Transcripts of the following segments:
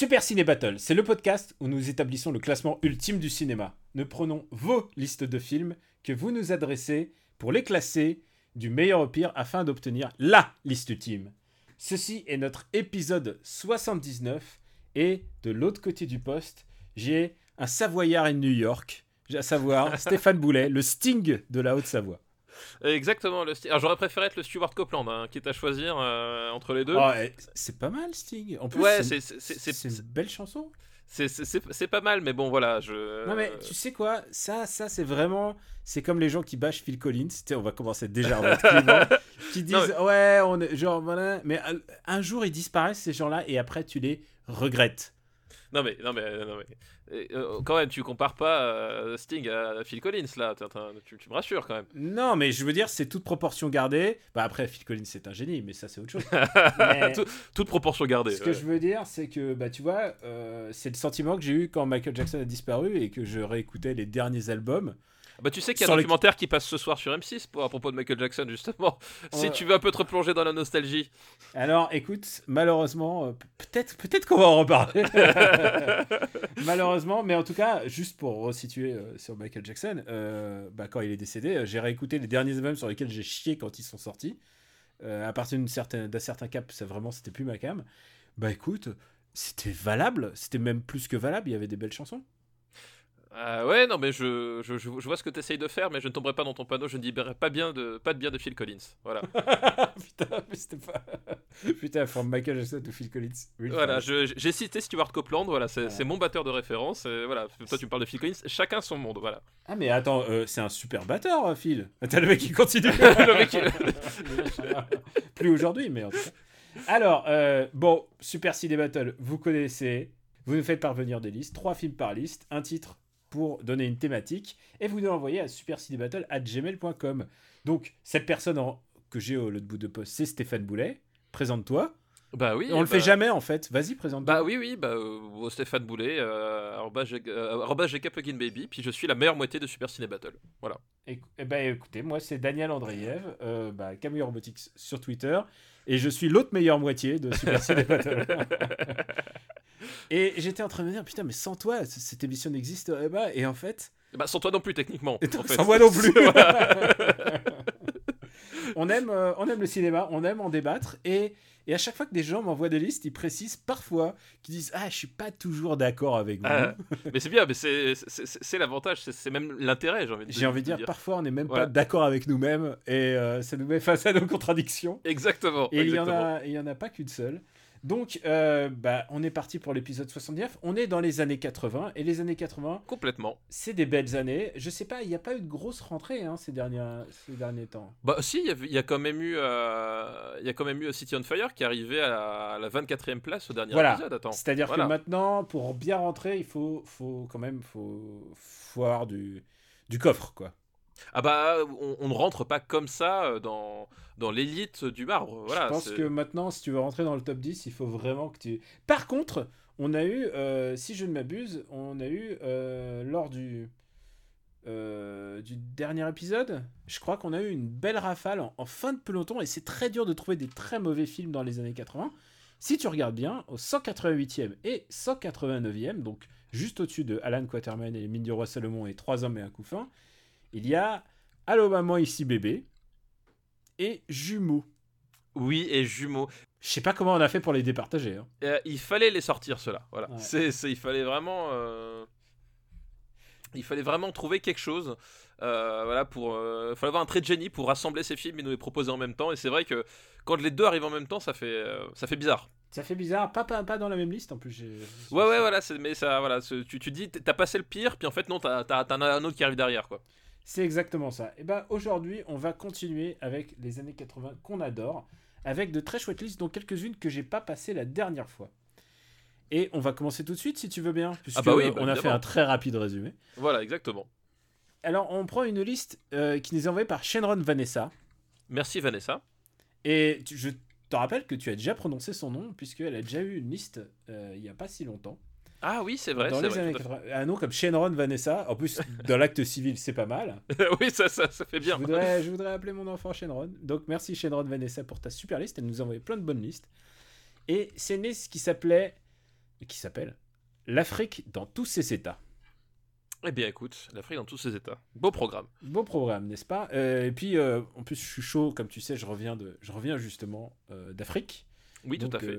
Super Ciné Battle, c'est le podcast où nous établissons le classement ultime du cinéma. Nous prenons vos listes de films que vous nous adressez pour les classer du meilleur au pire afin d'obtenir LA liste ultime. Ceci est notre épisode 79 et de l'autre côté du poste, j'ai un Savoyard in New York, à savoir Stéphane Boulet, le Sting de la Haute-Savoie. Exactement. Le Alors j'aurais préféré être le Stuart Copeland, hein, quitte à choisir euh, entre les deux. Oh, eh, c'est pas mal Sting. En plus, ouais, c'est une belle chanson. c'est- pas mal, mais bon voilà, je. Non mais tu sais quoi, ça, ça c'est vraiment, c'est comme les gens qui bâchent Phil Collins. Tu sais, on va commencer déjà à clivant, qui disent Non, ouais, on est genre voilà, mais euh, un jour ils disparaissent ces gens-là et après tu les regrettes. Non mais non mais non mais euh, quand même, tu compares pas euh, Sting à Phil Collins là. Tu, tu me rassures quand même. Non mais je veux dire c'est toute proportion gardée. Bah après Phil Collins c'est un génie, mais ça c'est autre chose. Mais Tout- toute proportion gardée. ce que je veux dire c'est que bah tu vois, euh, c'est le sentiment que j'ai eu quand Michael Jackson a disparu et que je réécoutais les derniers albums. Bah tu sais qu'il y a un les- documentaire qui passe ce soir sur M6 pour, à propos de Michael Jackson justement. Si tu veux un peu te replonger dans la nostalgie. Alors, écoute, malheureusement, euh, peut-être, peut-être qu'on va en reparler. malheureusement, mais en tout cas, juste pour resituer euh, sur Michael Jackson, euh, bah, quand il est décédé, j'ai réécouté les derniers albums sur lesquels j'ai chié quand ils sont sortis. Euh, à partir d'une certaine, d'un certain cap, ça vraiment, c'était plus ma cam. Bah écoute, c'était valable, c'était même plus que valable. Il y avait des belles chansons. Euh, ouais, non, mais je, je, vois ce que tu essayes de faire, mais je ne tomberai pas dans ton panneau, je ne dirai pas, bien de, pas de bien de Phil Collins. Voilà, Putain, mais c'était pas. Putain, from Michael Jackson to Phil Collins. Real voilà j'ai cité Stuart Copeland, voilà, c'est mon batteur de référence. et voilà, toi tu me parles de Phil Collins, chacun son monde, voilà. Ah, mais attends, euh, c'est un super batteur, euh, Phil. T'as le mec qui continue. Le mec, il- Plus aujourd'hui, mais en tout cas. Alors, euh, bon, Super Ciné Battle, vous connaissez. Vous nous faites parvenir des listes, trois films par liste, un titre pour donner une thématique, et vous nous l'envoyez à supercinébattle.gmail.com. Donc, cette personne en- que j'ai au l'autre bout de poste, c'est Stéphane Boulet. Présente-toi. Bah oui. On le bah- fait jamais, en fait. Vas-y, présente-toi. Bah oui, oui, bah, euh, Stéphane Boulet, euh, Jac- euh, Plugin Baby, puis je suis la meilleure moitié de Super Ciné Battle. Voilà. Écou- eh ben, écoutez, moi c'est Daniel Andreev, euh, bah, Camille Robotics sur Twitter, et je suis l'autre meilleure moitié de Super Battle. et j'étais en train de me dire, putain, mais sans toi, cette émission n'existerait pas, et en fait, Bah sans toi non plus, techniquement. et en fait. sans moi non plus. On, aime, euh, on aime le cinéma, on aime en débattre, et, et à chaque fois que des gens m'envoient des listes, ils précisent parfois, qu'ils disent, ah, je suis pas toujours d'accord avec vous. Ah, mais c'est bien, mais c'est- l'avantage, c'est- même l'intérêt, j'ai envie de J'ai envie de dire, parfois on n'est même Voilà. pas d'accord avec nous-mêmes, et euh, ça nous met face à nos contradictions. Exactement. Et il y en exactement. a, il y en a pas qu'une seule. Donc, euh, bah, on est parti pour l'épisode 79. On est dans les années 80. Et les années 80, Complètement. c'est des belles années. Je sais pas, il n'y a pas eu de grosse rentrée hein, ces, derniers, ces derniers temps. Bah si, il y a- il y, a quand même eu, euh, il y a quand même eu City on Fire qui est arrivé à la, à la 24e place au dernier Voilà. épisode. Attends. C'est-à-dire Voilà. que maintenant, pour bien rentrer, il faut, faut quand même faut, faut avoir du, du coffre, quoi. Ah bah, on, on ne rentre pas comme ça euh, dans, dans l'élite du marbre. Voilà, je pense que maintenant, si tu veux rentrer dans le top 10, il faut vraiment que tu... Par contre, on a eu, euh, si je ne m'abuse, on a eu, euh, lors du, euh, du dernier épisode, je crois qu'on a eu une belle rafale en, en fin de peloton, et c'est très dur de trouver des très mauvais films dans les années 80. Si tu regardes bien, au 188e et 189e, donc juste au-dessus de Alan Quaterman et les mines du roi Salomon et Trois hommes et un couffin, il y a Allô maman, ici bébé, et Jumeaux. Oui, et jumeaux. Je sais pas comment on a fait pour les départager. hein. Euh, il fallait les sortir, ceux-là. Voilà. Ouais. C'est, c'est- il fallait vraiment. euh, Il fallait vraiment trouver quelque chose. euh, voilà, pour. Il fallait avoir un trait de génie pour rassembler ces films et nous les proposer en même temps. Et c'est vrai que quand les deux arrivent en même temps, ça fait, ça fait bizarre. Ça fait bizarre, pas, pas, pas dans la même liste en plus. Ouais, ouais, voilà. Mais ça, voilà. Tu, tu dis, t'as passé le pire, puis en fait, non, t'as, t'en as un autre qui arrive derrière, quoi. C'est exactement ça. Et ben aujourd'hui, on va continuer avec les années 80 qu'on adore, avec de très chouettes listes, dont quelques-unes que j'ai pas passées la dernière fois. Et on va commencer tout de suite si tu veux bien, puisque bah oui, bah on a fait un très rapide résumé. Voilà, exactement. Alors on prend une liste euh, qui nous est envoyée par Shenron Vanessa. Merci Vanessa. Et tu- je te rappelle que tu as déjà prononcé son nom, puisqu'elle a déjà eu une liste euh, il n'y a pas si longtemps. Ah oui, c'est vrai, dans les vrai. années tout à 80. Un nom comme Shenron Vanessa. En plus, dans l'acte civil, c'est pas mal. oui, ça, ça, ça fait Je bien. voudrais, je voudrais appeler mon enfant Shenron. Donc merci Shenron Vanessa pour ta super liste. Elle nous a envoyé plein de bonnes listes. Et c'est une liste qui s'appelait. qui s'appelle L'Afrique dans tous ses états. Eh bien, écoute, l'Afrique dans tous ses états. Beau programme. Beau programme, n'est-ce pas? Euh, Et puis, euh, en plus, je suis chaud, comme tu sais, je reviens, de, je reviens justement euh, d'Afrique. Oui, tout à fait.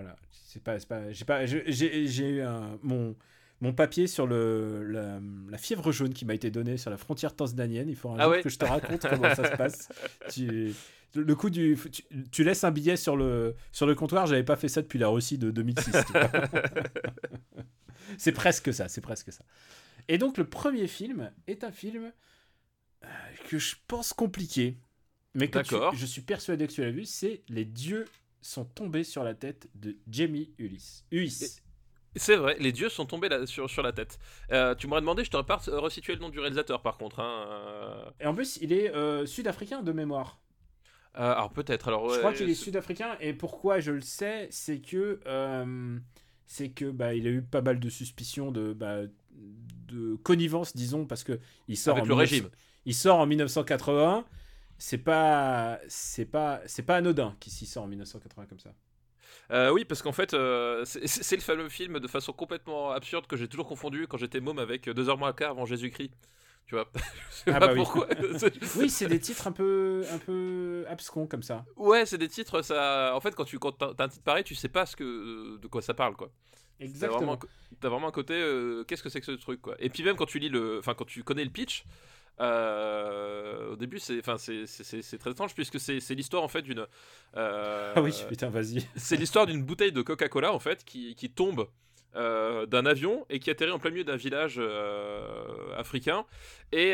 Voilà, c'est pas, c'est pas, j'ai pas, j'ai, j'ai eu un, mon, mon papier sur le, la, la fièvre jaune qui m'a été donné sur la frontière tanzanienne. Il faut Ah ouais que je te raconte comment ça se passe. Tu, le coup du, tu, tu laisses un billet sur le, sur le comptoir. J'avais pas fait ça depuis la Russie de 2006. tu vois. c'est presque ça, c'est presque ça. Et donc le premier film est un film euh, que je pense compliqué, mais que tu- je suis persuadé que tu l'as vu. C'est Les dieux sont tombés sur la tête de Jamie Ulysse. Ulysse. C'est vrai, les dieux sont tombés là, sur, sur la tête. Euh, tu m'aurais demandé, je t'aurais pas resitué le nom du réalisateur par contre. Hein. euh. Et en plus, il est euh, sud-africain de mémoire. Euh, alors peut-être. Alors, je crois qu'il est sud-africain et pourquoi je le sais, c'est que c'est que bah il a eu pas mal de suspicions de bah, de connivence, disons, parce que il sort Avec en le 1900 régime. Il sort en 1980. C'est pas c'est pas c'est pas anodin qu'il s'y sort en 1980 comme ça. Euh, oui, parce qu'en fait, euh, c'est le fameux film de façon complètement absurde que j'ai toujours confondu quand j'étais môme avec Deux heures moins quart avant Jésus-Christ. Tu vois Je sais Ah pas bah pourquoi. Oui, c'est des titres un peu un peu abscons comme ça. ouais, c'est des titres, ça. En fait, quand tu quand t'as un titre pareil, tu sais pas ce que de quoi ça parle, quoi. T'as vraiment, Exactement. t'as vraiment un côté, euh, qu'est-ce que c'est que ce truc, quoi. Et puis même quand tu lis le, enfin quand tu connais le pitch, euh, au début c'est, enfin c'est, très étrange puisque c'est, c'est l'histoire en fait d'une, euh, Ah oui, putain, vas-y. c'est l'histoire d'une bouteille de Coca-Cola en fait qui, qui tombe euh, d'un avion et qui atterrit en plein milieu d'un village africain et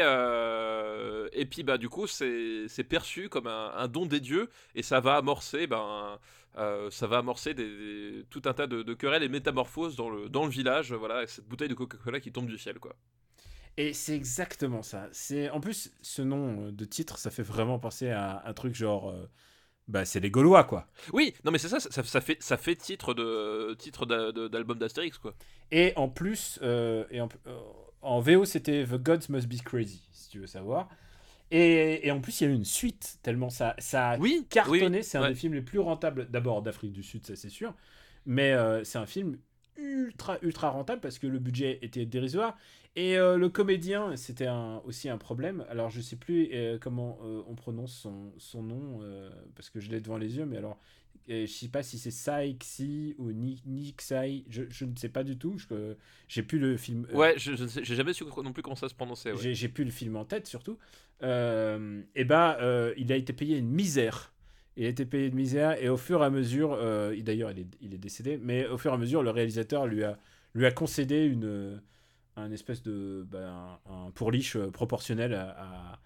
et puis bah du coup c'est c'est perçu comme un, un don des dieux et ça va amorcer ben euh, ça va amorcer des, des- tout un tas de, de querelles et métamorphoses dans le dans le village voilà avec cette bouteille de Coca-Cola qui tombe du ciel quoi Et c'est exactement ça. C'est en plus ce nom euh, de titre, ça fait vraiment penser à un truc genre euh, bah c'est les Gaulois quoi. oui non mais c'est ça, ça ça fait ça fait titre de titre d'album d'Astérix quoi Et en plus, euh, et en, euh, en VO, c'était The Gods Must Be Crazy, si tu veux savoir. Et, et en plus, il y a eu une suite, tellement ça, ça a oui cartonné. oui, c'est un ouais. des films les plus rentables, d'abord d'Afrique du Sud, ça c'est sûr. Mais euh, c'est un film ultra, ultra rentable parce que le budget était dérisoire. Et euh, le comédien, c'était un- aussi un problème. Alors, je sais plus euh, comment euh, on prononce son, son nom, parce que je l'ai devant les yeux, mais alors, je sais pas si c'est Sai Xi ou Ni- Nick Sai, je, je ne sais pas du tout. J'ai plus le film. ouais je, ne j'ai jamais su non plus comment ça se prononçait ouais. j'ai plus le film en tête surtout. Et bah, euh, il a été payé une misère. Il a été payé une misère et au fur et à mesure, il- d'ailleurs il est, il est décédé, mais au fur et à mesure, le réalisateur lui a, lui a concédé une, un espèce de ben, un, un pourliche euh, proportionnel à, à-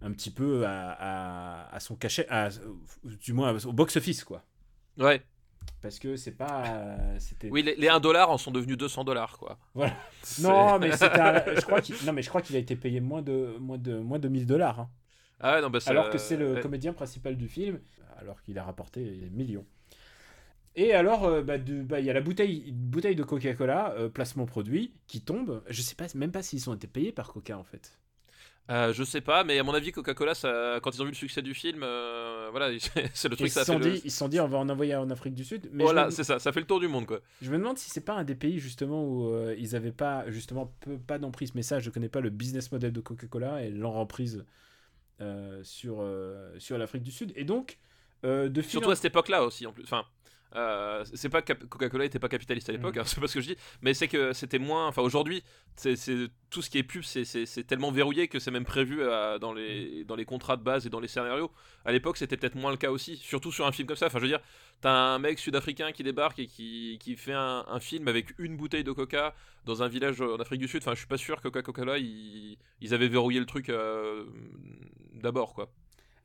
un petit peu à, à, son cachet, à, du moins au box-office quoi. ouais Parce que c'est pas, c'était. Oui, les, les 1 dollar en sont devenus 200 dollars, quoi. Voilà. Non, mais je crois qu'il, non mais je crois qu'il a été payé moins de moins de moins de 1000 dollars. hein. Ah ouais, non, bah ça- Alors que c'est le ouais. comédien principal du film, alors qu'il a rapporté des millions. Et alors, euh, bah, bah, il y a la bouteille, de Coca-Cola, euh, placement produit, qui tombe. Je sais pas, même pas s'ils ont été payés par Coca en fait. Euh, je sais pas, mais à mon avis, Coca-Cola, quand ils ont vu le succès du film, euh, voilà, c'est le Ils truc, se a fait sont le... ils se sont dit, on va en envoyer en Afrique du Sud. Mais Voilà, me, c'est ça, ça fait le tour du monde, quoi. je me demande si c'est pas un des pays justement où ils avaient pas justement peu, pas d'emprise. Mais ça, je connais pas le business model de Coca-Cola et leur emprise sur sur l'Afrique du Sud. Et donc, de Surtout en- à cette époque-là aussi, en plus. Enfin, euh, c'est pas Coca-Cola était pas capitaliste à l'époque, Mm. hein, c'est pas ce que je dis, mais c'est que c'était moins. Enfin, aujourd'hui, c'est tout ce qui est pub, c'est- tellement verrouillé que c'est même prévu euh, dans, les, dans les contrats de base et dans les scénarios. À l'époque, c'était peut-être moins le cas aussi, surtout sur un film comme ça. Enfin, je veux dire, t'as un mec sud-africain qui débarque et qui, qui fait un, un film avec une bouteille de coca dans un village en Afrique du Sud. Enfin, je suis pas sûr que Coca-Cola, ils, ils avaient verrouillé le truc euh, d'abord, quoi.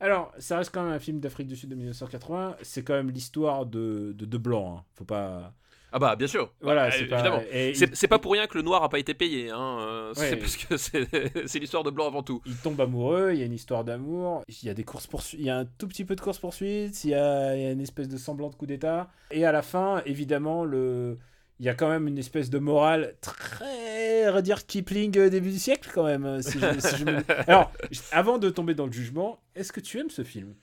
Alors, ça reste quand même un film d'Afrique du Sud de 1980. C'est quand même l'histoire de, de deux blancs. hein. Faut pas. Ah bah bien sûr. Voilà, Bah, c'est pas. évidemment. et il- C'est pas pour rien que le noir a pas été payé, hein. euh, Ouais. C'est parce que c'est c'est l'histoire de blanc avant tout. Il tombe amoureux, il y a une histoire d'amour, il y a des courses poursuites, il y a un tout petit peu de course poursuite, il y a, il y a une espèce de semblant de coup d'état, et à la fin, évidemment, le, il y a quand même une espèce de morale très redire Kipling euh, début du siècle quand même. euh, si je- si je me- Alors, avant de tomber dans le jugement, est-ce que tu aimes ce film?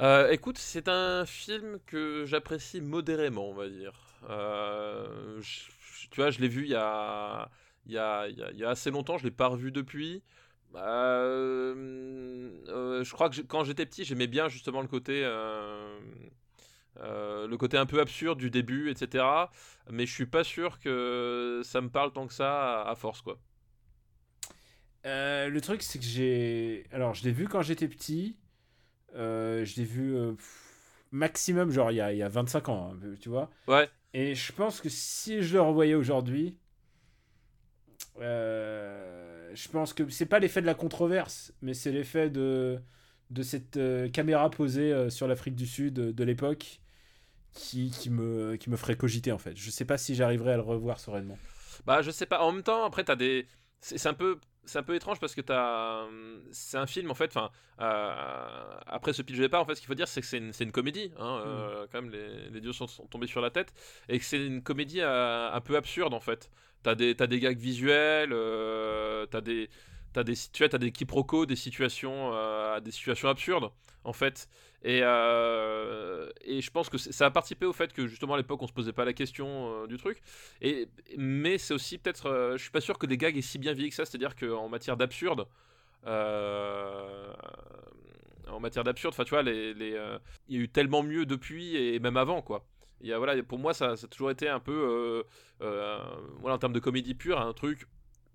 Euh, écoute, c'est un film que j'apprécie modérément, on va dire. Euh, je- tu vois, je l'ai vu il y a, il y, a, il y a- il y a assez longtemps, je l'ai pas revu depuis. Euh, je crois que quand j'étais petit, j'aimais bien justement le côté, euh, le côté un peu absurde du début, etc. Mais je suis pas sûr que ça me parle tant que ça à, à force, quoi. Euh, Le truc, c'est que j'ai. Alors, je l'ai vu quand j'étais petit. Euh, je l'ai vu pff, maximum, genre il y a, il y a 25 ans, hein, tu vois. Ouais. Et je pense que si je le revoyais aujourd'hui, je pense que c'est pas l'effet de la controverse, mais c'est l'effet de, de cette euh, caméra posée euh, sur l'Afrique du Sud euh, de l'époque qui, qui, me, qui me ferait cogiter en fait. Je sais pas si j'arriverai à le revoir sereinement. Bah, je sais pas. En même temps, après, t'as des. C'est un peu. C'est un peu étrange parce que t'as. C'est un film en fait. Enfin, euh, après ce pitch de départ, en fait, ce qu'il faut dire, c'est que c'est une, une comédie. Hein, euh, quand même, les, les dieux sont, sont tombés sur la tête et que c'est une comédie euh, un peu absurde en fait. T'as des, des gags visuels, t'as des, t'as des, tu t'as des quiproquos, des situations, euh, des situations absurdes en fait. Et, euh, et je pense que ça a participé au fait que justement à l'époque on se posait pas la question euh, du truc. Et, mais c'est aussi peut-être, euh, je suis pas sûr que les gags aient si bien vieilli que ça, c'est-à-dire qu'en matière d'absurde, en matière d'absurde, enfin tu vois, les, les, il y a eu tellement mieux depuis et même avant quoi. A, voilà, pour moi ça, ça a toujours été un peu, voilà, en termes de comédie pure, un truc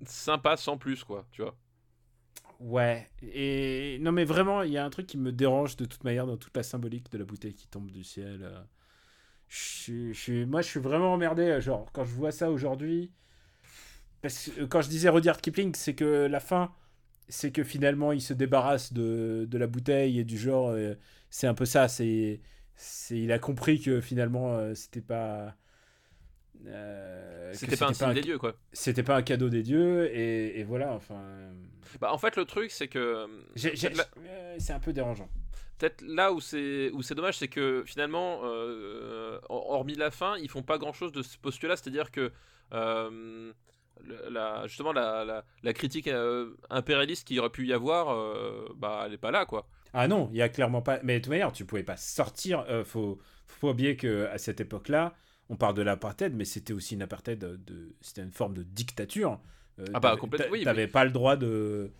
sympa sans plus quoi, tu vois. Ouais, et non mais vraiment, il y a un truc qui me dérange de toute manière dans toute la symbolique de la bouteille qui tombe du ciel. euh. Je moi, je suis vraiment emmerdé, euh, genre, quand je vois ça aujourd'hui. Parce que euh, quand je disais Rudyard Kipling, c'est que la fin, c'est que finalement, il se débarrasse de, de la bouteille et du genre, c'est un peu ça, c'est, c'est, il a compris que finalement, c'était pas... euh, C'était pas un signe des dieux quoi. C'était pas un cadeau des dieux, et, et voilà, enfin... euh, Bah, en fait, le truc c'est que là- euh, c'est un peu dérangeant. peut-être là où c'est où c'est dommage, c'est que finalement, euh, hormis la fin, ils font pas grand-chose de ce postulat, c'est-à-dire que euh, la, justement la, la, la critique euh, impérialiste qu'il aurait pu y avoir, euh, bah elle est pas là quoi. Ah non, il y a clairement pas. Mais de toute manière, tu pouvais pas sortir. euh, faut, faut oublier que à cette époque-là, on parle de l'apartheid, mais c'était aussi une apartheid de, de- c'était une forme de dictature. Euh, Ah bah, complètement, oui, T'avais pas le droit de,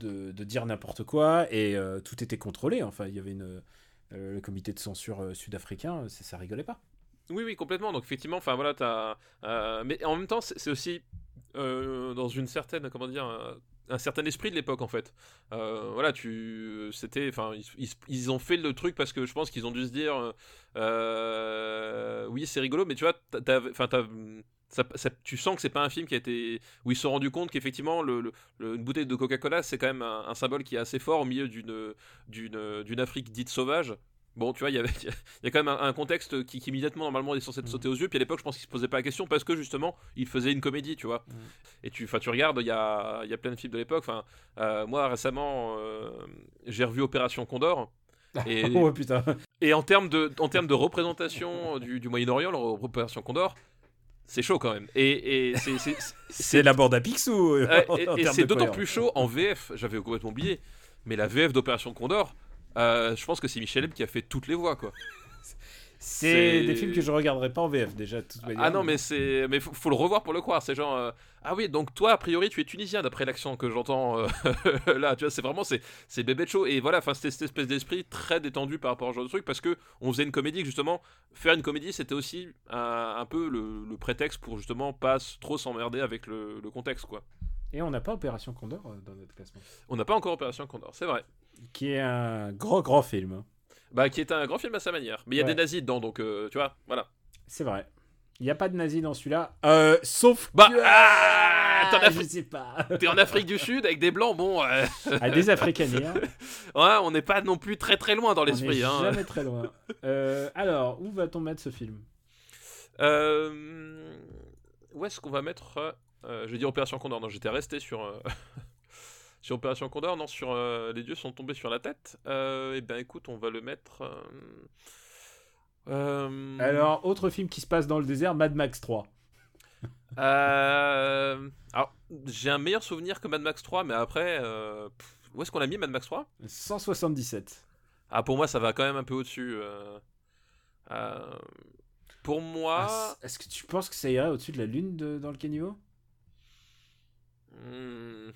de, de dire n'importe quoi et euh, tout était contrôlé. Enfin, il y avait une euh, le comité de censure euh, sud-africain, ça, ça rigolait pas. Oui, oui, complètement. Donc effectivement, enfin voilà, t'as. mais en même temps, c'est aussi dans une certaine, comment dire, un, certain esprit de l'époque en fait. Euh, voilà, tu, c'était, enfin, ils, ils- ont fait le truc parce que je pense qu'ils ont dû se dire, euh, oui, c'est rigolo, mais tu vois, enfin, ça- ça- tu sens que c'est pas un film qui a été où ils se sont rendus compte qu'effectivement le, une bouteille de Coca-Cola c'est quand même un, symbole qui est assez fort au milieu d'une d'une Afrique dite sauvage. Bon, tu vois, il y avait il y a quand même un, un contexte qui, qui immédiatement normalement est censé te Mm. sauter aux yeux. Puis à l'époque, je pense qu'ils se posaient pas la question parce que justement, ils faisaient une comédie, tu vois. Mm. Et tu, tu regardes, il y a, il y a plein de films de l'époque. Enfin, euh, moi récemment, euh, j'ai revu Opération Condor. Et, oh putain. et en termes de, en termes de représentation du, du Moyen-Orient, Opération Condor, c'est chaud quand même. Et, et c'est- la bande à euh, en- et et c'est d'autant plus chaud en VF, j'avais complètement oublié. Mais la VF d'Opération Condor, euh, je pense que c'est Michel M qui a fait toutes les voix quoi. C'est des films que je regarderai pas en VF déjà. de toute manière. Ah non mais c'est mais faut, faut le revoir pour le croire, c'est genre euh, ah oui donc toi a priori tu es tunisien d'après l'accent que j'entends euh, là tu vois c'est vraiment c'est c'est bébé de show et voilà enfin c'était cette espèce d'esprit très détendu par rapport à ce genre de truc parce que on faisait une comédie que, justement faire une comédie c'était aussi un, un peu le, le prétexte pour justement pas trop s'emmerder avec le, le contexte quoi. Et on n'a pas Opération Condor dans notre classement. On n'a pas encore Opération Condor, c'est vrai. Qui est un grand, grand film. hein. Bah qui est un grand film à sa manière, mais il y a Ouais. des nazis dedans donc euh, tu vois voilà. C'est vrai. Il n'y a pas de nazis dans celui-là. Euh, sauf. Bah, que- ah, as je sais pas. T'es en Afrique du Sud avec des blancs, bon, euh, Ah, des Africaniens. ouais, on n'est pas non plus très très loin dans l'esprit. Hein. jamais très loin. Euh, alors, où va-t-on mettre ce film? Euh, où est-ce qu'on va mettre Je vais dire Opération Condor. Non, j'étais resté sur. Sur Opération Condor, non, sur euh, les dieux sont tombés sur la tête. Euh, et ben écoute, on va le mettre. euh, euh, Alors, autre film qui se passe dans le désert, Mad Max 3. euh, alors, j'ai un meilleur souvenir que Mad Max 3, mais après, pff, où est-ce qu'on a mis Mad Max 3 177. Ah, pour moi, ça va quand même un peu au-dessus. pour moi, Ah, Est-ce que tu penses que ça irait au-dessus de la lune de- dans le caniveau? Hmm.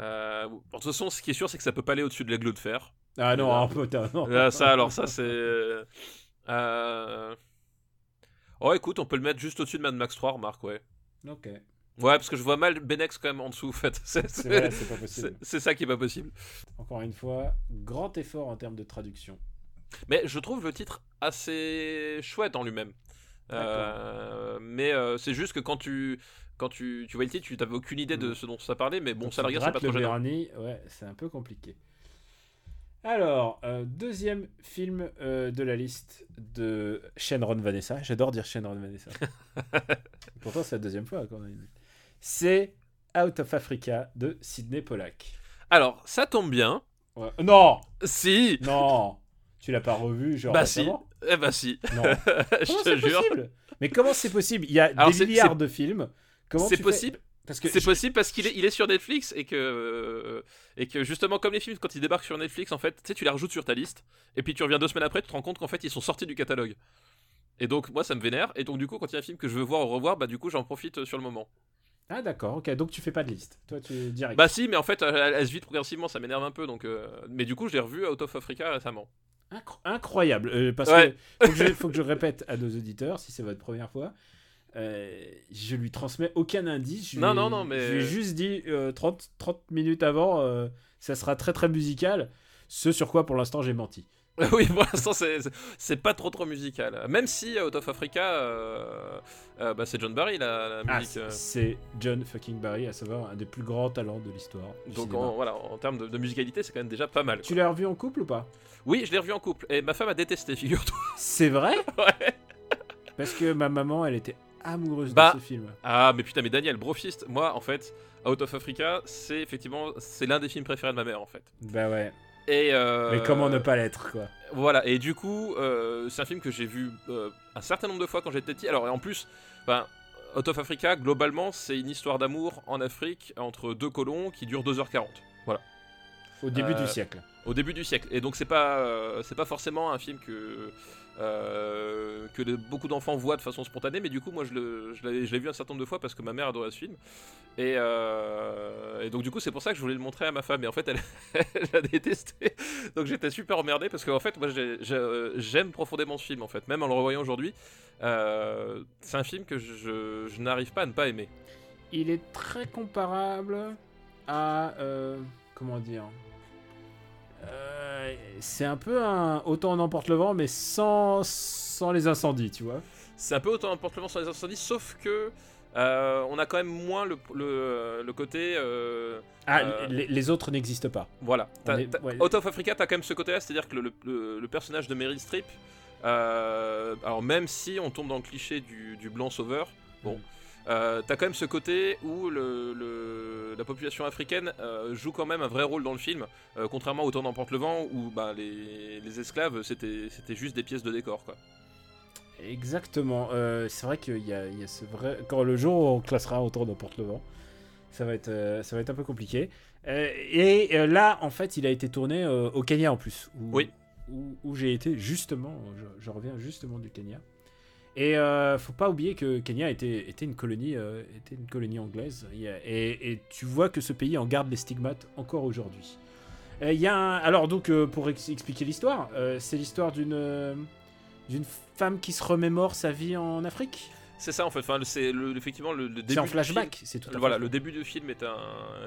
Euh, bon, de toute façon, ce qui est sûr, c'est que ça peut pas aller au-dessus de l'aigle de fer. Ah non, un peu, t'as- non. Là, ça, alors ça, c'est. Euh... Oh, écoute, on peut le mettre juste au-dessus de Mad Max 3, remarque, ouais. Ok. Ouais, parce que je vois mal Benex quand même en dessous, en fait. C'est pas possible. ça qui est pas possible. Encore une fois, grand effort en termes de traduction. Mais je trouve le titre assez chouette en lui-même. Euh, mais euh, c'est juste que quand tu. Quand tu, tu vois le titre, tu n'avais aucune idée de ce dont ça parlait, mais bon, Quand ça la regarde, c'est pas trop gênant. ouais, c'est un peu compliqué. Alors, euh, deuxième film euh, de la liste de Shenron Vanessa. J'adore dire Shenron Vanessa. Pourtant, c'est la deuxième fois qu'on a. C'est Out of Africa de Sidney Pollack. Alors, ça tombe bien. Ouais. Non Si Non Tu l'as pas revu, genre Bah si Eh bah si Non. Je Comment te c'est jure possible? Mais comment c'est possible? Il y a Alors, des milliards de films. C'est possible Parce que C'est je- possible parce qu'il est, il est sur Netflix et que, euh, et que justement, comme les films, quand ils débarquent sur Netflix, en fait, tu sais, tu les rajoutes sur ta liste et puis tu reviens deux semaines après, tu te rends compte qu'en fait, ils sont sortis du catalogue. Et donc, moi, ça me vénère. Et donc, du coup, quand il y a un film que je veux voir ou revoir, bah, du coup, j'en profite euh, sur le moment. Ah d'accord, ok, donc tu fais pas de liste. Toi, tu direct. Bah, si, mais en fait, elle, elle se vide progressivement, ça m'énerve un peu. Donc, euh, Mais du coup, je l'ai revu Out of Africa récemment. Incro- incroyable. Euh, parce Ouais. que faut que, je, faut que je répète à nos auditeurs, si c'est votre première fois, euh, je lui transmets aucun indice. Je Non, lui- non, non, mais- Je lui ai juste dit euh, 30, 30 minutes avant, euh, ça sera très très musical. Ce sur quoi pour l'instant j'ai menti. oui, pour l'instant, c'est pas trop trop musical. Même si Out of Africa, euh, euh, bah, c'est John Barry la, la Ah, musique. c'est- euh. c'est John fucking Barry, à savoir un des plus grands talents de l'histoire. Donc, en, voilà, en termes de, de musicalité, c'est quand même déjà pas mal. Tu l'as revu en couple ou pas? Oui, je l'ai revu en couple et ma femme a détesté, figure-toi. C'est vrai? Ouais. Parce que ma maman, elle était amoureuse Bah, de ce film. Ah, mais putain, mais Daniel, Brofist, moi, en fait, Out of Africa, c'est effectivement, c'est l'un des films préférés de ma mère, en fait. Bah ouais. Et euh, Mais comment ne pas l'être, quoi Voilà, et du coup, euh, c'est un film que j'ai vu euh, un certain nombre de fois quand j'étais petit. Alors, et en plus, ben, Out of Africa, globalement, c'est une histoire d'amour en Afrique entre deux colons qui dure 2h40. Voilà. Au début du siècle. au début du siècle. Et donc c'est pas c'est pas forcément un film que euh, que de- beaucoup d'enfants voient de façon spontanée, mais du coup moi je l'ai vu un certain nombre de fois parce que ma mère adorait ce film. Et, euh, donc du coup c'est pour ça que je voulais le montrer à ma femme. Et en fait elle, elle a détesté. Donc j'étais super emmerdé parce qu'en fait moi j'ai- j'aime profondément ce film en fait, même en le revoyant aujourd'hui. Euh, c'est un film que je, je n'arrive pas à ne pas aimer. Il est très comparable à. euh, comment dire Euh, C'est un peu un. Autant on emporte le vent, mais sans, sans les incendies, tu vois. C'est un peu autant important le vent sur les incendies, sauf que euh, on a quand même moins le, le, le côté. euh, Ah, Euh. les, les autres n'existent pas. voilà. T'as- On est- t'as- ouais. Out of Africa, t'as quand même ce côté-là, c'est-à-dire que le, personnage de Meryl Streep, alors même si on tombe dans le cliché du, du blanc sauveur, bon. Mm. Euh, t'as quand même ce côté où le, le- la population africaine euh, joue quand même un vrai rôle dans le film, euh, contrairement au temps d'emporte le vent où bah, les, les esclaves c'était c'était juste des pièces de décor quoi. Exactement. C'est vrai qu'il y a, il y a ce vrai. Quand le jour où on classera autant n'importe le vent, ça va être, ça va être un peu compliqué. Et là, en fait, il a été tourné au Kenya en plus. Où, Oui. Où, où j'ai été justement. Je, je reviens justement du Kenya. Et euh, faut pas oublier que Kenya était, était une colonie, euh, était une colonie anglaise. Et, et tu vois que ce pays en garde les stigmates encore aujourd'hui. Euh, Il y a un- alors donc euh, pour ex- expliquer l'histoire, c'est l'histoire d'une d'une femme qui se remémore sa vie en Afrique. C'est ça en fait, enfin, c'est le- effectivement le, le début. C'est en flashback, c'est tout à Voilà, le début du film est un,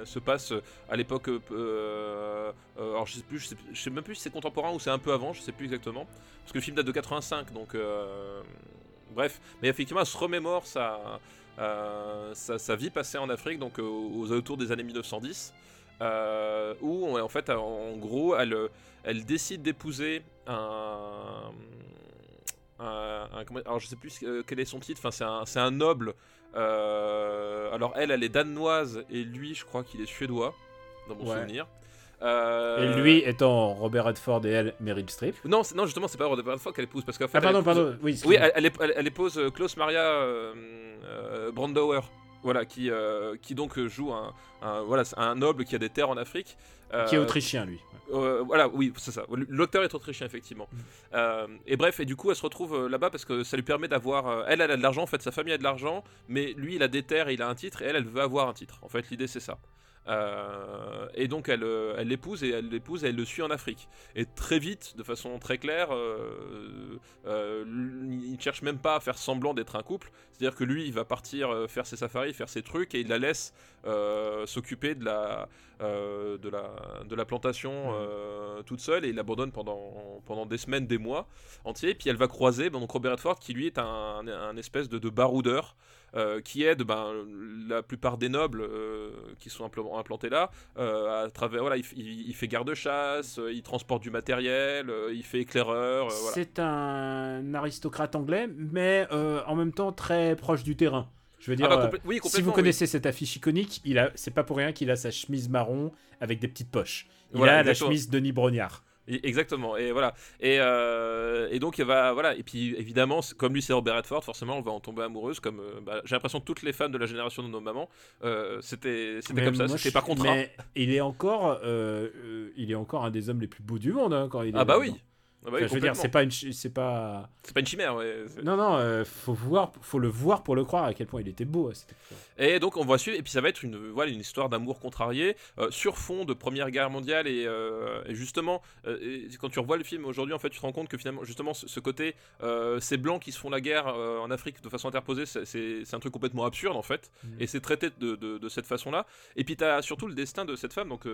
se passe à l'époque. euh, euh, euh, alors je sais plus, je sais, je sais même plus si c'est contemporain ou c'est un peu avant, je sais plus exactement, parce que le film date de 85, donc euh, bref. Mais effectivement, elle se remémore sa, euh, sa, sa vie passée en Afrique, donc euh, aux alentours des années 1910, euh, où en fait, en gros, elle, elle décide d'épouser un un- un- comment- alors je sais plus quel est son titre. Enfin, c'est un, c'est un noble. euh, alors elle, elle est danoise et lui, je crois qu'il est suédois, dans mon Ouais. souvenir. Euh, Et lui étant Robert Redford et elle Meryl Streep. Non, non, justement, c'est pas Robert Redford qu'elle épouse parce qu'en fait. Ah pardon, épouse- pardon. Oui, Oui, elle, elle, ép- elle- elle épouse euh, Klaus Maria euh, euh, Brandauer, voilà, qui, qui donc joue un, un- voilà, un noble qui a des terres en Afrique. qui est autrichien lui. voilà, oui, c'est ça. L'auteur est autrichien, effectivement. Mm. Et bref, et du coup, elle se retrouve là-bas parce que ça lui permet d'avoir. elle, elle a de l'argent, en fait, sa famille a de l'argent, mais lui, il a des terres et il a un titre, et elle, elle veut avoir un titre. En fait, l'idée, c'est ça. Euh, et donc elle euh, elle l'épouse et elle l'épouse et elle le suit en Afrique. Et très vite de façon très claire euh, euh, il cherche même pas à faire semblant d'être un couple. C'est à dire que lui il va partir euh, faire ses safaris faire ses trucs et il la laisse s'occuper de la de la de la plantation euh, toute seule et il l'abandonne pendant pendant des semaines des mois entiers. Puis elle va croiser ben, donc Robert Redford qui lui est un, un espèce de, de baroudeur euh, qui aide ben, la plupart des nobles euh, qui sont impl- implantés là euh, à travers voilà il, f- il- il fait garde-chasse il transporte du matériel il fait éclaireur voilà. C'est un aristocrate anglais, mais en même temps très proche du terrain. Je veux dire, Ah bah, euh, complè- oui, si vous oui. connaissez cette affiche iconique, il a, c'est pas pour rien qu'il a sa chemise marron avec des petites poches. Il Voilà, a exactement. la chemise Denis Brognard. Exactement, et voilà. Et, euh, et donc, il va, voilà. Et puis, évidemment, comme lui, c'est Robert Redford, forcément, on va en tomber amoureuse. Comme euh, bah, j'ai l'impression que toutes les femmes de la génération de nos mamans, euh, c'était, comme ça, c'était par contrat. Mais il est encore, euh, il est encore un des hommes les plus beaux du monde hein, quand il est. Ah bah oui. Ah bah oui, Enfin, je veux dire, c'est pas une, c'est pas. C'est pas une chimère, ouais. Non non, euh, faut voir, faut le voir pour le croire à quel point il était beau. Et donc on va suivre, et puis ça va être une, voilà, une histoire d'amour contrarié, euh, sur fond de Première Guerre mondiale, et, euh, et justement, euh, et quand tu revois le film aujourd'hui, en fait, tu te rends compte que finalement, justement, ce, ce côté, ces blancs qui se font la guerre en Afrique de façon interposée, c'est- un truc complètement absurde, en fait, Mhm. et c'est traité de, de- de cette façon-là. Et puis tu as surtout le destin de cette femme, donc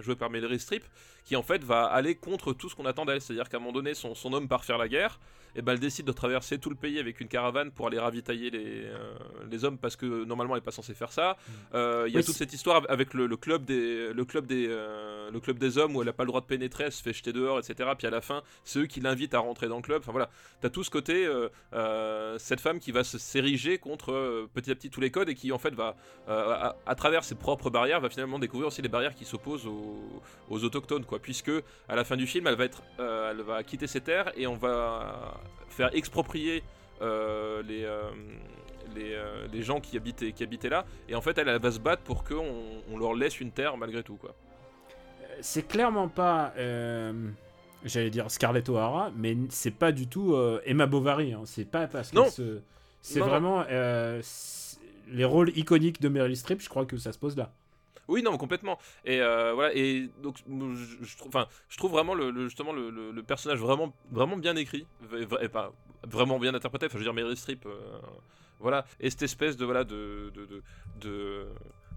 jouée par Meryl Streep, qui en fait va aller contre tout ce qu'on attend d'elle, c'est-à-dire qu'à un moment donné, son, son homme part faire la guerre, et ben elle décide de traverser tout le pays avec une caravane pour aller ravitailler les, euh, les hommes parce que normalement elle est pas censée faire ça. Euh, Il y a Oui, toute cette histoire avec le, le club des le club des euh, le club des hommes où elle a pas le droit de pénétrer, elle se fait jeter dehors, etc. Puis à la fin, c'est eux qui l'invitent à rentrer dans le club. Enfin voilà, t'as tout ce côté euh, euh, cette femme qui va se s'ériger contre euh, petit à petit tous les codes et qui en fait va euh, à, à travers ses propres barrières va finalement découvrir aussi les barrières qui s'opposent aux, aux autochtones quoi. Puisque à la fin du film, elle va être euh, elle va quitter ses terres et on va faire exproprier euh, les, euh, les, euh, les gens qui habitaient, qui habitaient là. Et en fait, elle, elle va se battre pour qu'on on leur laisse une terre malgré tout. Quoi. C'est clairement pas, j'allais dire Scarlett O'Hara, mais c'est pas du tout Emma Bovary. hein. C'est pas parce que c'est vraiment les rôles iconiques de Meryl Streep. Je crois que ça se pose là. Oui, non, complètement. Et euh, voilà. Et donc, je, je trouve, enfin, je trouve vraiment le, le- justement le, le- le personnage vraiment, vraiment bien écrit, et pas vraiment bien interprété. Enfin, je veux dire, Meryl Streep, euh, voilà. Et cette espèce de voilà de de, de, de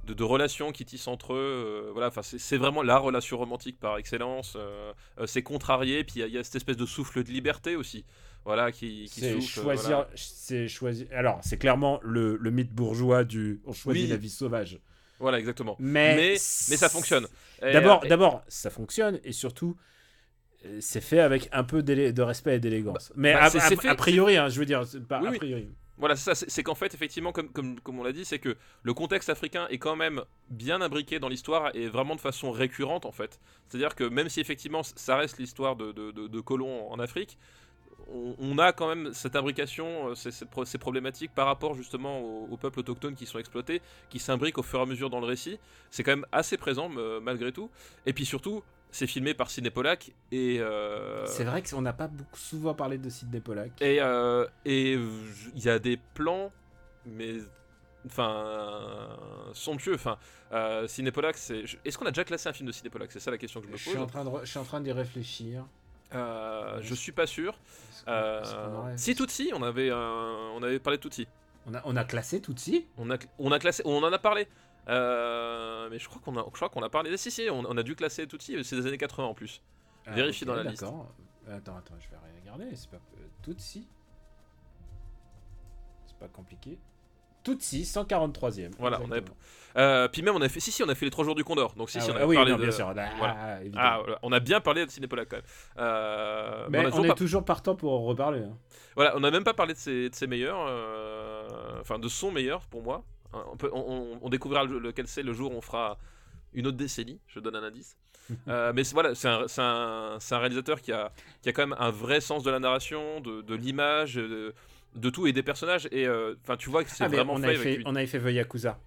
de, de relations qui tissent entre eux, euh, voilà, enfin c'est vraiment la relation romantique par excellence. euh, euh, c'est contrarié, puis il y a- il y, a cette espèce de souffle de liberté aussi, voilà, qui, qui C'est choisir, voilà. c'est choisir. Alors, c'est clairement le, le mythe bourgeois du on choisit Oui. la vie sauvage. Voilà, exactement. Mais Mais, mais ça fonctionne. D'abord, euh, d'abord, ça fonctionne et surtout, euh, c'est fait avec un peu de respect et d'élégance. Mais bah, a, c'est- a- fait- a priori, hein, je veux dire, pas Oui, a oui. priori. Voilà, c'est ça, c'est c'est qu'en fait, effectivement, comme, comme, comme on l'a dit, c'est que le contexte africain est quand même bien imbriqué dans l'histoire et vraiment de façon récurrente, en fait. C'est-à-dire que même si effectivement ça reste l'histoire de, de, de- de colons en Afrique, on, on a quand même cette imbrication, euh, ces, ces pro- ces problématiques par rapport justement aux, aux peuples autochtones qui sont exploités, qui s'imbriquent au fur et à mesure dans le récit. C'est quand même assez présent malgré tout. Et puis surtout, c'est filmé par Sidney Pollack et... euh, C'est vrai qu'on n'a pas beaucoup, souvent parlé de Sidney Pollack. et euh, et il y a des plans, mais enfin somptueux. Enfin, euh, Sidney Pollack, c'est. Est-ce qu'on a déjà classé un film de Sidney Pollack? C'est ça la question que je me Je suis en pose. train de, re- je suis en train d'y réfléchir. Euh, je suis pas sûr. Euh, aurait- si Tutsi, on avait on avait parlé de Tutsi. on a, on a classé Tutsi? On a on a classé, on en a parlé. Euh, mais je crois qu'on a, je crois qu'on a parlé. Si si, on, on a dû classer Tutsi. C'est des années 80 en plus. Vérifie dans la liste. Ah, D'accord. Attends, attends, je vais regarder. C'est pas Tutsi? C'est pas compliqué. Tutsi, 143e. Voilà, on avait-. Euh, puis même on a fait, si si, on a fait les trois jours du Condor. Donc si Ah si, on a ah oui, parlé non, de. bien sûr. Ah, voilà. Ah, voilà. on a bien parlé de Cinépola quand même. Euh, Mais on est pas- toujours partant pour en reparler. hein. Voilà, on n'a même pas parlé de ses, de ses meilleurs, euh, enfin de son meilleur pour moi. Hein, On, peut, on, découvrira le- lequel c'est le jour où on fera une autre décennie, je donne un indice. Euh, mais voilà, c'est un, un- un réalisateur qui a, qui a quand même un vrai sens de la narration, de, de l'image, de, de tout et des personnages. Et euh, enfin, tu vois que c'est Ah, vraiment on, fait avait avec fait, on avait fait The Yakuza.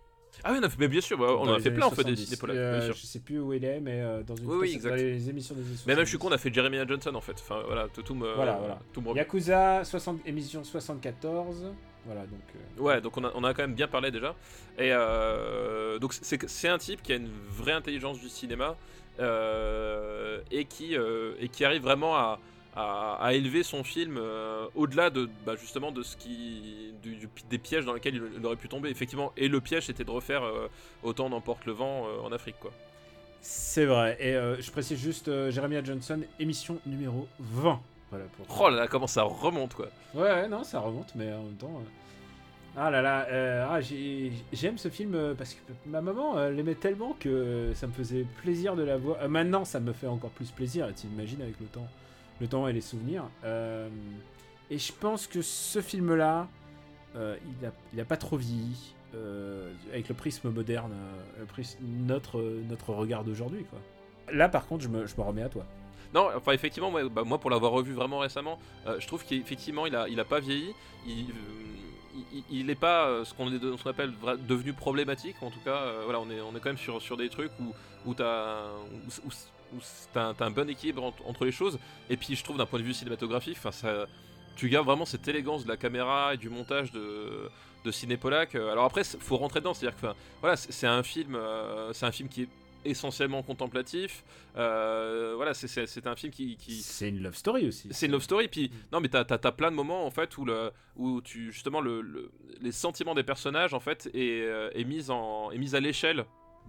Ah oui, on a fait, mais bien sûr, bah, on dans en a fait plein en fait des 70. cinépola, Euh. Je sais plus où il est, mais euh, dans une Oui, oui, dans exact. les émissions des Mais même je suis 70. con, on a fait Jeremy Johnson en fait. Enfin voilà, me. Voilà, voilà. tout me revient. Yakuza, 60, émission 74. Voilà, donc. euh, Ouais, donc on a, on a quand même bien parlé déjà. Et euh, donc c'est c'est un type qui a une vraie intelligence du cinéma euh, et, qui, euh, et qui arrive vraiment à, à, à élever son film euh, au-delà de bah, justement de ce qui du- du- des pièges dans lesquels il, il aurait pu tomber. Effectivement, et le piège c'était de refaire euh, autant n'emporte le vent euh, en Afrique quoi. C'est vrai. Et je précise juste Jeremiah Johnson, émission numéro 20. Voilà pour. Oh là là, comment ça remonte quoi. Ouais, ouais, non, ça remonte, mais en même temps. Ah là là, euh, ah, j'ai- j'aime ce film parce que ma maman euh, l'aimait tellement que ça me faisait plaisir de la voir. Euh, maintenant, ça me fait encore plus plaisir, t'imagines avec le temps, le temps et les souvenirs. Euh, et je pense que ce film-là, euh, il, a, il a pas trop vieilli euh, avec le prisme moderne, le prisme- notre, notre regard d'aujourd'hui, quoi. Là, par contre, je me, je me remets à toi. Non, enfin effectivement, moi, bah, moi, pour l'avoir revu vraiment récemment, je trouve qu'effectivement il a, il a pas vieilli. Il, euh, il, il est pas ce qu'on appelle devenu problématique. En tout cas, voilà, on est, on est quand même sur, sur des trucs où, où t'as où, où- où t'as un, un bon équilibre entre, entre les choses. Et puis je trouve d'un point de vue cinématographique, enfin ça, tu gardes vraiment cette élégance de la caméra et du montage de de Cinépolac. Euh, Alors après, faut rentrer dedans, c'est-à-dire que voilà, c'est un film, euh, c'est un film qui est essentiellement contemplatif. Euh, voilà, c'est- un film qui, qui- C'est une love story aussi. c'est une love story. Puis non, mais t'as as, plein de moments en fait où le où tu justement le, le- les sentiments des personnages en fait est, est mis en est mis à l'échelle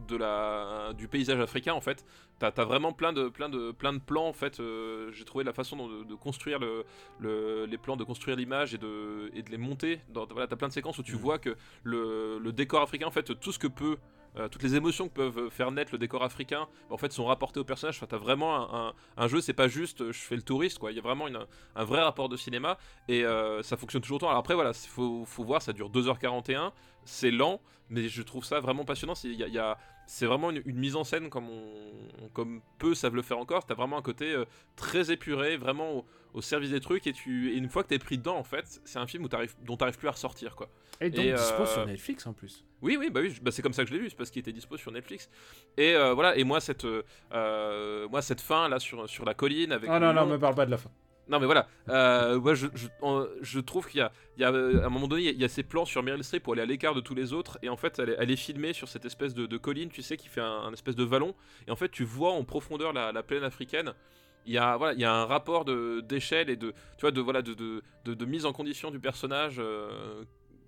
de la du paysage africain en fait t'as as vraiment plein de plein de plein de plans en fait euh, j'ai trouvé la façon de, de construire le, le- les plans de construire l'image et de et de les monter dans voilà t'as plein de séquences où tu Mhm. vois que le, le décor africain en fait tout ce que peut euh, toutes les émotions que peuvent faire naître le décor africain en fait sont rapportées au personnage. Enfin, t'as vraiment un, jeu c'est pas juste euh, je fais le touriste quoi. Il y a vraiment un vrai rapport de cinéma et euh, ça fonctionne toujours autant. Alors après voilà il faut, voir ça dure 2h41 c'est lent mais je trouve ça vraiment passionnant. C'est vraiment une, mise en scène comme peu savent le faire encore. T'as vraiment un côté très épuré vraiment au service des trucs et tu et une fois que t'es pris dedans en fait c'est un film où t'arrives dont t'arrives plus à ressortir quoi Et donc Et, dispo euh, sur Netflix en plus. oui, oui, bah oui, bah c'est comme ça que je l'ai vu, c'est parce qu'il était dispo sur Netflix. Et euh, voilà, et moi cette, euh, euh, moi cette fin là sur, sur la colline avec. Ah non, non, lion- me parle pas de la fin. Non mais voilà, euh, je, je, trouve qu'il y a, il y a euh, à un moment donné, il y a- il y, a ces plans sur Meryl Streep pour aller à l'écart de tous les autres, et en fait elle est, elle est filmée sur cette espèce de, de colline, tu sais, qui fait un, un espèce de vallon, et en fait tu vois en profondeur la, la plaine africaine. Il y a voilà, il y a un rapport de d'échelle et de tu vois de voilà de, de, de, mise en condition du personnage euh,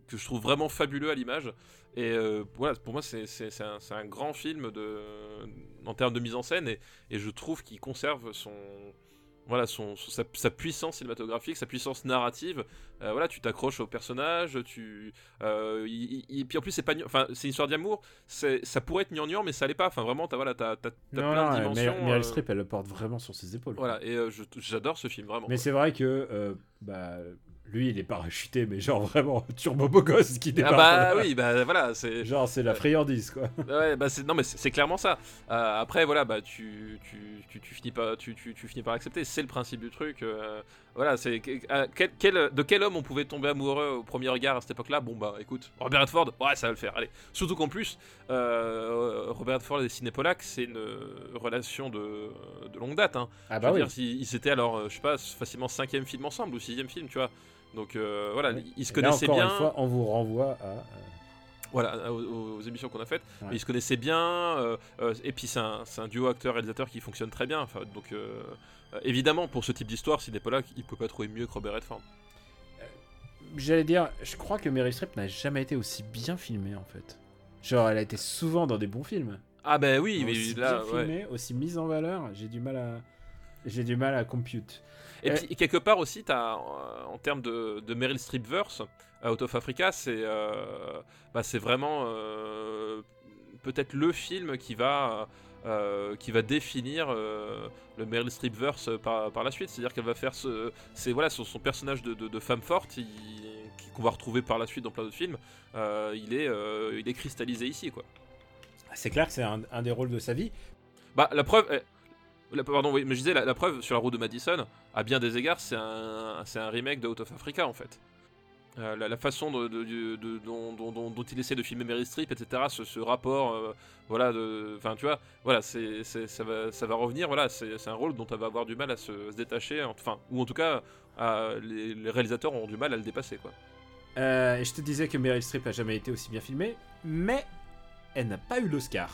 que je trouve vraiment fabuleux à l'image. Et euh, voilà, pour moi c'est un, un grand film de en termes de mise en scène et, et je trouve qu'il conserve son voilà son, son- sa, sa puissance cinématographique, sa puissance narrative. Euh, voilà, tu t'accroches au personnage, tu euh, il- il- puis en plus c'est pas enfin c'est une histoire d'amour, c'est ça pourrait être gnangnan mais ça l'est pas. Enfin vraiment t'as voilà t'as plein de euh, dimensions. Meryl Meryl euh, elle le porte vraiment sur ses épaules. voilà et euh, j'adore ce film vraiment. Mais c'est vrai que euh, bah, lui, il est parachuté, mais genre vraiment turbo beau gosse qui ah débarque. bah oui bah voilà c'est Genre, c'est la friandise, quoi. Ouais, bah c'est non mais c'est clairement ça. Euh, après voilà, bah tu tu, tu, tu finis pas tu, tu, tu finis par accepter, c'est le principe du truc. euh, voilà, c'est quel, quel- de quel homme on pouvait tomber amoureux au premier regard à cette époque-là? Bon bah écoute, Robert Redford, ouais ça va le faire. Allez, surtout qu'en plus euh, Robert Redford et Cinépolac, c'est une relation de, de longue date. Hein. Ah Je bah veux oui. dire, ils, ils étaient alors, euh, je sais pas, facilement cinquième film ensemble ou sixième film, tu vois. Donc euh, voilà, ils se Et là, connaissaient encore bien. une fois, on vous renvoie à. euh, Voilà, aux, aux émissions qu'on a faites. Ouais. Ils se connaissaient bien, euh, et puis c'est un, duo acteur-réalisateur qui fonctionne très bien. Enfin, donc, évidemment, pour ce type d'histoire, s'il n'est pas là, il peut pas trouver mieux que Robert Redford. J'allais dire, je crois que Meryl Streep n'a jamais été aussi bien filmée, en fait. Genre, elle a été souvent dans des bons films. Ah, ben oui, mais aussi là, bien ouais. filmée, aussi mise en valeur, j'ai du mal à. J'ai du mal à compute. Et Euh, puis quelque part aussi, as, euh, en termes de, de Meryl Streep verse, Out of Africa, c'est euh, bah, vraiment euh, peut-être le film qui va euh, qui va définir euh, le Meryl Streep verse par, par la suite. C'est-à-dire qu'elle va faire ce, voilà son, son personnage de, de- de femme forte, qu'on va retrouver par la suite dans plein d'autres films. euh, il est euh, il est cristallisé ici quoi. C'est clair que c'est un, un des rôles de sa vie. Bah, la preuve. Pardon, oui, mais je disais, la, preuve sur la route de Madison, à bien des égards, c'est un, un remake de Out of Africa en fait. Euh, la, façon dont, il essaie de filmer Meryl Streep, etc., ce, rapport, euh, voilà, enfin, tu vois, voilà, ça, va, revenir, voilà, c'est, un rôle dont elle va avoir du mal à se, détacher, enfin, ou en tout cas, les, réalisateurs auront du mal à le dépasser, quoi. Euh, je te disais que Meryl Streep a jamais été aussi bien filmée, mais elle n'a pas eu l'Oscar.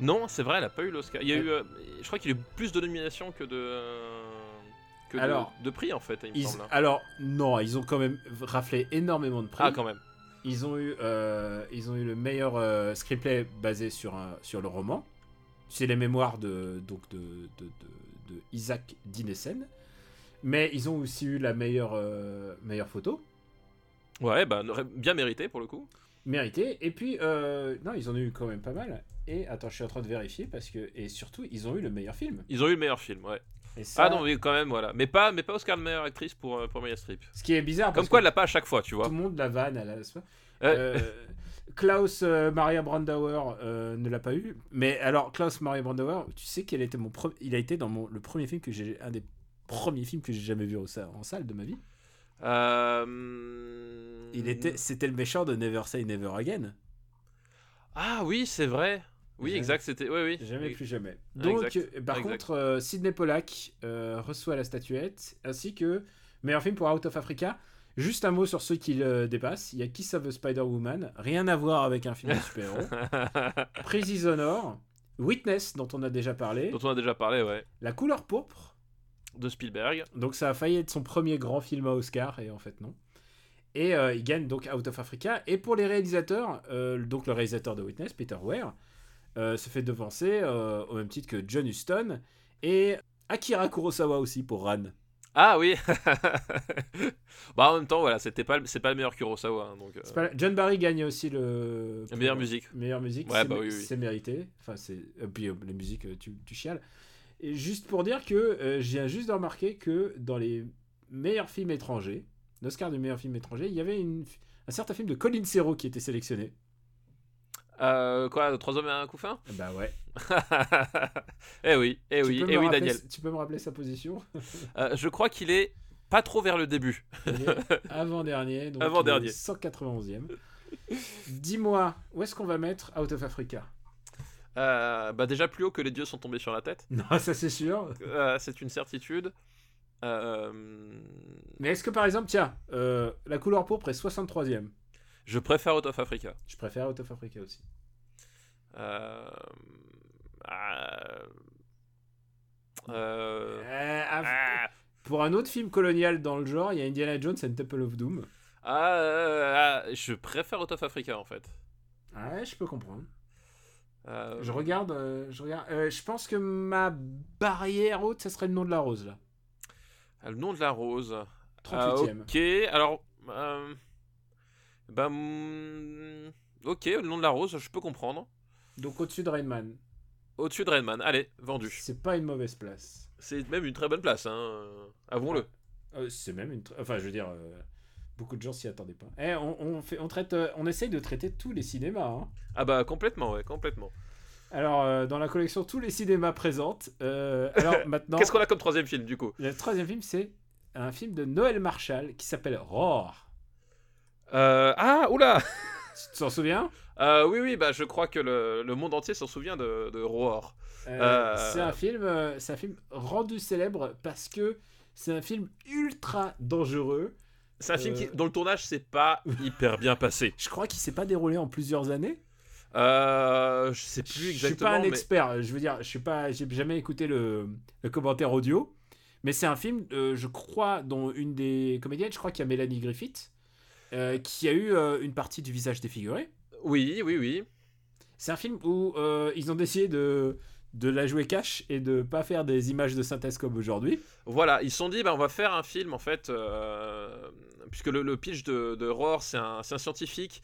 Non, c'est vrai, elle a pas eu l'Oscar. Il y a eu, euh, je crois qu'il y a eu plus de nominations que de, euh, que de- Alors, de, prix en fait, il me Ils- semble. hein. Alors, non, ils ont quand même raflé énormément de prix. Ah, quand même. Ils ont eu, euh, ils ont eu le meilleur screenplay basé sur, un, sur le roman. C'est les mémoires de, donc de, de, de- de Isaac Dinesen. Mais ils ont aussi eu la meilleure, meilleure photo, Ouais, bah, bien mérité pour le coup. méritée. Et puis, non, ils en ont eu quand même pas mal. Et attends, je suis en train de vérifier parce que. Et surtout, ils ont eu le meilleur film. Ils ont eu le meilleur film, ouais. Et ça, Ah non, oui, quand même, voilà. Mais pas, mais pas Oscar de meilleure actrice pour, euh, pour Meryl Streep. Ce qui est bizarre Comme quoi, elle l'a pas à chaque fois, tu vois. tout le monde la vanne à la. Ouais. Euh, Klaus euh, Maria Brandauer euh, ne l'a pas eu. Mais alors, Klaus Maria Brandauer, tu sais qu'il était mon pre- il a été dans mon, le premier film que j'ai. Un des premiers films que j'ai jamais vu en salle de ma vie. Euh... Il était, c'était le méchant de Never Say Never Again. Ah oui, c'est vrai. Oui, exact, c'était. Oui, oui. Jamais plus jamais. Donc, Exact, euh, par exact. contre, euh, Sidney Pollack euh, reçoit la statuette, ainsi que meilleur film pour Out of Africa. Juste un mot sur ceux qui le dépassent. Il y a of the Spider-Woman, rien à voir avec un film de super-héros. Praises Honor, Witness, dont on a déjà parlé, Dont on a déjà parlé, ouais. La couleur pourpre. De Spielberg. Donc ça a failli être son premier grand film à Oscar, et en fait non. Et euh, il gagne donc Out of Africa. Et pour les réalisateurs, donc le réalisateur de Witness, Peter Weir, euh, se fait devancer euh, au même titre que John Huston et Akira Kurosawa aussi pour Ran. Ah oui. bah en même temps, voilà, c'était pas, c'est pas le meilleur Kurosawa, hein, donc. euh, pas- John Barry gagne aussi le La meilleure musique. Meilleure musique, Ouais, c'est bah oui, mérité. Enfin, c'est puis les musiques, tu, tu chiales. Et juste pour dire que viens juste de remarquer que dans les meilleurs films étrangers, l'Oscar du meilleur film étranger, il y avait une, un certain film de Colin Serrault qui était sélectionné. Euh, quoi, trois hommes et un couffin? Bah ouais. Eh oui, eh oui, eh oui, rappeler- Daniel. Tu peux me rappeler sa position? Euh, je crois qu'il est pas trop vers le début. Avant-dernier. donc Avant-dernier. il est 191e. Dis-moi, où est-ce qu'on va mettre Out of Africa? Euh, bah déjà plus haut que les dieux sont tombés sur la tête. Non, ça c'est sûr. C'est une certitude. Mais est-ce que par exemple, tiens, la couleur pourpre est 63e je préfère Out of Africa. Je préfère Out of Africa aussi. Euh, euh, euh, Euh, ah, Pour un autre film colonial dans le genre, il y a Indiana Jones and Temple of Doom. ah, euh, je préfère Out of Africa en fait. Ouais, je peux comprendre. Euh, Je regarde, euh, je regarde. euh, je pense que ma barrière haute, ça serait le nom de la rose là. Le nom de la rose. 38e. Ah, ok, alors. Bah, mm, ok, le nom de la rose, je peux comprendre. Donc au-dessus de Rainman. Au-dessus de Redman, allez, vendu. C'est pas une mauvaise place. C'est même une très bonne place, hein. Avouons-le. Euh, c'est même une. Enfin, je veux dire, euh, beaucoup de gens s'y attendaient pas. Eh, on, on fait, on traite, euh, on essaye de traiter tous les cinémas. hein. Ah bah complètement, ouais, complètement. Alors, euh, dans la collection, tous les cinémas présentent. Euh, alors maintenant, Qu'est-ce qu'on a comme troisième film du coup? Le troisième film, c'est un film de Noël Marshall qui s'appelle Roar. Euh, Ah, oula Tu t'en souviens? Euh, Oui, oui, bah je crois que le, le monde entier s'en souvient de, de Roar. Euh, C'est un film, un film rendu célèbre parce que c'est un film ultra dangereux. C'est un film qui, dont le tournage s'est pas hyper bien passé. Je crois qu'il s'est pas déroulé en plusieurs années. Euh, je sais plus Je suis exactement. pas un mais- expert. Je veux dire, je suis pas, j'ai jamais écouté le, le commentaire audio, mais c'est un film, euh, je crois, dont une des comédiennes, je crois qu'il y a Mélanie Griffith, euh, qui a eu euh, une partie du visage défiguré. Oui, oui, oui. C'est un film où euh, ils ont décidé de de la jouer cash et de pas faire des images de synthèse comme aujourd'hui. Voilà, ils se sont dit, bah, on va faire un film en fait, puisque le, le pitch de, de Roar, c'est un, c'est un scientifique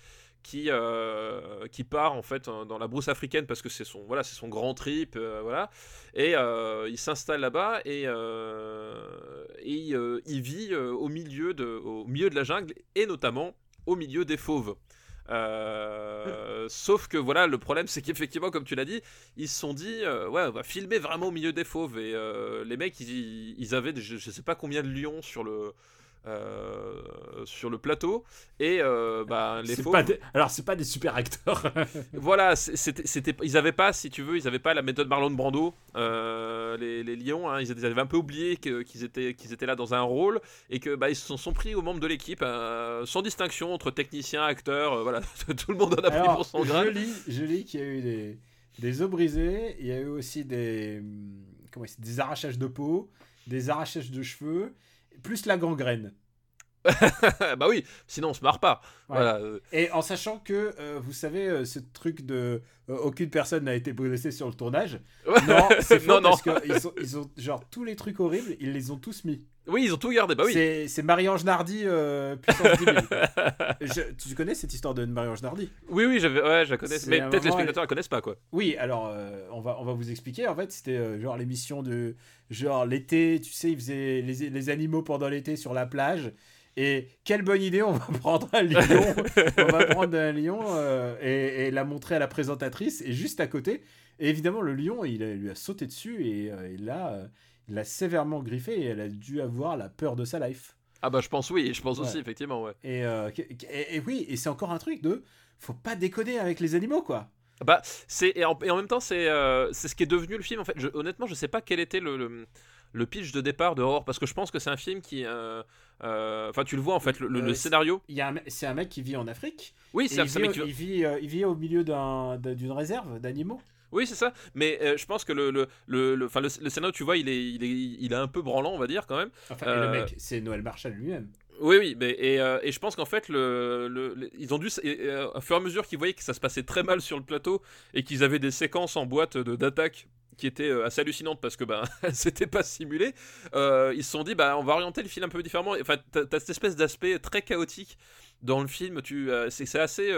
qui, euh, qui part en fait dans la brousse africaine parce que c'est son, voilà, c'est son grand trip, euh, voilà, et euh, il s'installe là-bas et, et il vit au, milieu de, au milieu de la jungle et notamment au milieu des fauves. Euh, sauf que voilà, le problème c'est qu'effectivement, comme tu l'as dit, ils se sont dit, ouais, on va filmer vraiment au milieu des fauves. Et les mecs, ils, ils avaient, je, je sais pas combien de lions sur le, euh, sur le plateau. Et euh, bah, les fauves. pas des- Alors, c'est pas des super acteurs. Voilà, c'était, ils avaient pas, si tu veux, ils avaient pas la méthode Marlon Brando, euh, les, les lions, hein, ils, avaient un peu oublié qu'ils étaient, qu'ils étaient là dans un rôle et que bah, ils se sont, pris aux membres de l'équipe euh, sans distinction entre techniciens, acteurs, euh, voilà, tout le monde en a pris Alors, pour son je grade. lis, je lis qu'il y a eu des, des os brisés, il y a eu aussi des, hum, comment des arrachages de peau, des arrachages de cheveux, plus la gangrène. bah oui, sinon on se marre pas. Voilà. euh, Et en sachant que, euh, vous savez, euh, ce truc de euh, aucune personne n'a été blessée sur le tournage. Non, c'est faux non, non. parce qu'ils ils ont, genre, tous les trucs horribles, ils les ont tous mis. Oui, ils ont tout gardé. Bah oui. C'est- Marie-Ange Nardi, euh, puissance 10 000. Je- tu connais cette histoire de Marie-Ange Nardi? Oui, oui, j'avais, ouais, je la connais. Mais peut-être les spectateurs la connaissent pas, quoi. Oui, alors euh, on, va, on va vous expliquer. En fait, c'était euh, genre l'émission de. Genre l'été, tu sais, ils faisaient les, les animaux pendant l'été sur la plage. Et quelle bonne idée, on va prendre un lion, on va prendre un lion et, et la montrer à la présentatrice. Et juste à côté, et évidemment, le lion, il, lui a sauté dessus et euh, il l'a sévèrement griffé et elle a dû avoir la peur de sa life. Ah bah je pense oui, je pense Ouais. aussi, effectivement, ouais. Et, euh, et, et oui, et c'est encore un truc de. Faut pas déconner avec les animaux, quoi. Bah, c'est et en, et en même temps, c'est euh, c'est ce qui est devenu le film. En fait, je, honnêtement, je sais pas quel était le, le, le pitch de départ de Horror parce que je pense que c'est un film qui, euh, euh, enfin, tu le vois en fait, le, scénario. Il y a C'est un mec qui vit en Afrique. Oui, c'est un vit, mec qui- il, vit, il vit au milieu d'un- d'un- d'une réserve d'animaux. Oui, c'est ça. Mais euh, je pense que le, le, le, le, le, le scénario, tu vois, il est, il est, il est un peu branlant, on va dire quand même. Enfin, et Euh, le mec, c'est Noël Marshall lui-même. Oui, oui, mais et, euh, et je pense qu'en fait, le, le- le- ils ont dû, et, au fur et à mesure qu'ils voyaient que ça se passait très mal sur le plateau et qu'ils avaient des séquences en boîte de d'attaque qui étaient assez hallucinantes parce que ben c'était pas simulé, euh, ils se sont dit bah on va orienter le film un peu différemment. Enfin, t'as t'as cette espèce d'aspect très chaotique dans le film. Tu, euh, c'est c'est assez.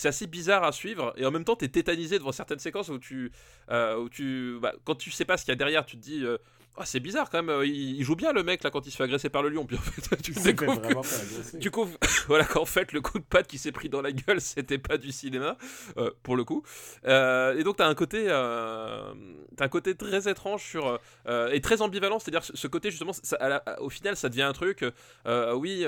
Euh, c'est assez bizarre à suivre et en même temps t'es tétanisé devant certaines séquences où tu euh, tu bah, quand tu sais pas ce qu'il y a derrière tu te dis Ah, c'est bizarre quand même euh, il, il joue bien le mec là quand il se fait agresser par le lion puis en fait tu découvres que- voilà qu'en fait, le coup de patte qui s'est pris dans la gueule, c'était pas du cinéma, euh, pour le coup. Euh, et donc, t'as un côté, euh, un côté très étrange sur et très ambivalent, c'est-à-dire ce ce côté justement, ça- à la- au final, ça devient un truc. oui,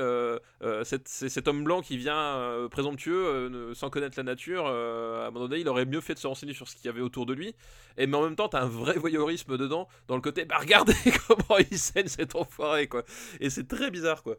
cet, c'est cet homme blanc qui vient présomptueux, sans connaître la nature. à un moment donné, il aurait mieux fait de se renseigner sur ce qu'il y avait autour de lui. Et mais en même temps, t'as un vrai voyeurisme dedans, dans le côté, bah regardez comment il saigne cet enfoiré, quoi. Et c'est très bizarre, quoi.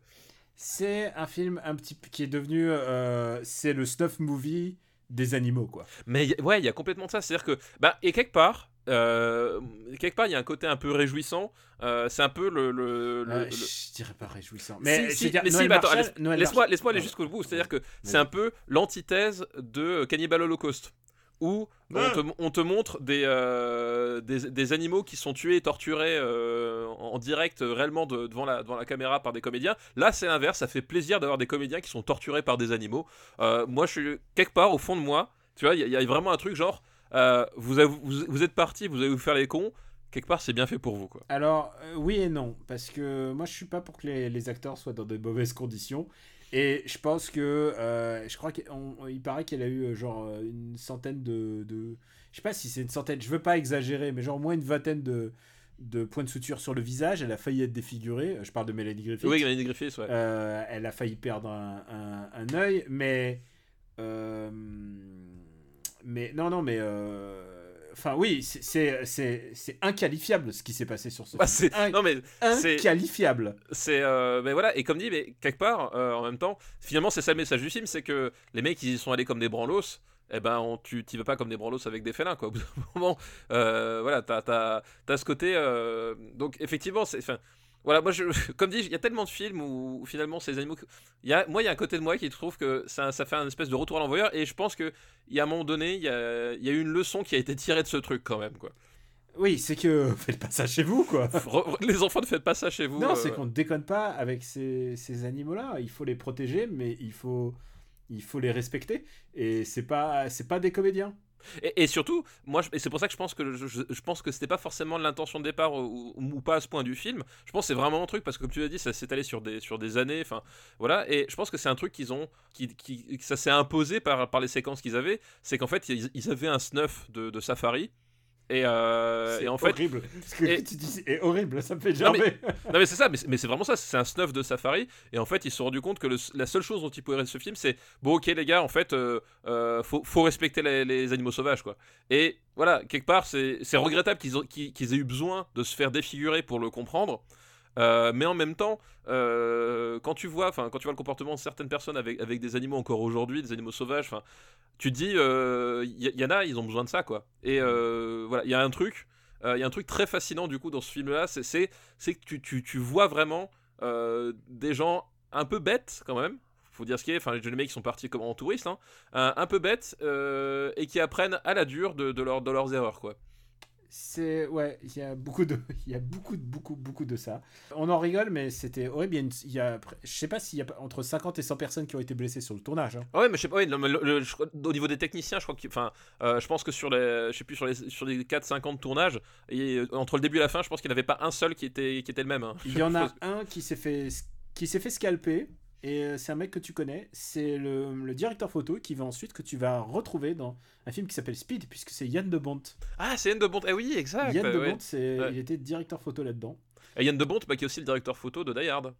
C'est un film un petit qui est devenu. euh, c'est le snuff movie des animaux, quoi. Mais ouais, il y a complètement ça. C'est-à-dire que, bah, et quelque part, euh, quelque part, il y a un côté un peu réjouissant. Euh, c'est un peu le. le- le- Euh, le- Je dirais pas réjouissant. Mais si, dire, mais si, attends, laisse- laisse-moi laisse-moi aller jusqu'au bout. C'est-à-dire que c'est un peu l'antithèse de Cannibal Holocaust. Où on, Ah. te, on te montre des, euh, des, des animaux qui sont tués et torturés euh, en, en direct euh, réellement de- devant, la, devant la caméra par des comédiens. Là, c'est l'inverse. Ça fait plaisir d'avoir des comédiens qui sont torturés par des animaux. Euh, moi, je suis quelque part au fond de moi. Tu vois, il y, a- il y a vraiment un truc genre euh, vous, avez- vous, vous êtes parti, vous allez vous faire les cons. Quelque part, c'est bien fait pour vous. Quoi. Alors, euh, oui et non. Parce que moi, je suis pas pour que les, les acteurs soient dans de mauvaises conditions. Et je pense que. euh, je crois qu'il paraît qu'elle a eu euh, genre euh, une centaine de, de. Je sais pas si c'est une centaine, je veux pas exagérer, mais genre au moins une vingtaine de, de points de suture sur le visage. Elle a failli être défigurée. Je parle de Mélanie Griffith. Oui, Mélanie Griffiths, ouais. Euh, elle a failli perdre un, un, un œil, mais. euh, mais non, non, mais. euh, Enfin, oui, c'est- c'est c'est- c'est inqualifiable ce qui s'est passé sur ce Bah, film. c'est- In- non mais inqualifiable. c'est euh, mais voilà et comme dit mais quelque part euh, en même temps finalement c'est ça le message du film c'est que les mecs ils y sont allés comme des branlos eh ben on, tu t'y vas pas comme des branlos avec des félins quoi au bout d'un moment euh, voilà t'as t'as t'as ce côté euh, donc effectivement c'est voilà moi je comme dit il y a tellement de films où, où finalement ces animaux il y a moi il y a un côté de moi qui trouve que ça, ça fait un espèce de retour à l'envoyeur et je pense que il y a un moment donné il y a, il y a eu une leçon qui a été tirée de ce truc quand même quoi Oui, c'est que faites pas ça chez vous, quoi. Les enfants, ne faites pas ça chez vous. Non, euh, c'est qu'on ne déconne pas avec ces, ces animaux-là. Il faut les protéger, mais il faut, il faut les respecter. Et c'est pas, c'est pas des comédiens. Et, surtout, moi, et c'est pour ça que je pense que je, je- pense que c'était pas forcément l'intention de départ ou, ou- pas à ce point du film. Je pense que c'est vraiment un truc parce que comme tu l'as dit, ça s'est allé sur des sur des années. Enfin, voilà. Et je pense que c'est un truc qu'ils ont, qui, qui- ça s'est imposé par par les séquences qu'ils avaient. C'est qu'en fait, ils, avaient un snuff de Safari. Et, euh, c'est et en fait, horrible. Ce que et- tu dis est horrible, ça me fait Non, mais- gerber. non mais c'est ça, mais c'est mais c'est vraiment ça, c'est un snuff de Safari, et en fait ils se sont rendus compte que le- la seule chose dont ils pouvaient ce film, c'est bon ok les gars, en fait, euh, euh, faut, faut respecter les, les animaux sauvages quoi. Et voilà, quelque part c'est regrettable qu'ils aient eu besoin de se faire défigurer pour le comprendre, Euh, mais en même temps, euh, quand tu vois, enfin quand tu vois le comportement de certaines personnes avec, avec des animaux encore aujourd'hui, des animaux sauvages, enfin tu te dis, il y, y en a, ils ont besoin de ça quoi. Et euh, voilà, il y a un truc. Euh, Il y a un truc très fascinant du coup dans ce film-là, c'est- que tu, tu, tu vois vraiment euh, des gens un peu bêtes quand même. Faut dire ce qui est, enfin les jeunes mecs qui sont partis comme en touriste, hein, un, peu bêtes euh, et qui apprennent à la dure de, de, leur- de leurs erreurs quoi. C'est ouais, il y a beaucoup de, il y a beaucoup de beaucoup beaucoup de ça. On en rigole, mais c'était horrible. Il y a, une- il y a après- je sais pas s'il y a entre 50 et 100 personnes qui ont été blessées sur le tournage. hein. Ah Ouais, mais je sais pas, ouais, non, mais le- le- je crois- au niveau des techniciens, je crois que, enfin, euh, je pense que sur les, je sais plus, sur les, sur les 4-5 ans de tournage, et, euh, entre le début et la fin, je pense qu'il n'y avait pas un seul qui était, qui était le même. hein. Il y en a un qui s'est fait qui s'est fait scalper et euh, c'est un mec que tu connais. C'est le, le directeur photo qui va ensuite que tu vas retrouver dans un film qui s'appelle Speed puisque c'est Yann de Bont. Ah, c'est Yann de Bont, eh oui, exact. Yann de ouais. Bont, Ouais. il était directeur photo là-dedans. Et Yann de Bont, bah, qui est aussi le directeur photo de Die Hard.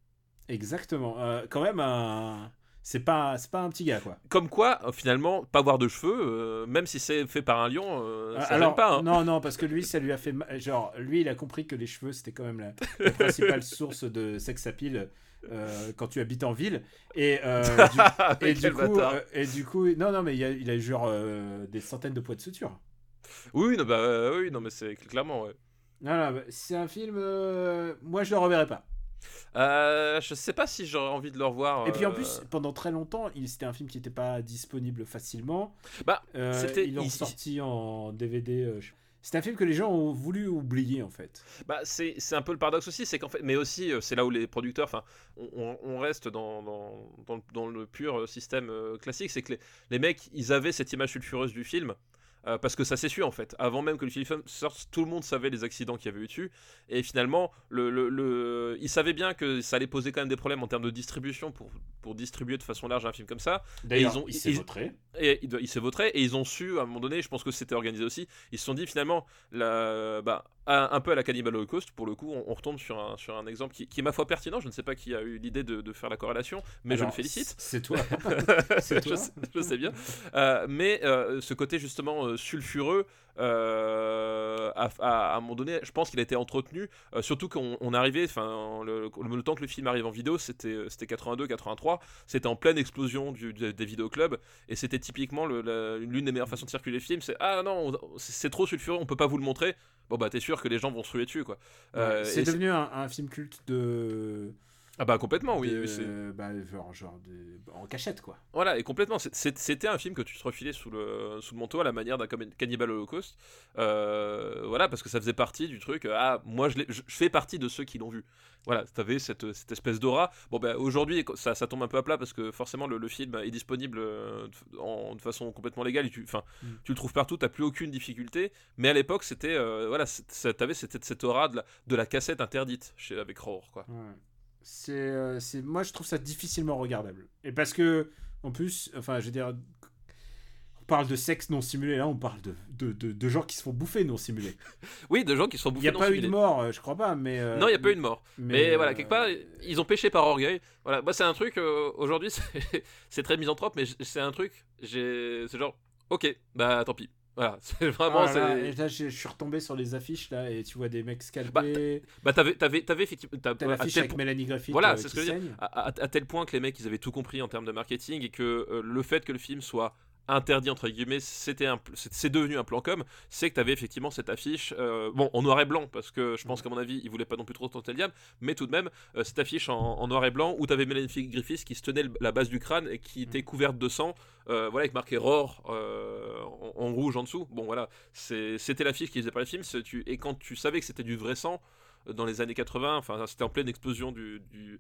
Exactement. Euh, quand même un c'est pas c'est pas un petit gars quoi. Comme quoi, euh, finalement, pas avoir de cheveux, euh, même si c'est fait par un lion, euh, ça Alors, pas. hein. non, non, parce que lui, ça lui a fait. Genre, lui, il a compris que les cheveux, c'était quand même la, la principale source de sex appeal euh, quand tu habites en ville. Et, euh, du, Mais et, du quel coup, bâtard. euh, et du coup, non, non, mais il a, il a genre des centaines de poids de suture. Oui, non, bah, oui, non, mais c'est clairement, ouais. Non, bah, c'est un film. moi, je le reverrai pas. Euh, je sais pas si j'aurais envie de le revoir. Et puis en plus, pendant très longtemps, il- c'était un film qui n'était pas disponible facilement. Bah, Euh, c'était- ils l'ont sorti en DVD. je- c'est un film que les gens ont voulu oublier en fait. Bah, c'est un peu le paradoxe aussi, c'est qu'en fait, mais aussi euh, c'est là où les producteurs, enfin, on, reste dans le, dans le pur euh, système euh, classique, c'est que les, les mecs, ils avaient cette image sulfureuse du film. Euh, parce que ça s'est su en fait. Avant même que le film sorte, tout le monde savait les accidents qu'il y avait eu dessus. Et finalement, le, le, le- ils savaient bien que ça allait poser quand même des problèmes en termes de distribution pour, pour distribuer de façon large un film comme ça. D'ailleurs, ils ont- il s'est votré. Et il, il s'est et ils ont su, à un moment donné, je pense que c'était organisé aussi, ils se sont dit finalement, la, bah, un, peu à la Cannibal Holocaust, pour le coup, on, on retombe sur un, sur un exemple qui, qui est ma foi pertinent, je ne sais pas qui a eu l'idée de, de faire la corrélation, mais je le félicite. C'est toi. Je, toi. sais, je sais bien. Euh, mais euh, ce côté justement euh, sulfureux, à, à- à un moment donné, je pense qu'il a été entretenu, surtout qu'on on arrivait, enfin, le, le- le temps que le film arrive en vidéo, c'était c'était 82, 83, c'était en pleine explosion du, des, des vidéoclubs, et c'était typiquement l'une des meilleures façons de circuler le film, c'est ah non, on- c'est c'est trop sulfureux, on peut pas vous le montrer. Bon bah t'es sûr que les gens vont se ruer dessus quoi. Euh, c'est devenu un, un film culte de. Ah bah complètement oui. de- oui, c'est- bah, genre, genre de- en cachette quoi. Voilà, et complètement. C'était un film que tu te refilais sous le, sous le manteau à la manière d'un Cannibal Holocaust. Euh, voilà, parce que ça faisait partie du truc. euh, Ah, moi, je, fais partie de ceux qui l'ont vu. Voilà, t'avais cette, cette espèce d'aura. Bon, ben aujourd'hui, ça, ça tombe un peu à plat parce que forcément, le, le film est disponible euh, de, en- de façon complètement légale. tu, enfin, Mm. tu le trouves partout, t'as plus aucune difficulté. Mais à l'époque, c'était. euh, voilà, t'avais cette, cette aura de la, de la cassette interdite chez, avec Roar, quoi. Ouais. C'est, euh, c'est, moi, je trouve ça difficilement regardable. Et parce que, en plus, enfin, je veux dire, on parle de sexe non simulé, là, on parle de, de, de, de gens qui se font bouffer non simulé. Oui, de gens qui sont Il bouffés n'y a pas eu de mort, euh, je crois pas, mais. euh, Non, il n'y a pas eu de mort. Mais, euh, voilà, quelque part, ils ont péché par orgueil. Voilà, moi c'est un truc, euh, aujourd'hui, c'est- c'est très misanthrope, mais c'est un truc, j'ai, c'est genre, ok, bah tant pis. Voilà, c'est vraiment, Ah là là, c'est... et là, je suis retombé sur les affiches là et tu vois des mecs scalpés. Bah, Bah t'avais, t'avais, t'avais effectivement... t'as- l'affiche avec point- Mélanie Griffith. Voilà, euh, c'est ce que je veux à, à- à tel point que les mecs, ils avaient tout compris en termes de marketing et que euh, le fait que le film soit interdit entre guillemets, c'était un, c'est devenu un plan com, c'est que tu avais effectivement cette affiche, euh, bon en noir et blanc parce que je pense qu'à mon avis il voulait pas non plus trop tenter le diable, mais tout de même euh, cette affiche en, noir et blanc où tu avais Mélanie Griffiths qui se tenait la base du crâne et qui était couverte de sang, euh, voilà avec marqué Roar en, rouge en dessous. Bon voilà, c'était l'affiche qui faisait pas le film, tu, et quand tu savais que c'était du vrai sang dans les années 80, enfin c'était en pleine explosion du, du,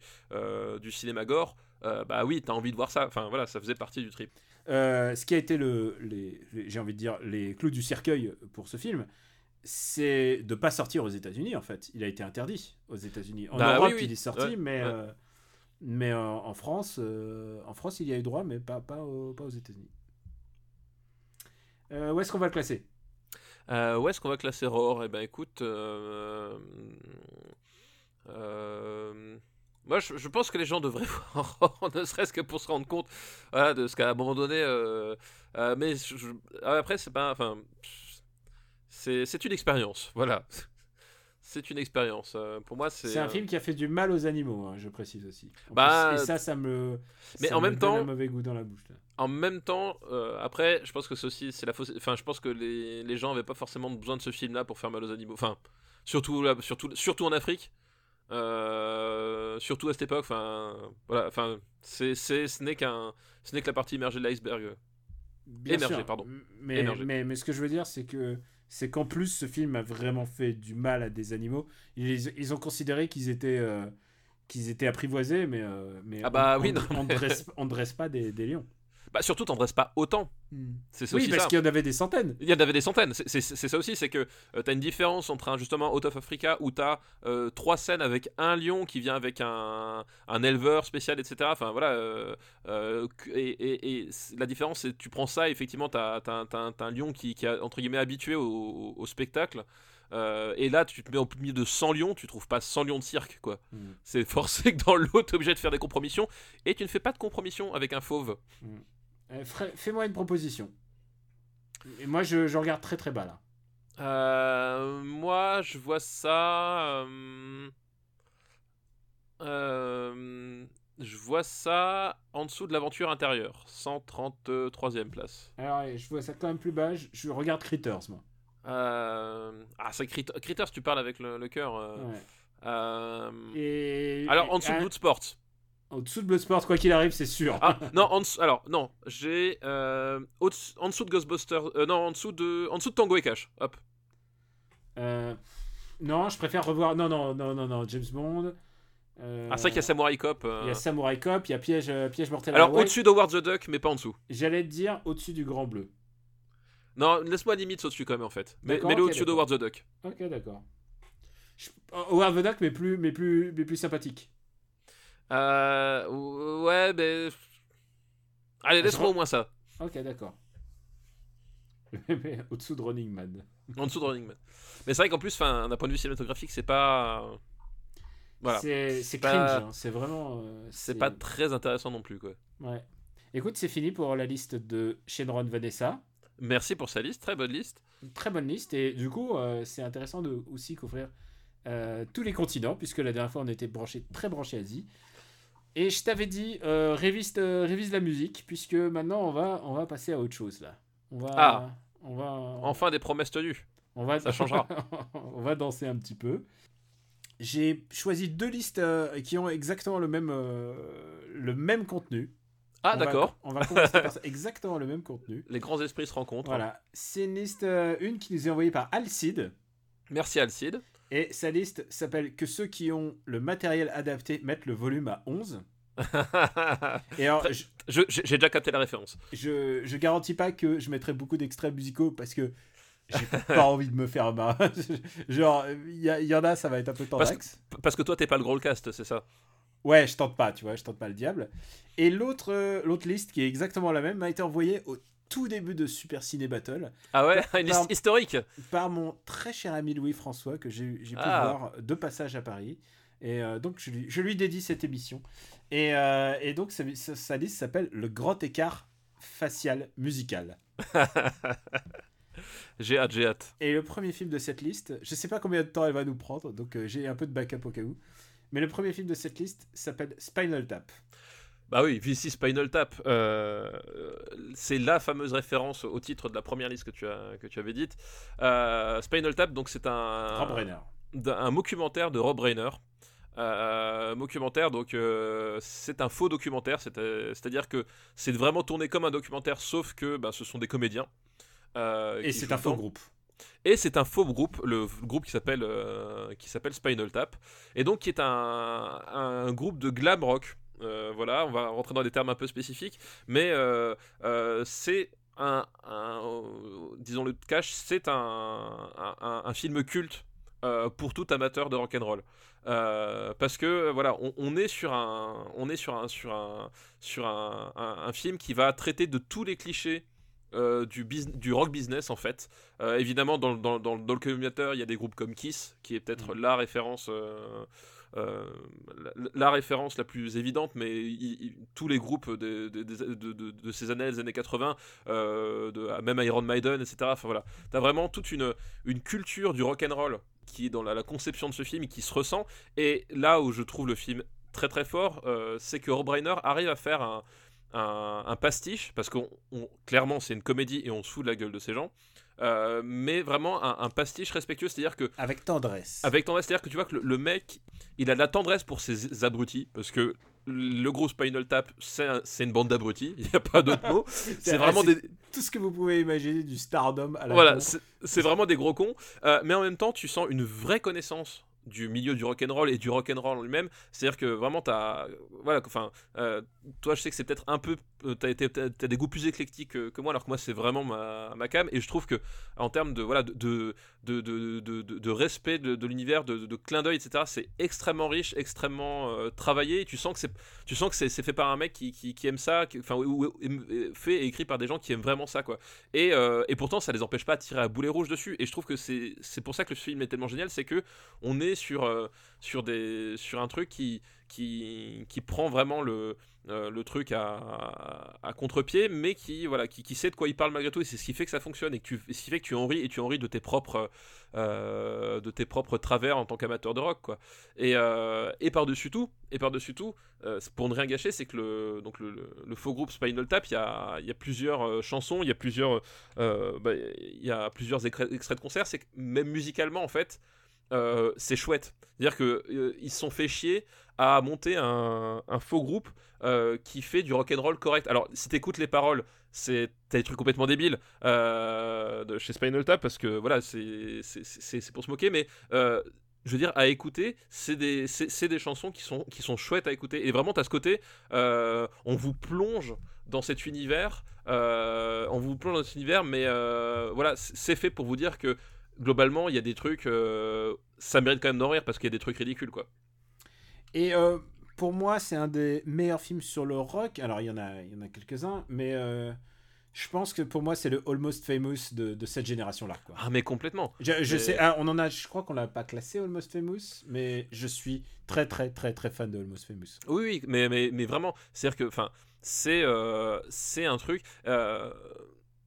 du cinéma gore, bah oui, t'as envie de voir ça, enfin voilà, ça faisait partie du trip. Euh, ce qui a été le, les, j'ai envie de dire, les clous du cercueil pour ce film, c'est de pas sortir aux États-Unis en fait. Il a été interdit aux États-Unis. En bah Europe, il est sorti, mais euh, mais en France, euh, en France, il y a eu droit, mais pas pas, pas aux États-Unis. où est-ce qu'on va le classer? Où est-ce qu'on va classer Roar? Eh ben écoute. Moi, je, pense que les gens devraient voir, ne serait-ce que pour se rendre compte de ce qu'à un moment donné. Euh, euh, mais après, c'est pas. Enfin, c'est une expérience. Voilà. C'est une expérience. Euh, pour moi, c'est. C'est un film qui a fait du mal aux animaux, hein, je précise aussi. bah, et ça, ça me. Mais en même temps. un mauvais goût dans la bouche. En même temps, après, je pense que ceci, c'est la fausse. Enfin, je pense que les, les gens n'avaient pas forcément besoin de ce film-là pour faire mal aux animaux. Enfin, surtout, surtout, surtout en Afrique. Euh, surtout à cette époque, enfin, voilà, enfin, c'est, ce n'est qu'un, ce n'est que la partie émergée de l'iceberg. Émergée, pardon. Mais, mais, mais, ce que je veux dire, c'est que c'est qu'en plus, ce film a vraiment fait du mal à des animaux. Ils, ils ont considéré qu'ils étaient, euh, qu'ils étaient apprivoisés, mais, euh, mais ah bah, on, oui, on, dresse, on dresse pas des, des lions. Bah surtout, t'en dresses pas autant. Hmm. C'est oui, parce qu'il y en avait des centaines. Il y en avait des centaines. C'est ça aussi, c'est que euh, t'as une différence entre un justement Out of Africa où t'as euh, trois scènes avec un lion qui vient avec un, un éleveur spécial, etc. Enfin voilà. Euh, et, la différence, c'est tu prends ça, effectivement, t'as as, un lion qui, qui est entre guillemets habitué au, spectacle. et là, tu te mets au milieu de 100 lions, tu trouves pas 100 lions de cirque, quoi. Hmm. C'est forcé que dans l'autre, t'es obligé de faire des compromissions, et tu ne fais pas de compromission avec un fauve. Hmm. Euh, fais-moi une proposition. Et moi, je, regarde très très bas là. Euh, moi, je vois ça. Euh, je vois ça en dessous de l'aventure intérieure, 133e place. Alors, je vois ça quand même plus bas. Je, regarde Critters, moi. Ah, c'est Critters, tu parles avec le, cœur. Et... Alors, en dessous de Bloodsport. Au-dessous de Bloodsport, quoi qu'il arrive, c'est sûr. Ah, non, en dessous, alors, non, j'ai. Euh, en dessous de Ghostbusters. Euh, non, en dessous de, en dessous de Tango et Cash. Hop. Euh, non, je préfère revoir. Non, non, non, non, non, James Bond. Ah, c'est vrai qu'il y a Samurai Cop. Il y a Samurai Cop, il y a Piège, Piège Mortel. Alors, au-dessus d'Howard the Duck, mais pas en dessous. J'allais te dire au-dessus du Grand Bleu. Non, laisse-moi limite au-dessus quand même, en fait. Mais, le au-dessus d'Howard the Duck. Ok, d'accord. Howard the Duck, mais plus, mais plus, mais plus sympathique. Euh, ouais, ben. Allez, ah, laisse-moi au moins ça. Ok, d'accord. Au-dessous de Running Man. En dessous de Running Man. Mais c'est vrai qu'en plus, d'un point de vue cinématographique, c'est pas. Voilà. C'est cringe, hein. c'est vraiment. Euh, c'est pas très intéressant non plus, quoi. Ouais. Écoute, c'est fini pour la liste de Shenron Vanessa. Merci pour sa liste, très bonne liste. Très bonne liste, et du coup, euh, c'est intéressant de aussi couvrir tous les continents, puisque la dernière fois on était branché, très branché Asie. Et je t'avais dit, euh, révise, euh, révise, la musique, puisque maintenant on va, on va passer à autre chose là. On va, ah on va, Enfin des promesses tenues. On va, Ça changera. on va danser un petit peu. J'ai choisi deux listes euh, qui ont exactement le même, le même contenu. Ah d'accord. On va commencer par exactement le même contenu. Les grands esprits se rencontrent. Voilà. C'est une liste, une qui nous est envoyée par Alcide. Merci Alcide. Et sa liste s'appelle Que ceux qui ont le matériel adapté mettent le volume à 11. et alors, j'ai déjà capté la référence. Je, je garantis pas que je mettrai beaucoup d'extraits musicaux parce que j'ai pas envie de me faire mal. Genre, il y, en a, ça va être un peu tendax. Parce, parce que toi, t'es pas le gros cast, c'est ça? Ouais, je tente pas, tu vois, je tente pas le diable. Et l'autre euh, l'autre liste, qui est exactement la même, m'a été envoyée au tout début de Super Ciné Battle. Ah ouais, une liste historique Par mon très cher ami Louis François, que j'ai pu ah. voir de passage à Paris. Et euh, donc, je lui, je lui, dédie cette émission. Et, euh, et donc, sa, sa liste s'appelle Le Grand Écart Facial Musical. j'ai hâte, j'ai hâte. Et le premier film de cette liste, je sais pas combien de temps elle va nous prendre, donc euh, j'ai un peu de backup au cas où. Mais le premier film de cette liste s'appelle Spinal Tap. Bah oui, VC Spinal Tap, euh, c'est la fameuse référence au titre de la première liste que tu, as, que tu avais dite. Euh, Spinal Tap, donc c'est un, Rob Reiner. un documentaire de Rob Reiner. Euh, documentaire, donc c'est un faux documentaire, c'est- c'est-à-dire que c'est vraiment tourné comme un documentaire, sauf que bah, ce sont des comédiens. Et c'est un faux groupe. Et c'est un faux groupe, le groupe qui s'appelle euh, qui s'appelle Spinal Tap, et donc qui est un, un groupe de glam rock. Euh, voilà, on va rentrer dans des termes un peu spécifiques, mais euh, euh, c'est un, un- disons le cash, c'est un, un, un- un film culte euh, pour tout amateur de rock and roll. Euh, parce que voilà, on, on est sur un, on est sur un, sur un, sur un, film qui va traiter de tous les clichés euh, du, rock business en fait. Évidemment, dans, dans, dans, dans le communautaire, il y a des groupes comme Kiss, qui est peut-être la référence. Euh, la, référence la plus évidente, mais tous les groupes de, ces années, des années 80, euh, même Iron Maiden, etc. Enfin voilà, t'as vraiment toute une, culture du rock and roll qui est dans la, conception de ce film, qui se ressent. Et là où je trouve le film très très fort, euh, c'est que Rob Reiner arrive à faire un, un, un pastiche, parce que clairement c'est une comédie et on se fout de la gueule de ces gens, euh, mais vraiment un, un pastiche respectueux, c'est-à-dire que Avec tendresse. avec tendresse, c'est-à-dire que tu vois que le, le mec, il a de la tendresse pour ses abrutis, parce que le gros Spinal Tap, c'est un- c'est une bande d'abrutis, il n'y a pas d'autre mot. C'est vraiment des, Tout ce que vous pouvez imaginer du stardom à la voilà, c'est vraiment des gros cons, euh, mais en même temps, tu sens une vraie connaissance du milieu du rock'n'roll et du rock'n'roll lui-même. C'est-à-dire que vraiment, t'as, voilà, enfin, euh, toi, je sais que c'est peut-être un peu, t'as été, t'as, t'as des goûts plus éclectiques que, que moi, alors que moi, c'est vraiment ma, ma cam. Et je trouve que en termes de, voilà, de, de, de, de, respect de, l'univers, de, clin d'œil, etc., c'est extrêmement riche, extrêmement euh, travaillé. Et tu sens que c'est, tu sens que c'est, fait par un mec qui, qui, aime ça, enfin, ou, fait et écrit par des gens qui aiment vraiment ça, quoi. Et, euh, et pourtant, ça les empêche pas de tirer à boulet rouge dessus. Et je trouve que c'est c'est pour ça que le film est tellement génial, c'est que on est sur, euh, sur, des, sur un truc qui, qui, qui prend vraiment le, euh, le truc à, contre-pied, mais qui, voilà, qui, sait de quoi il parle malgré tout. Et c'est ce qui fait que ça fonctionne et que tu, ce qui fait que tu en ris et tu en ris de tes propres, euh, de tes propres travers en tant qu'amateur de rock, quoi. Et, euh, et par-dessus tout, et par-dessus tout, pour ne rien gâcher, c'est que le, donc le, faux groupe Spinal Tap, il y a, y a plusieurs chansons, il y a plusieurs, bah, y a plusieurs extraits de concerts. C'est que même musicalement, en fait, c'est chouette. C'est-à-dire que euh, ils se sont fait chier à monter un faux groupe euh, qui fait du rock and roll correct. Alors, si t'écoutes les paroles, c'est t'as des trucs complètement débiles euh, de chez Spinal Tap parce que voilà, c'est pour se moquer, mais euh, je veux dire, à écouter, c'est des, des chansons qui sont, qui sont chouettes à écouter. Et vraiment, t'as ce côté, on vous plonge dans cet univers, on vous plonge dans cet univers, mais voilà, c'est fait pour vous dire que globalement, il y a des trucs, ça mérite quand même d'en rire parce qu'il y a des trucs ridicules, quoi. Et pour moi, c'est un des meilleurs films sur le rock. Alors, il y en a, il y en a quelques-uns, mais euh, je pense que pour moi, c'est le Almost Famous de, de cette génération-là. Ah, mais complètement. Je, je mais- sais, ah, on en a, je crois qu'on l'a pas classé Almost Famous, mais je suis très, très, très, très fan de Almost Famous. Oui, oui, mais, mais, mais vraiment, c'est-à-dire que, enfin, c'est euh, c'est un truc. euh,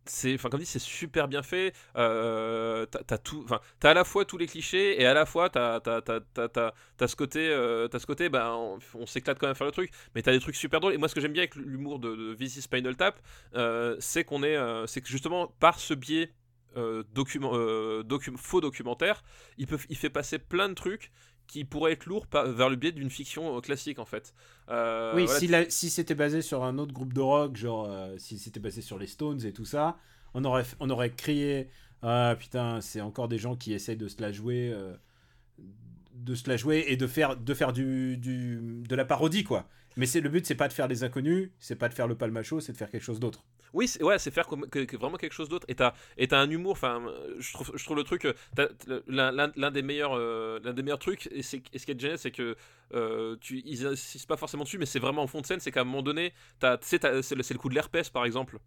c'est, enfin, comme dit, c'est super bien fait. Euh, t'as, t'as tout, enfin, t'as à la fois tous les clichés et à la fois t'as, t'as, t'as, ce côté, euh, ce côté, bah, on, s'éclate quand même à faire le truc. Mais t'as des trucs super drôles. Et moi, ce que j'aime bien avec l'humour de, de VC Spinal Tap, euh, c'est qu'on est, euh, c'est que justement par ce biais. euh, document, euh, docu- faux documentaire, il, peut, il fait passer plein de trucs qui pourraient être lourds par- vers le biais d'une fiction euh, classique en fait. Euh, oui, voilà, si, la- si c'était basé sur un autre groupe de rock, genre euh, si c'était basé sur les Stones et tout ça, on aurait, on aurait crié Ah putain, c'est encore des gens qui essayent de se la jouer. euh, de se la jouer et de faire, de faire du, du, de la parodie, quoi. Mais c'est le but, c'est pas de faire les inconnus, c'est pas de faire le palmacho, c'est de faire quelque chose d'autre. Oui, c'est, ouais, faire vraiment quelque chose d'autre. Et t'as, un humour. Enfin, je trouve, le truc. euh, l'un, des meilleurs, euh, des meilleurs trucs. Et, ce qui est génial, c'est que euh, tu, ils insistent pas forcément dessus, mais c'est vraiment en fond de scène. C'est qu'à un moment donné, c'est, c'est le coup de l'herpès, par exemple.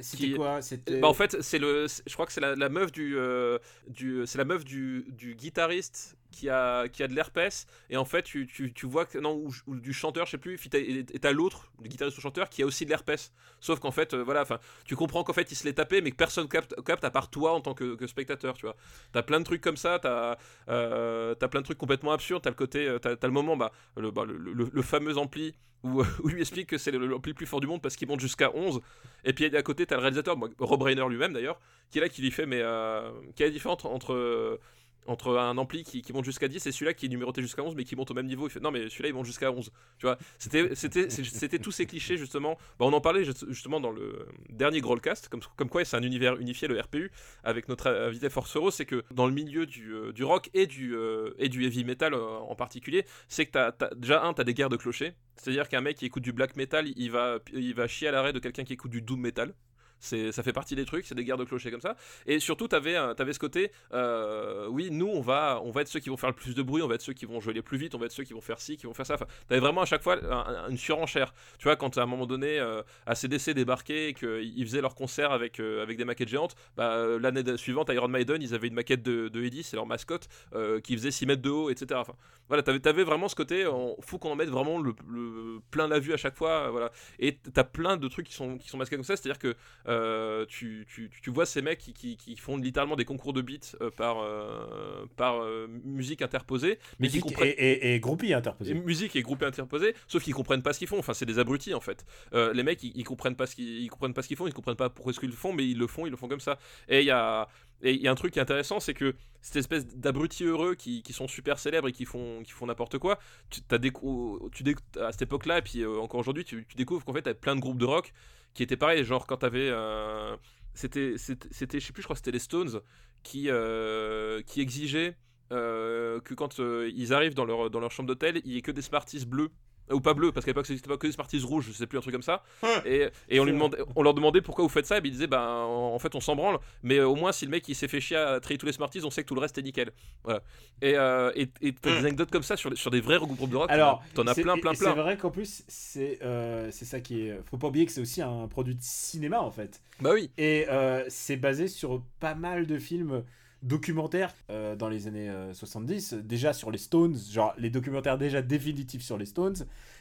C'était Qui- quoi? Bah, en fait, c'est le, je crois que c'est la, la meuf du, euh, du, c'est la meuf du, du guitariste qui a, qui a de l'herpès, et en fait, tu, tu, tu vois que, non, ou, ou du chanteur, je sais plus, et t'as l'autre, le guitariste ou chanteur, qui a aussi de l'herpès. Sauf qu'en fait, euh, voilà, enfin, tu comprends qu'en fait, il se l'est tapé, mais que personne capte, capte à part toi en tant que, que spectateur, tu vois. T'as plein de trucs comme ça, t'as euh, t'as plein de trucs complètement absurdes, t'as le côté, euh, t'as t'as le moment, bah, le, bah, le, le- le fameux ampli où, où il lui explique que c'est le- plus fort du monde parce qu'il monte jusqu'à 11. Et puis à côté, t'as le réalisateur, Rob Reiner lui-même d'ailleurs, qui est là, qui lui fait, mais euh, quelle est différence entre, entre, un ampli qui, monte jusqu'à 10 et celui-là qui est numéroté jusqu'à 11 mais qui monte au même niveau Il fait, non, mais celui-là il monte jusqu'à 11. Tu vois, c'était c'était- c'était tous ces clichés justement. Bah, on en parlait juste- justement dans le dernier Growlcast, comme, quoi c'est un univers unifié, le RPU, avec notre invité Force Rose, c'est que dans le milieu du, euh, rock et du, euh, et du heavy metal euh, en particulier, c'est que t'as- déjà un, t'as des guerres de clochers. C'est-à-dire qu'un mec qui écoute du black metal, il va, il va chier à l'arrêt de quelqu'un qui écoute du doom metal. Ça fait partie des trucs, c'est des guerres de clochers comme ça. Et surtout, t'avais, un- t'avais ce côté, euh, oui, nous, on va, on va être ceux qui vont faire le plus de bruit, on va être ceux qui vont jouer les plus vite, on va être ceux qui vont faire ci, qui vont faire ça. Enfin, t'avais vraiment à chaque fois un- un- une surenchère. Tu vois, quand à un moment donné, euh, ACDC débarquait et qu'ils faisaient leur concert avec, euh, avec des maquettes géantes, bah, euh, l'année suivante, Iron Maiden, ils avaient une maquette de, de Eddie, c'est leur mascotte, euh, qui faisait 6 mètres de haut, etc. Enfin, voilà, t'avais, t'avais vraiment ce côté, on, faut qu'on en mette vraiment le, le- plein la vue à chaque fois, euh, voilà. Et t'as plein de trucs qui sont, qui sont masqués comme ça, c'est-à-dire que euh, tu, tu, tu vois ces mecs qui, qui, qui font littéralement des concours de beats euh, par, euh, par musique interposée, mais qui Musique comprennent. et, et, et groupie Et interposé. musique et groupé interposé, sauf qu'ils comprennent pas ce qu'ils font. Enfin, c'est des abrutis en fait. Les mecs, ils, ils comprennent pas ce qu'ils ils comprennent pas ce qu'ils font, ils comprennent pas pourquoi ce qu'ils font, mais ils le font, ils le font comme ça. Et il y a et il y a un truc qui est intéressant, c'est que cette espèce d'abrutis heureux qui, qui sont super célèbres et qui font qui font n'importe quoi, tu décou- tu déc- à cette époque-là et puis encore aujourd'hui, tu, tu découvres qu'en fait, t'as plein de groupes de rock qui étaient pareils, genre quand t'avais euh, c'était c'était je sais plus, je crois c'était les Stones qui euh, exigeaient euh, que quand ils arrivent dans leur, dans leur chambre d'hôtel, il n'y ait que des Smarties bleus. Ou pas bleus, parce qu'à l'époque c'était pas que des Smarties rouges, je sais plus, un truc comme ça. Et, et on, lui demandait, on leur demandait pourquoi vous faites ça, et ils disaient, bah en, en fait on s'en branle, mais euh, au moins si le mec il s'est fait chier à trier tous les Smarties, on sait que tout le reste est nickel. Voilà. Et euh, et et t'as des anecdotes comme ça sur, sur des vrais groupes de rock, t'en as- Alors, t'en as c'est- plein, plein, et C'est plein. vrai qu'en plus, c'est euh, c'est ça qui est. Faut pas oublier que c'est aussi un produit de cinéma en fait. Bah oui. Et euh, c'est basé sur pas mal de films documentaires euh, dans les années euh, 70. Déjà sur les Stones, genre les documentaires déjà définitifs sur les Stones.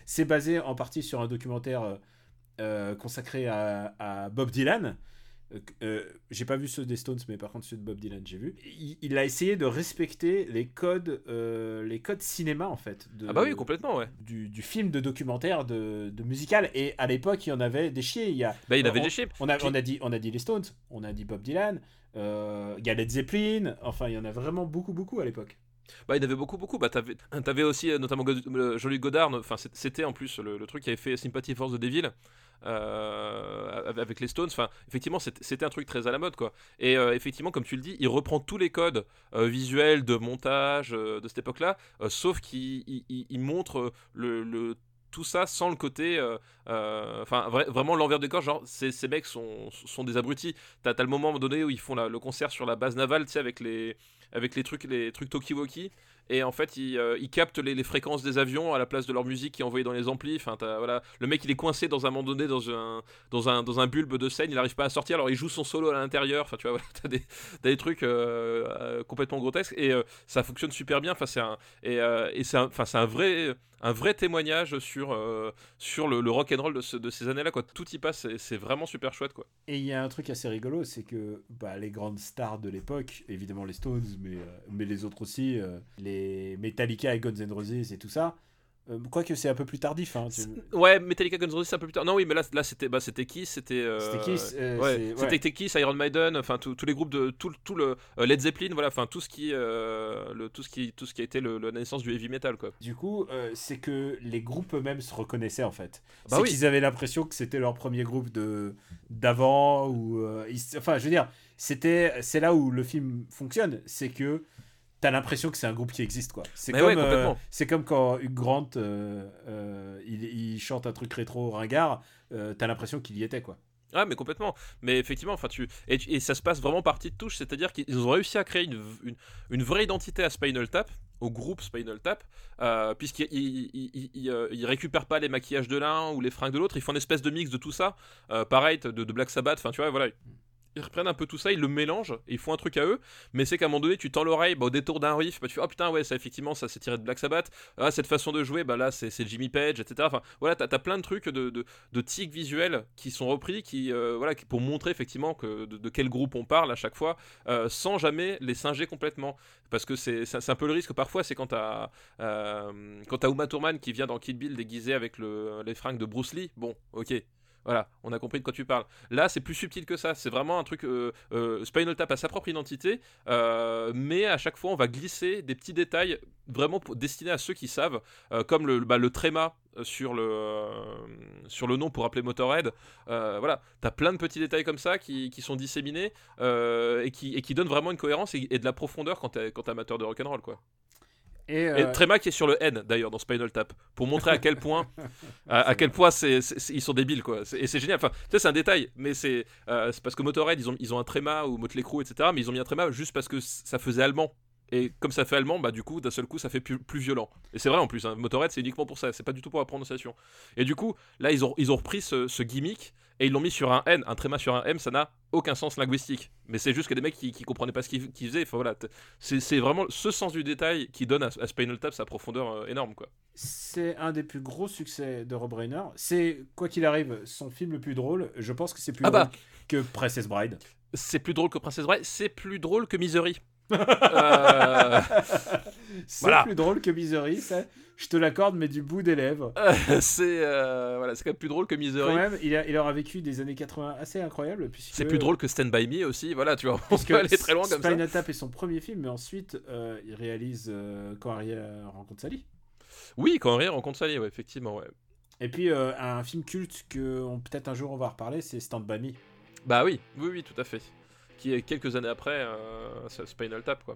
C'est basé en partie sur un documentaire euh, euh, consacré à, à Bob Dylan. Euh, euh, j'ai pas vu ceux des Stones, mais par contre ceux de Bob Dylan, j'ai vu. Il, il a essayé de respecter les codes, euh, les codes cinéma en fait. De, Ah bah oui, complètement, ouais. du, du film de documentaire de, de musical. Et à l'époque, il y en avait des chiens. Il y a, Bah il avait on- des chips. on a, on, a dit, on a dit les Stones, on a dit Bob Dylan, euh, il a Led Zeppelin, enfin il y en a vraiment beaucoup, beaucoup à l'époque. Bah, il y avait beaucoup, beaucoup. Bah, t'avais, t'avais aussi euh, notamment euh, Jean-Luc Godard. Enfin, c'était en plus le, truc qui avait fait Sympathy for the Devil euh, avec les Stones. Enfin, effectivement, c'était, un truc très à la mode, quoi. Et euh, effectivement, comme tu le dis, il reprend tous les codes euh, visuels de montage euh, de cette époque-là, euh, sauf qu'il il, il- il montre le- tout ça sans le côté, euh, euh, enfin vra- vraiment l'envers du corps, genre ces, ces mecs sont, sont des abrutis. T'as, le moment donné où ils font le concert sur la base navale, tu sais, avec les, avec les trucs, les trucs. Et en fait, ils, euh, captent les, fréquences des avions à la place de leur musique qui est envoyée dans les amplis. Enfin, voilà, le mec, il est coincé dans un moment donné dans un, dans un, dans un bulbe de scène. Il n'arrive pas à sortir. Alors, il joue son solo à l'intérieur. Enfin, tu vois, voilà, t'as des, des trucs euh, euh, complètement grotesques et euh, ça fonctionne super bien. Enfin, c'est un, et, et c'est enfin, c'est un vrai, un vrai témoignage sur, sur le, le rock and roll de, ce- de ces années-là. Quoi, tout y passe. C'est vraiment super chouette, quoi. Et il y a un truc assez rigolo, c'est que bah, les grandes stars de l'époque, évidemment les Stones, mais, mais les autres aussi, les Metallica et Guns N' Roses et tout ça, euh, quoique c'est un peu plus tardif. Hein, tu- Ouais, Metallica Guns N' Roses, c'est un peu plus tard. Non, oui, mais là, là c'était, bah, c'était Kiss, c'était. euh, C'était Kiss, euh, ouais, c'était ouais. Kiss, Iron Maiden, enfin tous les groupes de tout, tout le euh, Led Zeppelin, voilà, enfin tout ce qui, le, tout ce qui, tout ce qui a été le, la naissance du heavy metal, quoi. Du coup, c'est que les groupes eux-mêmes se reconnaissaient en fait. Bah c'est oui. qu'ils avaient l'impression que c'était leur premier groupe de d'avant ou ils- enfin je veux dire, c'était c'est là où le film fonctionne, c'est que t'as l'impression que c'est un groupe qui existe quoi. C'est comme ouais, euh, c'est comme quand Hugh Grant euh, euh, il, il chante un truc rétro ringard, t'as l'impression qu'il y était quoi. Ah, mais complètement. Mais effectivement, enfin tu et, ça se passe vraiment partie de touche, c'est-à-dire qu'ils ont réussi à créer une, une, une vraie identité à Spinal Tap, au groupe Spinal Tap, euh, puisqu'ils ils, ils, ils- ils, ils récupèrent pas les maquillages de l'un ou les fringues de l'autre, ils font une espèce de mix de tout ça, euh, pareil de, de Black Sabbath, enfin tu vois, voilà. Ils reprennent un peu tout ça, ils le mélangent, ils font un truc à eux, mais c'est qu'à un moment donné, tu tends l'oreille bah, au détour d'un riff, bah, tu fais oh putain, ouais, ça effectivement, ça s'est tiré de Black Sabbath, ah, cette façon de jouer, bah là, c'est Jimmy Page, etc. Enfin, voilà, t'as as plein de trucs de, de, de tics visuels qui sont repris, qui, euh, voilà, qui- pour montrer effectivement que, de, quel groupe on parle à chaque fois, euh, sans jamais les singer complètement. Parce que c'est un peu le risque parfois, c'est quand t'as euh, Uma Thurman qui vient dans Kill Bill déguisé avec le, les fringues de Bruce Lee, bon, ok. Voilà, on a compris de quoi tu parles. Là, c'est plus subtil que ça. C'est vraiment un truc. Euh, euh, Spinal Tap a sa propre identité, euh, mais à chaque fois, on va glisser des petits détails vraiment destinés à ceux qui savent, euh, comme le, bah, le tréma euh, sur le, sur le nom pour appeler Motorhead. Voilà, t'as plein de petits détails comme ça qui, qui sont disséminés et, qui, et qui donnent vraiment une cohérence et, de la profondeur quand t'es amateur de rock'n'roll, quoi. Et, Et euh, Tréma qui est sur le N d'ailleurs dans Spinal Tap pour montrer à quel point à, à quel point ils sont débiles quoi. Et c'est génial. Enfin tu sais c'est un détail mais c'est euh, c'est parce que Motorhead ils ont ils ont un tréma ou Motley Crue etc mais ils ont mis un tréma juste parce que ça faisait allemand. Et comme ça fait allemand bah du coup d'un seul coup ça fait plus, plus violent. Et c'est vrai en plus hein, Motorhead c'est uniquement pour ça c'est pas du tout pour la prononciation. Et du coup là ils ont ils ont repris ce, ce gimmick et ils l'ont mis sur un N un tréma sur un M ça n'a aucun sens linguistique mais c'est juste a des mecs qui, qui comprenaient pas ce qu'ils, faisaient Enfin, voilà c'est, vraiment ce sens du détail qui donne à, à Spinal Tap sa profondeur euh, énorme quoi c'est un des plus gros succès de Rob Reiner. C'est, quoi qu'il arrive, son film le plus drôle. Je pense que c'est plus Ah drôle bah. que Princess Bride. c'est plus drôle que Princess Bride, c'est plus drôle que Misery. Euh, c'est Voilà. plus drôle que Misery, ça. Je te l'accorde, mais du bout des lèvres. c'est euh, voilà, c'est quand même plus drôle que Quand Misery. même, il, a, il aura vécu des années 80 assez incroyables. puisque- C'est plus drôle que Stand By Me aussi, voilà, tu vois, on peut aller très loin comme ça. Spinal Tap est son premier film, mais ensuite, euh, il réalise euh, Quand Harry rencontre Sally. Oui, quand Henry rencontre Sally, ouais, effectivement, ouais. Et puis, un film culte que peut-être un jour on va reparler, c'est Stand By Me. Bah oui, oui, oui, tout à fait. Qui est quelques années après Spinal Tap, quoi.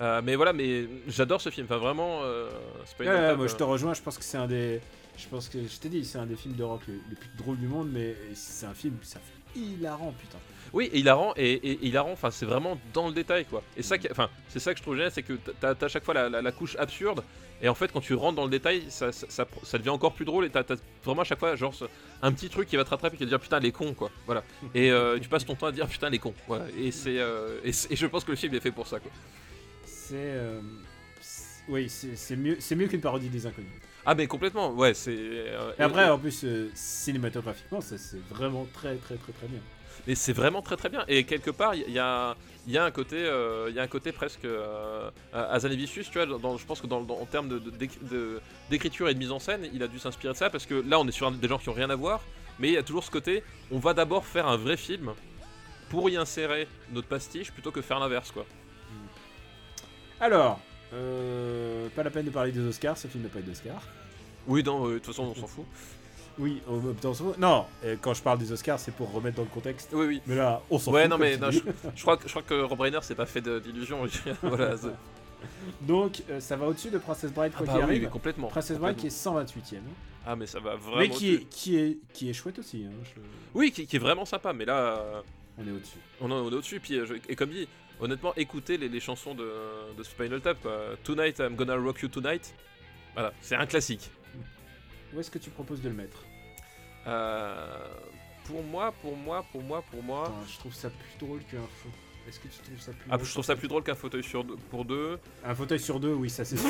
Euh, mais voilà, mais j'adore ce film, enfin vraiment, euh, Spinal Ouais, Tap. moi, je euh, te rejoins, je pense que c'est un des. Je pense que je t'ai dit, c'est un des films de rock les, les plus drôles du monde, mais c'est un film, ça fait hilarant, putain. Oui, et hilarant, et, hilarant, enfin, c'est vraiment dans le détail, quoi. Et ça, enfin, c'est ça que je trouve génial, c'est que t'as à chaque fois la, la- la couche absurde, et en fait, quand tu rentres dans le détail, ça, ça, ça- ça devient encore plus drôle, et t'as vraiment à chaque fois, genre, un petit truc qui va te rattraper, qui va te dire putain, les cons, quoi. Voilà. Et euh, tu passes ton temps à dire putain, les cons. Voilà. Et c'est, euh, et, c'est- et je pense que le film est fait pour ça, quoi. C'est. euh, oui, c'est mieux, c'est mieux qu'une parodie des inconnus. Ah, mais complètement, ouais, c'est. euh, Et après, en plus, euh, cinématographiquement, ça c'est vraiment très, très, très, très bien. Et c'est vraiment très très bien. Et quelque part, il y a, il y a un côté, il y a un côté presque euh, tu vois. Dans, je pense que dans, dans- en termes de- d'écriture et de mise en scène, il a dû s'inspirer de ça parce que là, on est sur des gens qui ont rien à voir, mais il y a toujours ce côté. On va d'abord faire un vrai film pour y insérer notre pastiche plutôt que faire l'inverse, quoi. Alors, euh, pas la peine de parler des Oscars, ce film n'a pas eu d'Oscar. Oui, non, euh, de toute façon, on s'en fout. Oui, on, dans ce- non, euh, quand je parle des Oscars, c'est pour remettre dans le contexte. Oui, oui. Mais là, on s'en Ouais, fout. non, mais non. Je crois, que- je crois que Rob Reiner s'est pas fait d'illusions. voilà. Donc, euh, ça va au-dessus de Princess Bride, Ah quoi bah qu'il oui, arrive. complètement. Princess Bride qui est 128ème. Ah, mais ça va vraiment. Mais qui est, qui, est, qui est chouette aussi. hein, je- Oui, qui, qui est vraiment sympa, mais là. euh, On est au-dessus. On en est au-dessus, puis euh, et comme dit, honnêtement, écoutez les, les chansons de, de Spinal Tap. quoi. Tonight, I'm gonna rock you tonight. Voilà, c'est un classique. Où est-ce que tu proposes de le mettre? Euh, pour moi, pour moi, pour moi, pour moi. Attends, Je trouve ça plus drôle qu'un faux. Est-ce que tu trouves ça plus Ah, drôle je trouve ça plus drôle qu'un fauteuil sur deux, pour deux. Un fauteuil sur deux, oui, ça c'est sûr.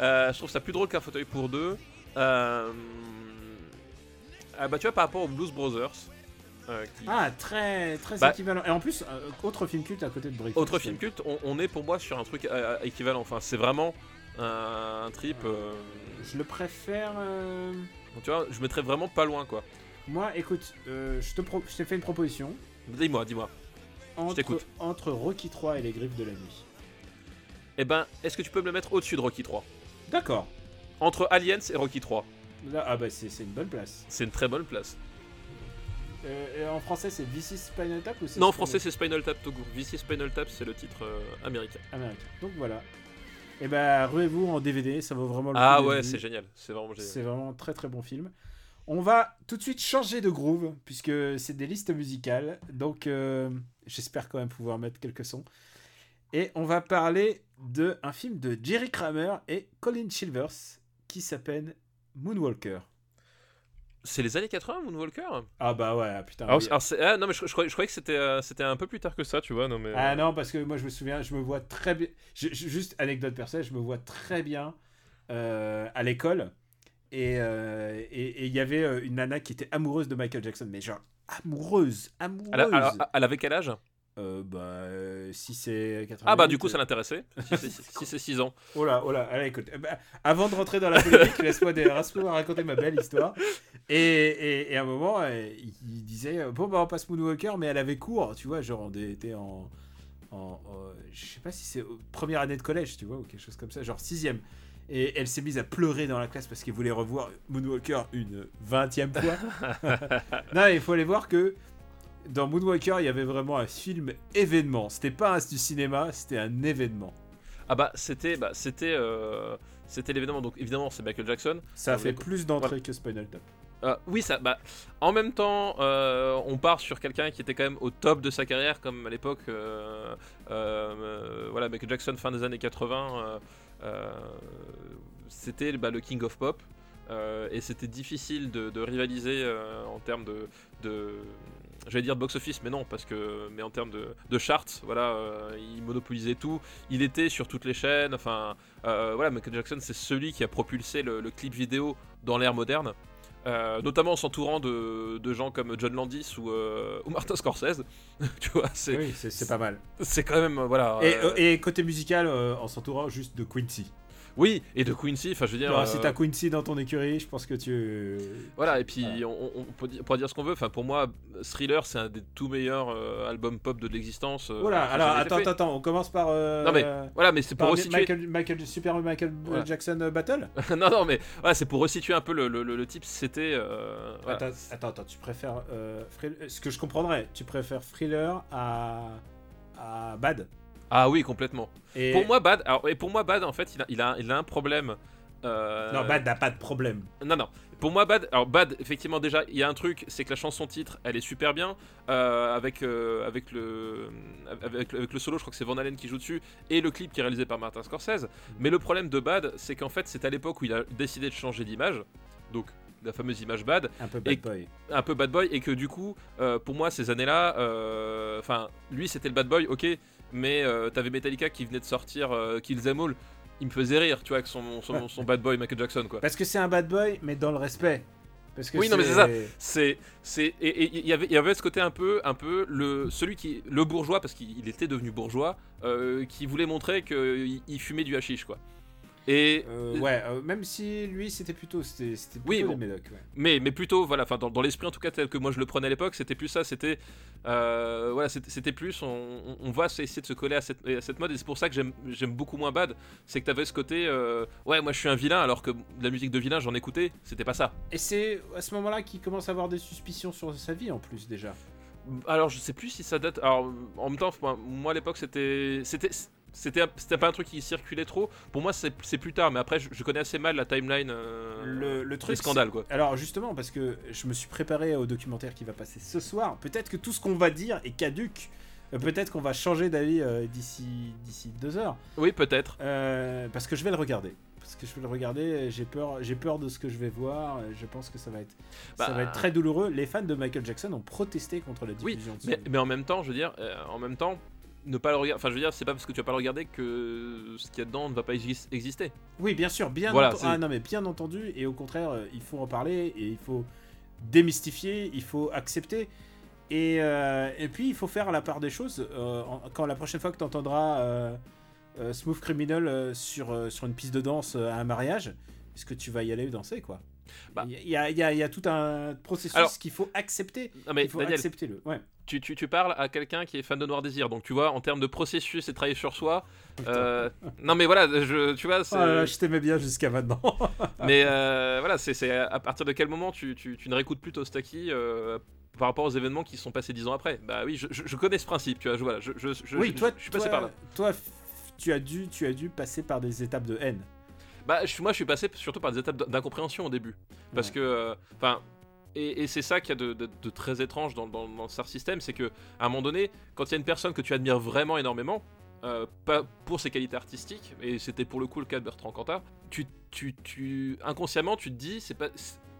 Euh, je trouve ça plus drôle qu'un fauteuil pour deux. Euh, Ah bah tu vois par rapport aux Blues Brothers. Euh, qui- ah, très, très Bah- équivalent. Et en plus, euh, autre film culte à côté de Breakfast. Autre film culte, on, on est pour moi sur un truc euh, équivalent. Enfin, c'est vraiment un, un trip. Je le préfère. tu vois, je mettrais vraiment pas loin quoi. Moi, écoute, euh, je te je t'ai fait une proposition. Dis-moi, dis-moi. Entre, t'écoute. entre Rocky 3 et les griffes de la nuit. Eh ben, est-ce que tu peux me le mettre au-dessus de Rocky 3 D'accord. Entre Aliens et Rocky 3. Là, ah bah c'est c'est une bonne place. C'est une très bonne place. Euh, en français, c'est is Spinal Tap ou Non, en français, c'est Spinal Tap Togo. VC Spinal Tap, c'est le titre euh, américain. américain. Donc voilà. Et bah, ruez-vous en DVD, ça vaut vraiment le Ah coup d'être ouais, c'est génial. C'est vraiment génial. C'est vraiment un très très bon film. On va tout de suite changer de groove, puisque c'est des listes musicales. Donc euh, j'espère quand même pouvoir mettre quelques sons. Et on va parler de un film de Jerry Kramer et Colin Chilvers qui s'appelle Moonwalker. C'est les années 80, Moonwalker Ah bah ouais, putain. alors, oui. alors, c'est- ah, non, mais je, je croyais, je croyais que c'était euh, c'était un peu plus tard que ça, tu vois. Non, mais, Ah non, parce que moi je me souviens, je me vois très bien. je- juste anecdote personnelle, je me vois très bien euh, à l'école. Et euh, il y avait euh, une nana qui était amoureuse de Michael Jackson, mais genre amoureuse, amoureuse. Elle, a- elle elle avait quel âge? Euh, bah, euh, si c'est 88. Ah bah du coup ça l'intéressait. Si c'est- si c'est 6 ans. Oh là, oh là, allez, écoute. eh ben, avant de rentrer dans la polémique, laisse-moi raconter ma belle histoire. Et, et, et à un moment, euh, il, il disait euh, Bon, bah, on passe Moonwalker, mais elle avait cours, tu vois, genre, on était en. en, en- je sais pas si c'est euh, première année de collège, tu vois, ou quelque chose comme ça, genre sixième. Et elle s'est mise à pleurer dans la classe parce qu'elle voulait revoir Moonwalker une vingtième fois. non, il faut aller voir que dans Moonwalker, il y avait vraiment un film événement. C'était pas un, du cinéma, c'était un événement. Ah bah c'était bah, c'était euh, c'était l'événement donc évidemment c'est Michael Jackson. Ça a fait plus d'entrées que Spinal Tap. Euh, oui ça bah en même temps euh, on part sur quelqu'un qui était quand même au top de sa carrière comme à l'époque voilà Michael Jackson fin des années 80 euh, euh, c'était bah, le King of Pop et c'était difficile de, de rivaliser en termes de, de j'allais dire box office mais non parce que mais en termes de, de charts voilà euh, il monopolisait tout il était sur toutes les chaînes enfin euh, voilà Michael Jackson c'est celui qui a propulsé le, le clip vidéo dans l'ère moderne euh, notamment en s'entourant de, de gens comme John Landis ou, euh, ou Martin Scorsese tu vois c'est Oui, c'est pas mal. c'est quand même voilà Et, euh, et côté musical, en s'entourant juste de Quincy. Oui et de Quincy enfin je veux dire Alors, si euh, t'as Quincy dans ton écurie, je pense que tu. Voilà, et puis Voilà. on, on peut dire, on pourra dire ce qu'on veut. Enfin, pour moi, Thriller, c'est un des tout meilleurs euh, albums pop de l'existence. euh, Voilà, alors attends, attends, attends, on commence par. Non, mais Voilà, mais c'est pour resituer. Michael, Michael, Super Michael Voilà. Jackson Battle non, non, mais voilà, c'est pour resituer un peu le, le, le- le type. C'était. euh, voilà. attends, attends, attends, tu préfères. euh, Ce que je comprendrais, tu préfères Thriller à. à Bad? Ah oui, complètement. Et... Pour moi, Bad. Alors, et pour moi, Bad, en fait, il a, il a, il a un problème. euh, Non, Bad n'a pas de problème. Non, non. Pour moi, Bad, alors Bad, effectivement, déjà, il y a un truc, c'est que la chanson titre, elle est super bien, euh, avec, euh, avec, le, avec, avec le solo, je crois que c'est Van Halen qui joue dessus, et le clip qui est réalisé par Martin Scorsese. Mais le problème de Bad, c'est qu'en fait, c'est à l'époque où il a décidé de changer d'image, donc la fameuse image Bad, Un peu Bad Et- Boy. un peu bad boy et que du coup pour moi ces années là enfin lui c'était le bad boy ok mais euh, t'avais Metallica qui venait de sortir euh, Kill Them All il me faisait rire tu vois avec son, son, son bad boy Michael Jackson quoi Parce que c'est un Bad Boy, mais dans le respect. Parce que Oui, non, mais c'est ça. c'est c'est et il y avait il y avait ce côté un peu un peu le celui qui le bourgeois parce qu'il il était devenu bourgeois euh, qui voulait montrer qu'il il fumait du hashish quoi et Euh, ouais, euh, même si lui c'était plutôt c'était c'était Oui, bon. médocs, ouais. Mais, mais plutôt, voilà, enfin, dans, dans l'esprit en tout cas tel que moi je le prenais à l'époque, c'était plus ça, c'était, euh, voilà, c'était plus, on, on- va essayer de se coller à cette, à cette mode, et c'est pour ça que j'aime beaucoup moins Bad, c'est que t'avais ce côté, ouais, moi je suis un vilain, alors que de la musique de vilain, j'en écoutais, c'était pas ça. Et c'est à ce moment-là qu'il commence à avoir des suspicions sur sa vie en plus déjà. Alors je sais plus si ça date, alors en même temps, moi, moi, à l'époque c'était, c'était, c'était, pas un truc qui circulait trop, pour moi c'est plus tard, mais après je, je connais assez mal la timeline euh, Le, le truc. scandales quoi. Alors justement parce que je me suis préparé au documentaire qui va passer ce soir. Peut-être que tout ce qu'on va dire est caduque. Euh, Peut-être qu'on va changer d'avis euh, d'ici d'ici deux heures. Oui, peut-être. Euh, parce que je vais le regarder. Parce que je vais le regarder. J'ai peur. J'ai peur de ce que je vais voir. Je pense que ça va être. Ça Bah. va être très douloureux. Les fans de Michael Jackson ont protesté contre la Oui, diffusion. de ce Mais, mais en même temps, je veux dire, en même temps, ne pas le regarder. Enfin, je veux dire, c'est pas parce que tu vas pas le regarder que ce qu'il y a dedans ne va pas exis- exister. Oui, bien sûr, bien, Voilà, ah, non, mais bien entendu, et au contraire, euh, il faut en parler, et il faut démystifier, il faut accepter, et, euh, et puis il faut faire la part des choses. euh, quand la prochaine fois que tu entendras Smooth Criminal sur, sur une piste de danse à un mariage, est-ce que tu vas y aller danser, quoi? Bah. Il y, a, y y tout un processus Alors- qu'il faut accepter. Non, mais il faut Daniel, accepter le. Ouais. tu, tu, tu parles à quelqu'un qui est fan de Noir Désir, donc tu vois, en termes de processus et de travailler sur soi. euh, non, mais voilà, je, tu vois, c'est. Oh là là, je t'aimais bien jusqu'à maintenant. Mais euh, voilà, c'est c'est à partir de quel moment tu, tu, tu ne réécoutes plus Tostaki euh, par rapport aux événements qui se sont passés dix ans après? Bah oui, je, connais ce principe, tu vois, je, voilà, je, je, je- oui, toi, je suis passé toi, par là. Toi, f- tu as, dû, tu as dû passer par des étapes de haine. Bah, je, moi, je suis passé surtout par des étapes d'incompréhension au début. Parce Ouais. que, euh, enfin, et, et c'est ça qu'il y a de, de- de très étrange dans, dans, dans le Star System, c'est que à un moment donné, quand il y a une personne que tu admires vraiment énormément, euh, pas pour ses qualités artistiques, et c'était pour le coup le cas de Bertrand Cantat, tu, tu, tu, inconsciemment, tu te dis, c'est pas,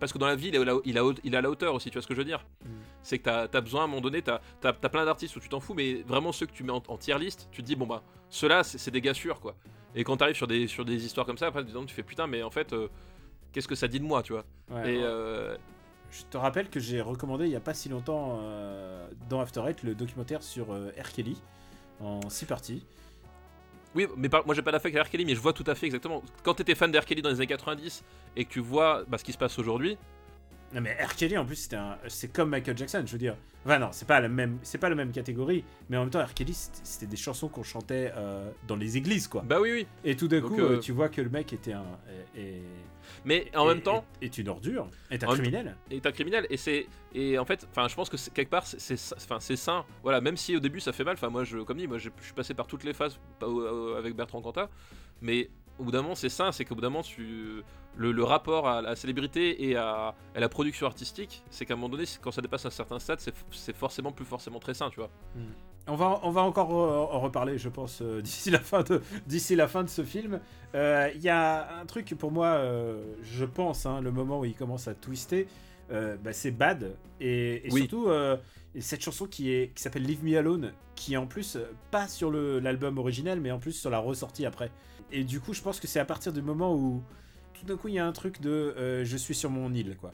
parce que dans la vie, il la- il a- il à la hauteur aussi, tu vois ce que je veux dire Mm. C'est que t'as as besoin à un moment donné, t'as as, plein d'artistes où tu t'en fous, mais vraiment ceux que tu mets en, en tier list, tu te dis, bon bah, ceux-là, c'est des gars sûrs, quoi. Et quand t'arrives sur des, sur des histoires comme ça, après, disons, tu fais putain, mais en fait, euh, qu'est-ce que ça dit de moi, tu vois Ouais, Et ouais. euh, Je te rappelle que j'ai recommandé il y a pas si longtemps euh, dans After Eight le documentaire sur euh, R. Kelly en six parties. oui, mais par- moi j'ai pas d'affect avec R. Kelly, mais je vois tout à fait exactement. Quand t'étais fan d'R. Kelly dans les années 90 et que tu vois bah, ce qui se passe aujourd'hui, Non mais R. Kelly en plus c'était un- c'est comme Michael Jackson, je veux dire. Enfin non, c'est pas la même c'est pas la même catégorie, mais en même temps R. Kelly c'était- des chansons qu'on chantait euh, dans les églises quoi. bah oui, oui. Et tout d'un coup euh, euh, tu vois que le mec était un Mais en même temps, est, une ordure, est un criminel. est un criminel et c'est et en fait enfin je pense que quelque part c'est- enfin c'est sain voilà même si au début ça fait mal enfin moi je comme dit moi je suis passé par toutes les phases avec Bertrand Cantat mais au bout d'un moment c'est sain c'est qu'au bout d'un moment tu le, le rapport à la célébrité et à, à la production artistique c'est qu'à un moment donné quand ça dépasse un certain stade c'est forcément plus forcément très sain tu vois On va, on va encore euh, en reparler, je pense, euh, d'ici la fin de, la fin de ce film. Euh, Il y a un truc pour moi, euh, je pense, hein, le moment où il commence à twister, euh, bah, c'est Bad et, et Oui. surtout euh, cette chanson qui est qui s'appelle Leave Me Alone, qui est en plus euh, pas sur l'album original, mais en plus sur la ressortie après. Et du coup, je pense que c'est à partir du moment où tout d'un coup il y a un truc de euh, je suis sur mon île, quoi.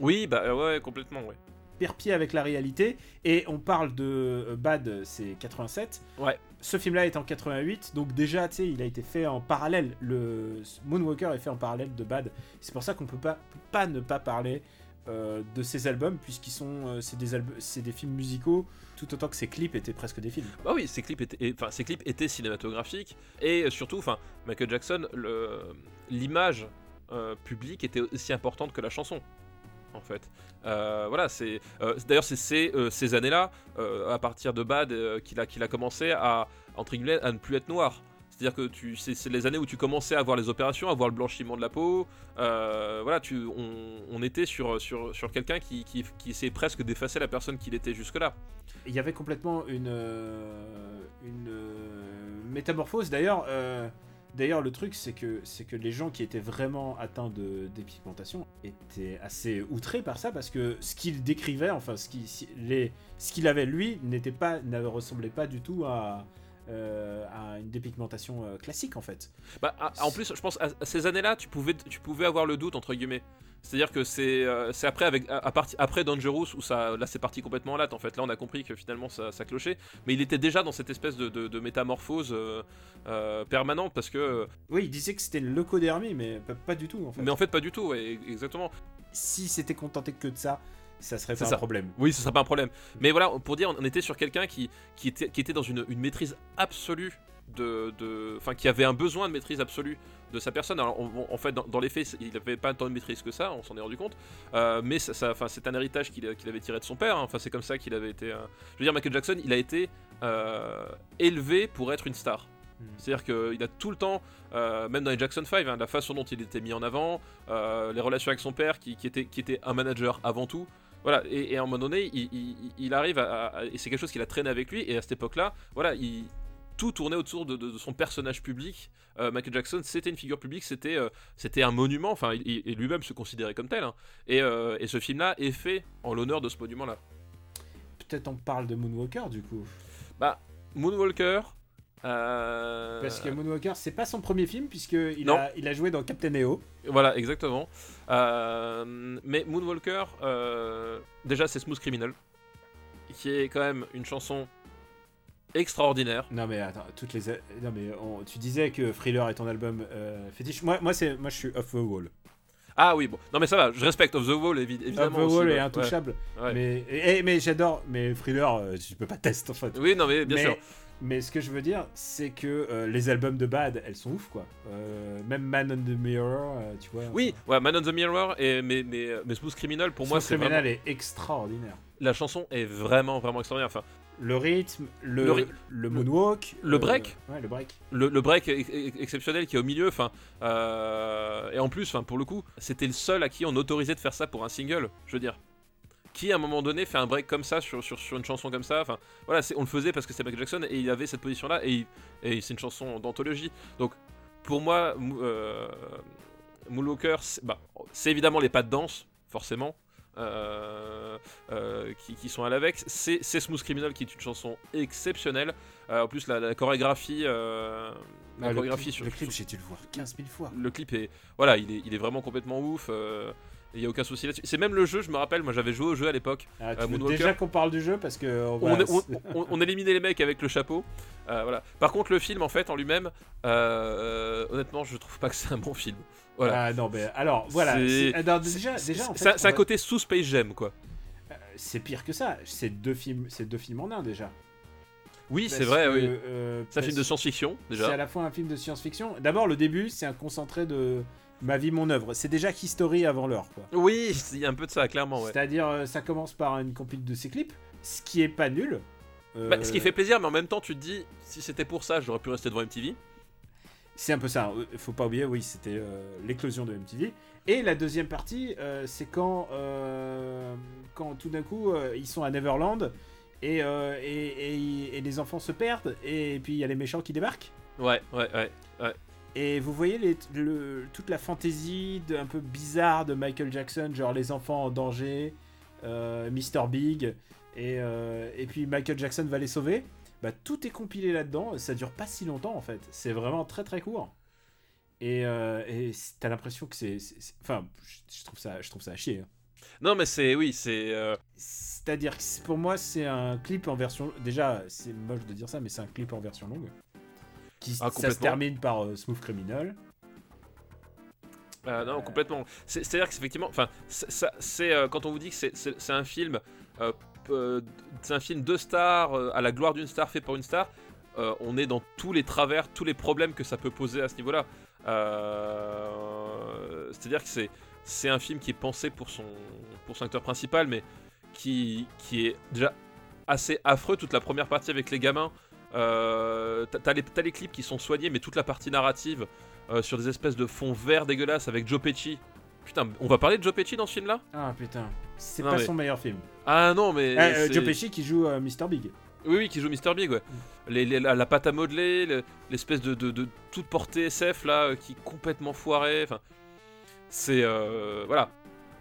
oui bah ouais complètement ouais perd pied avec la réalité. Et on parle de euh, Bad, c'est 87. Ouais. Ce film-là est en 88, donc déjà, tu sais, il a été fait en parallèle. Le Moonwalker est fait en parallèle de Bad. C'est pour ça qu'on peut pas, peut pas ne pas parler euh, de ces albums, puisqu'ils sont, euh, c'est des c'est des films musicaux, tout autant que ces clips étaient presque des films. Bah oui, ces clips étaient, enfin, clips étaient cinématographiques et surtout, enfin, Michael Jackson, l'image euh, publique était aussi importante que la chanson. En fait, voilà, c'est d'ailleurs c'est ces, ces années-là, à partir de Bad, qu'il a a commencé à à ne plus être noir. C'est-à-dire que tu, c'est, les années où tu commençais à voir les opérations, à voir le blanchiment de la peau. Euh, voilà, tu, on, on était sur, sur, sur quelqu'un qui, qui, qui presque d'effacer la personne qu'il était jusque-là. Il y avait complètement une, euh, une euh, métamorphose. D'ailleurs, d'ailleurs, le truc, c'est que, c'est que les gens qui étaient vraiment atteints de dépigmentation étaient assez outrés par ça parce que ce qu'il décrivait, enfin, ce qu'il, les, ce qu'il avait lui, n'était pas, ne ressemblait pas du tout à, euh, à une dépigmentation euh, classique en fait. Bah, à- en plus, je pense à, à ces années-là, tu pouvais, tu pouvais avoir le doute entre guillemets. C'est-à-dire que c'est, euh, après avec, à, après Dangerous où ça, là c'est parti complètement en latte. En fait, là on a compris que finalement ça, ça clochait, mais il était déjà dans cette espèce de, de- de métamorphose permanente parce que, Oui, il disait que c'était une leucodermie, mais pas, pas du tout en fait. mais en fait pas du tout, ouais, exactement. Si c'était contenté que de ça, ça serait pas ça. un problème. Oui, ce serait pas un problème. Mais voilà, pour dire, on était sur quelqu'un qui, qui, était, qui était dans une, une maîtrise absolue de. de- Enfin, qui avait un besoin de maîtrise absolue de sa personne. Alors, on- on- en fait, dans, dans les faits, il n'avait pas tant de maîtrise que ça, on s'en est rendu compte. Euh, mais ça, ça- c'est un héritage qu'il qu'il avait tiré de son père. hein. Enfin, c'est comme ça qu'il avait été. euh, Je veux dire, Michael Jackson, il a été euh, élevé pour être une star. Mm. C'est-à-dire qu'il a tout le temps, même dans les Jackson 5, hein, la façon dont il était mis en avant, les relations avec son père, qui, qui était, qui était un manager avant tout. Voilà, et, et à un moment donné, il, il- il arrive à, à- Et c'est quelque chose qu'il a traîné avec lui, et à cette époque-là, voilà, il, tout tournait autour de, de- de son personnage public. Euh, Michael Jackson, c'était une figure publique, c'était euh, c'était un monument, enfin, il, lui-même se considérait comme tel. hein. Et, euh, et ce film-là est fait en l'honneur de ce monument-là. Peut-être on parle de Moonwalker du coup. Moonwalker. euh, Parce que Moonwalker, c'est pas son premier film, puisqu'il a, il a joué dans Captain EO. Voilà, exactement. Euh, mais Moonwalker, euh, déjà c'est Smooth Criminal, qui est quand même une chanson extraordinaire. Non mais attends, toutes les... Non mais on- tu disais que Thriller est ton album euh, fétiche. Moi, moi, c'est... moi je suis Off the Wall. Ah oui, bon, non mais ça va, je respecte Of the Wall évi- Off évidemment. the aussi, Wall ouais. est intouchable. Ouais. Mais, et- mais j'adore... Mais Thriller, tu peux pas tester en fait. Oui, non mais bien mais, sûr. Mais ce que je veux dire, c'est que euh, les albums de Bad, elles sont ouf quoi. Euh, même Man on the Mirror, euh, tu vois. Oui, ouais, Man on the Mirror, et, mais, mais, mais Smooth Criminal, pour moi, Smooth c'est Criminal vraiment... est extraordinaire. La chanson est vraiment, vraiment extraordinaire. Enfin, Le rythme, le, Le le, moonwalk. le break. Ouais, le break. le, break ex- ex- exceptionnel qui est au milieu, enfin, et en plus, enfin, pour le coup, c'était le seul à qui on autorisait de faire ça pour un single, je veux dire. Qui à un moment donné fait un break comme ça sur, sur, sur une chanson comme ça, enfin voilà, c'est- on le faisait parce que c'était Michael Jackson et il avait cette position là et, et c'est une chanson d'anthologie. Donc pour moi, euh, Moonwalker, c'est bah, c'est évidemment les pas de danse, forcément. euh, euh, qui, qui sont à l'avec. C'est c'est Smooth Criminal qui est une chanson exceptionnelle. Euh, en plus, la, la chorégraphie, la Ah, le clip, sur, le clip j'ai dû le voir 15 000 fois. le clip est voilà il est, il est vraiment complètement ouf il y a aucun souci là-dessus c'est même le jeu je me rappelle moi j'avais joué au jeu à l'époque Ah, tu Euh, veux déjà qu'on parle du jeu parce que on, voilà, on- c'est- on- on éliminait les mecs avec le chapeau Euh, voilà par contre le film en fait en lui-même euh, honnêtement je trouve pas que c'est un bon film voilà Ah non mais alors voilà. C'est- c'est- alors, déjà, C'est- déjà en fait, c'est un- c'est va- côté sous Space Jam quoi c'est pire que ça. C'est deux films, c'est deux films en un déjà. oui c'est vrai que, oui c'est un film de science-fiction C'est déjà à la fois un film de science-fiction. D'abord le début, c'est un concentré de ma vie, mon œuvre. C'est déjà History avant l'heure quoi. oui il y a un peu de ça clairement ouais C'est-à-dire, euh, ça commence par une compile de ses clips, ce qui est pas nul. Euh, Bah, ce qui fait plaisir mais en même temps tu te dis si c'était pour ça j'aurais pu rester devant MTV C'est un peu ça. euh, Faut pas oublier, oui, c'était euh, l'éclosion de MTV. Et la deuxième partie, euh, c'est quand, quand tout d'un coup, ils sont à Neverland et, et, et- et les enfants se perdent et puis il y a les méchants qui débarquent. ouais ouais ouais Et vous voyez les- le- toute la fantaisie de, un peu bizarre de Michael Jackson, genre les enfants en danger, euh, Mr. Big, et, euh, et puis Michael Jackson va les sauver. Bah, tout est compilé là-dedans, ça dure pas si longtemps en fait, c'est vraiment très très court. Et, euh, t'as l'impression que c'est. Enfin, je, trouve ça, je trouve ça à chier. hein. non mais c'est oui c'est euh, C'est-à-dire que pour moi, c'est un clip en version. Déjà, c'est moche de dire ça, mais c'est un clip en version longue. Qui, Ah, ça se termine par euh, Smooth Criminal. Ah non, complètement. C'est- C'est-à-dire que c'est effectivement, enfin, c'est- euh, quand on vous dit que c'est- un film, euh, euh, c'est un film de stars euh, à la gloire d'une star fait pour une star. euh, on est dans tous les travers, tous les problèmes que ça peut poser à ce niveau-là. Euh, C'est-à-dire que c'est c'est un film qui est pensé pour son pour son acteur principal, mais qui qui est déjà assez affreux toute la première partie avec les gamins. Euh, t'as- les, clips qui sont soignés, mais toute la partie narrative euh, sur des espèces de fonds verts dégueulasses avec Joe Pesci. Putain, on va parler de Joe Pesci dans ce film-là? Ah putain, c'est pas mais- son meilleur film. Ah non, mais. Ah, euh, Joe Pesci qui joue Mr. Big. Oui, oui, qui joue Mr. Big, ouais. Les, les- la, la pâte à modeler, le- l'espèce de, de, de toute portée SF là, qui est complètement foirée. Enfin, c'est. voilà.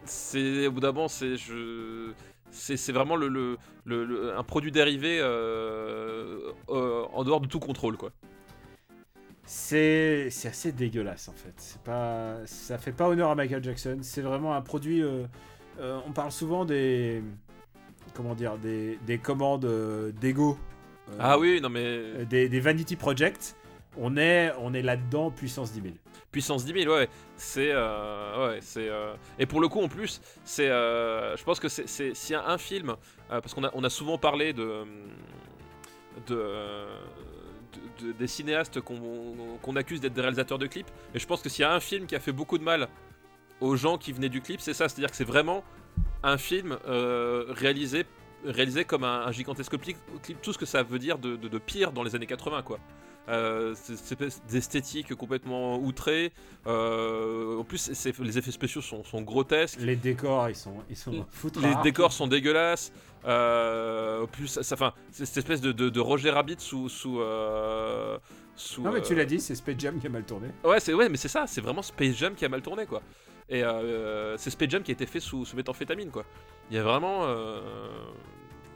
C'est. Au bout d'un moment, c'est. Je. C'est vraiment le, le, le- le- un produit dérivé euh, euh, en dehors de tout contrôle, quoi. C'est assez dégueulasse en fait. C'est pas ça fait pas honneur à Michael Jackson. C'est vraiment un produit. euh, on parle souvent des comment dire des, des commandes d'ego. Ah oui, non mais. Des, des vanity projects. On est on est là-dedans puissance 10 000. Puissance 10 000, ouais. C'est. euh, ouais, c'est. euh, Et pour le coup, en plus, c'est. euh, Je pense que c'est. c'est- S'il y a un film. parce qu'on a, on a souvent parlé de. de. de- de- des cinéastes qu'on qu'on accuse d'être des réalisateurs de clips. Et je pense que s'il y a un film qui a fait beaucoup de mal aux gens qui venaient du clip, c'est ça. C'est-à-dire que c'est vraiment un film réalisé réalisé comme un, gigantesque clip, tout ce que ça veut dire de pire dans les années 80, quoi. Euh, c'est- cette espèce d'esthétique complètement outrée. Euh, en plus, les effets spéciaux sont, sont grotesques. Les décors ils sont ils sont Les décors sont dégueulasses. Euh, en plus, ça, ça- enfin, c'est cette espèce de, de, de Roger Rabbit sous sous. euh, sous Non mais tu l'as dit, c'est Space Jam qui a mal tourné. Ouais, c'est ouais, mais c'est ça. C'est vraiment Space Jam qui a mal tourné, quoi. Et euh, c'est Space Jam qui a été fait sous, sous méthamphétamine, quoi. Il y a vraiment euh,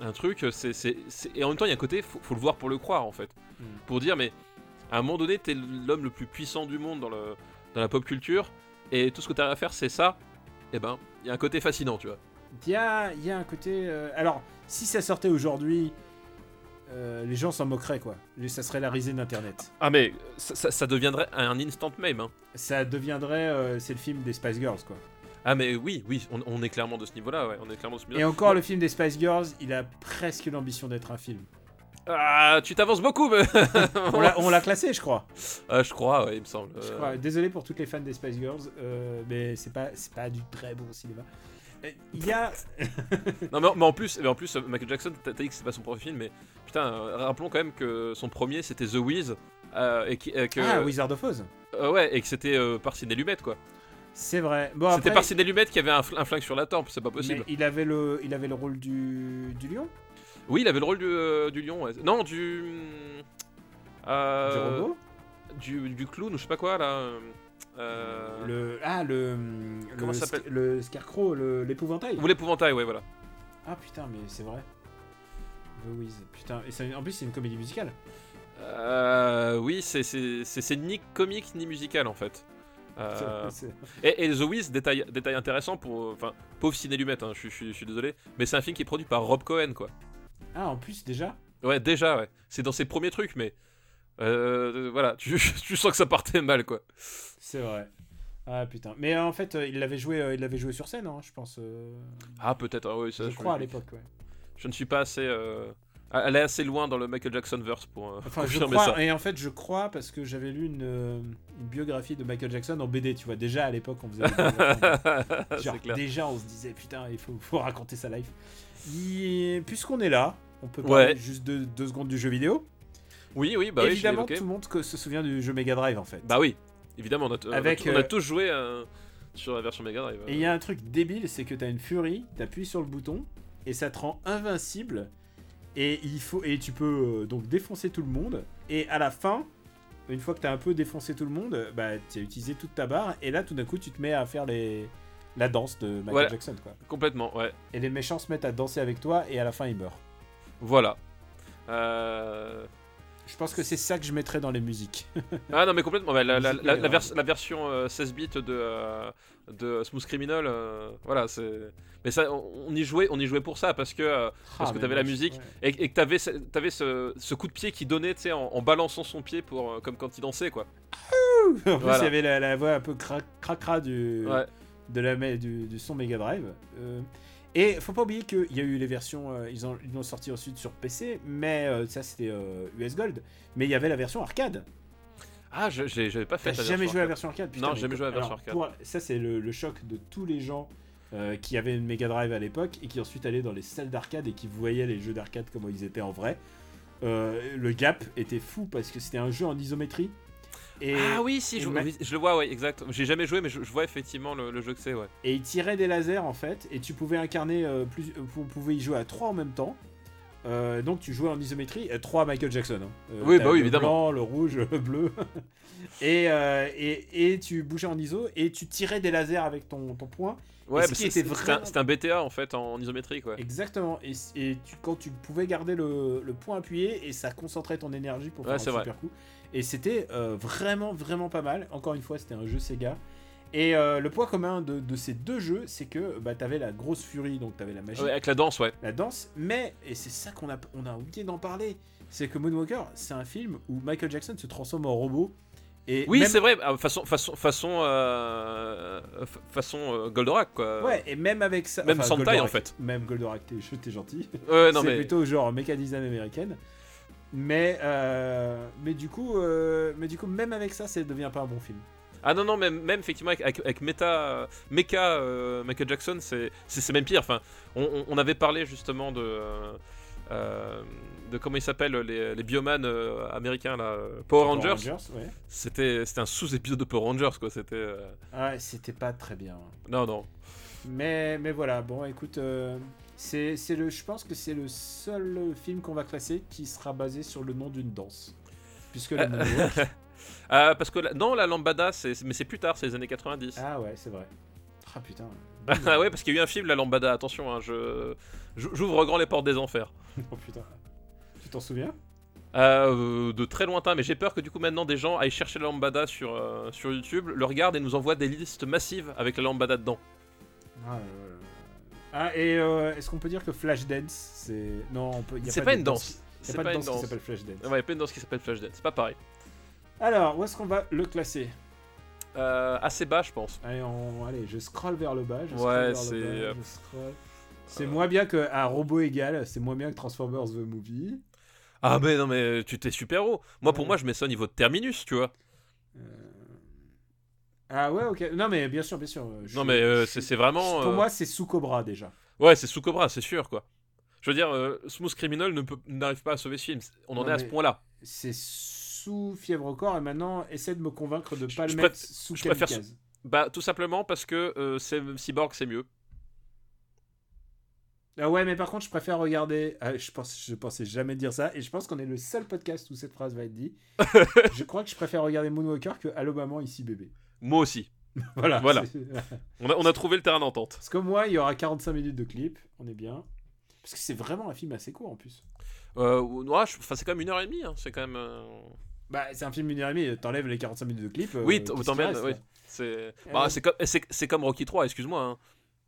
un truc. C'est, c'est- c'est- et en même temps, il y a un côté, faut, faut le voir pour le croire, en fait. Mm. Pour dire, mais à un moment donné, t'es l'homme le plus puissant du monde dans, le, dans la pop culture, et tout ce que t'as à faire, c'est ça. Et ben, il y a un côté fascinant, tu vois. Il y a, il y a un côté. euh, Alors, si ça sortait aujourd'hui, euh, les gens s'en moqueraient, quoi. Ça serait la risée d'Internet. Ah, mais ça, ça- ça deviendrait un instant meme, hein. Ça deviendrait. euh, c'est le film des Spice Girls, quoi. Ah, mais oui, oui, on, on est clairement de ce niveau-là, ouais. On est clairement de ce niveau-là. Et encore, le film des Spice Girls, il a presque l'ambition d'être un film. Ah, tu t'avances beaucoup, mais. On l'a- classé, je crois. Ah, je crois, ouais, il me semble. Je Euh, crois. Désolé pour toutes les fans des Spice Girls, euh, mais c'est pas, c'est pas du très bon cinéma. Euh, Il y a. Non mais, mais en plus, mais en plus, euh, Michael Jackson, t'as dit que c'est pas son premier film, mais putain, euh, rappelons quand même que son premier c'était The Wiz, euh, et, qui- euh, que, Ah, Wizard of Oz. euh, ouais, et que c'était euh, par Sidney Lumet quoi. C'est vrai. Bon, c'était par Sidney Lumet qui avait un, fl- un flingue sur la tempe, c'est pas possible. mais il avait le, il avait le rôle du, du lion, Oui, il avait le rôle du, euh, du lion, ouais. non du, du euh, robot? du, du clown ou je sais pas quoi là. euh, Euh, Le, ah, le. Comment le ça s'appelle? Le Scarecrow, l'épouvantail. Ou l'épouvantail, ouais, voilà. Ah putain, mais c'est vrai. The Wiz, putain. Et en plus, c'est une comédie musicale. Euh, oui, c'est- c'est c'est- c'est ni comique ni musical en fait. Euh, et, et The Wiz, détail, détail intéressant pour. Enfin, pauvre ciné-lumette, hein, je, suis- je suis- je suis désolé. Mais c'est un film qui est produit par Rob Cohen, quoi. Ah, en plus, déjà? Ouais, déjà, ouais. C'est dans ses premiers trucs, mais. euh, voilà, tu, tu sens que ça partait mal, quoi. C'est vrai. Ah putain. Mais euh, en fait, il l'avait joué, il l'avait joué sur scène, hein, je pense. Ah, peut-être, ah, oui, ça. je crois à l'époque, ouais. Je ne suis pas assez. Euh, aller assez loin dans le Michael Jackson verse pour euh, Enfin, je crois, ça. et en fait, je crois parce que j'avais lu une, euh, une biographie de Michael Jackson en BD, tu vois. Déjà à l'époque, on faisait. des. Genre, déjà, on se disait, putain, il faut, faut raconter sa life. Puisqu'on est là, on peut parler Ouais. juste de deux secondes du jeu vidéo. Oui, oui, bah oui, Évidemment, évoqué. tout le monde que- se souvient du jeu Mega Drive, en fait. Bah oui, évidemment, on a, on a- Avec, on a euh, tous joué sur la version Mega Drive. Et il y a un truc débile, c'est que t'as une furie, t'appuies sur le bouton, et ça te rend invincible. Et il faut et tu peux euh, donc défoncer tout le monde. Et à la fin, une fois que t'as un peu défoncé tout le monde, euh, bah tu as utilisé toute ta barre. Et là, tout d'un coup, tu te mets à faire les la danse de Michael. Jackson, quoi. Complètement, ouais. Et les méchants se mettent à danser avec toi, et à la fin, ils meurent. Voilà. Euh... Je pense que c'est ça que je mettrais dans les musiques. Ah non mais complètement, ouais, la, vers- version euh, 16 bits de, euh, de Smooth Criminal, euh, voilà, c'est... Mais ça, on, y jouait, on y jouait pour ça, parce que, euh, Parce Ah, que t'avais la musique. ouais. et, et que t'avais, ce, t'avais ce, ce coup de pied qui donnait, tu sais, en, en balançant son pied, pour, euh, comme quand il dansait, quoi. en plus, Voilà. il y avait la, la voix un peu cra- cracra du, Ouais. de la, du, du son Mega Drive. Euh, et faut pas oublier qu'il y a eu les versions, ils, ont, ils l'ont sorti ensuite sur PC, mais ça c'était US Gold. Mais il y avait la version arcade. Ah, je, j'ai- j'avais pas fait T'as jamais joué à la version arcade Putain, Non, mais jamais joué à la version arcade. pour- ça c'est le, le choc de tous les gens euh, qui avaient une Mega Drive à l'époque et qui ensuite allaient dans les salles d'arcade et qui voyaient les jeux d'arcade comment ils étaient en vrai. Euh, le gap était fou parce que c'était un jeu en isométrie. Et, Ah oui, si, je, ma- je le vois, ouais, exact. J'ai jamais joué, mais je, je vois effectivement le, le jeu que c'est, ouais. et il tirait des lasers en fait, et tu pouvais incarner euh, plus, vous pouvez y jouer à trois en même temps. Euh, donc tu jouais en isométrie, euh, trois Michael Jackson. hein. Euh, Oui, bah oui, le évidemment. blanc, le rouge, le bleu. et, euh, et, et tu bougeais en iso et tu tirais des lasers avec ton, ton poing. Ouais, c'est- c'était vraiment- un, c'était un BTA en fait en isométrique, ouais. Exactement. Et, et tu, quand tu pouvais garder le, le point appuyé et ça concentrait ton énergie pour faire un vrai. super coup. Et c'était euh, vraiment, vraiment pas mal. Encore une fois, c'était un jeu Sega. Et euh, le point commun de, de ces deux jeux, c'est que bah, t'avais la grosse furie, donc t'avais la magie, Ouais, avec la danse, ouais. la danse, mais, et c'est ça qu'on a, on a oublié d'en parler, c'est que Moonwalker, c'est un film où Michael Jackson se transforme en robot. Et Oui, même- c'est vrai, ah, façon, façon, façon, euh, fa- façon euh, Goldorak, quoi. Ouais, et même avec ça. Même sans taille, Goldorak- en fait. Même Goldorak, t'es gentil. Ouais, non c'est mais. plutôt genre méca design américaine. Mais, euh, mais, du coup, euh, mais du coup, même avec ça, ça devient pas un bon film. Ah non, non, même, même effectivement avec, avec, avec Meta, euh, Mecha euh, Michael Jackson, c'est même pire. Enfin, on, on- avait parlé justement de. euh, de comment ils s'appellent les, les bioman euh, américains là Power Rangers, ouais. c'était c'était un sous-épisode de Power Rangers quoi c'était Ouais, c'était pas très bien. non non Mais, mais voilà, bon, écoute, c'est c'est le, je pense que c'est le seul film qu'on va classer qui sera basé sur le nom d'une danse. Puisque la moonwalk- Ah, parce que la- non la lambada c'est mais c'est plus tard c'est les années 90 Ah ouais, c'est vrai. Ah putain. ah ouais parce qu'il y a eu un film la lambada attention hein, je j'ouvre grand les portes des enfers oh putain. Tu t'en souviens? Euh, de très lointain, mais j'ai peur que du coup maintenant des gens aillent chercher la lambada sur, euh, sur YouTube, le regardent et nous envoient des listes massives avec la lambada dedans. Ah, euh, ah, et euh, est-ce qu'on peut dire que Flashdance, c'est. Non, on peut. y a C'est de pas une danse. Il n'y C'est a pas, pas de une danse qui danse. s'appelle Flashdance. Ouais, il y a plein de danses qui s'appellent Flashdance, c'est pas pareil. Alors, où est-ce qu'on va le classer? Euh, assez bas, je pense. Allez, on... Allez, je scroll vers le bas. Je Ouais, c'est, euh. C'est euh, moins bien qu'un robot égal, c'est moins bien que Transformers The Movie. Ah, mais non, mais tu t'es super haut. Moi, pour moi, je mets ça au niveau de Terminus, tu vois. Euh, Ah ouais, ok. Non, mais bien sûr, bien sûr. je- Non, mais euh, c'est vraiment. Pour moi, c'est sous Cobra déjà. Ouais, c'est sous Cobra, c'est sûr, quoi. Je veux dire, Smooth Criminal n'arrive pas à sauver ce film. On en est à ce point-là. C'est sous Fièvre au corps et maintenant, essaie de me convaincre de Je- pas je le mettre sous je préfère Kamikaze. Bah, tout simplement parce que euh, c'est Cyborg, c'est mieux. Ah ouais, mais par contre, je préfère regarder. Ah, je, pense, je pensais jamais dire ça, et je pense qu'on est le seul podcast où cette phrase va être dit. je crois que je préfère regarder Moonwalker que Allo Maman, ici bébé. Moi aussi. voilà. Voilà. On a, on a trouvé le terrain d'entente. Parce que moi, il y aura 45 minutes de clip, on est bien. Parce que c'est vraiment un film assez court en plus. Euh, ouais, c'est quand même une heure et demie. hein, C'est quand même. euh, Bah, c'est un film d'une heure et demie, t'enlèves les 45 minutes de clip. euh, Oui, t'emmènes. Oui. C'est Euh, bah, c'est comme, Rocky 3, excuse-moi. hein.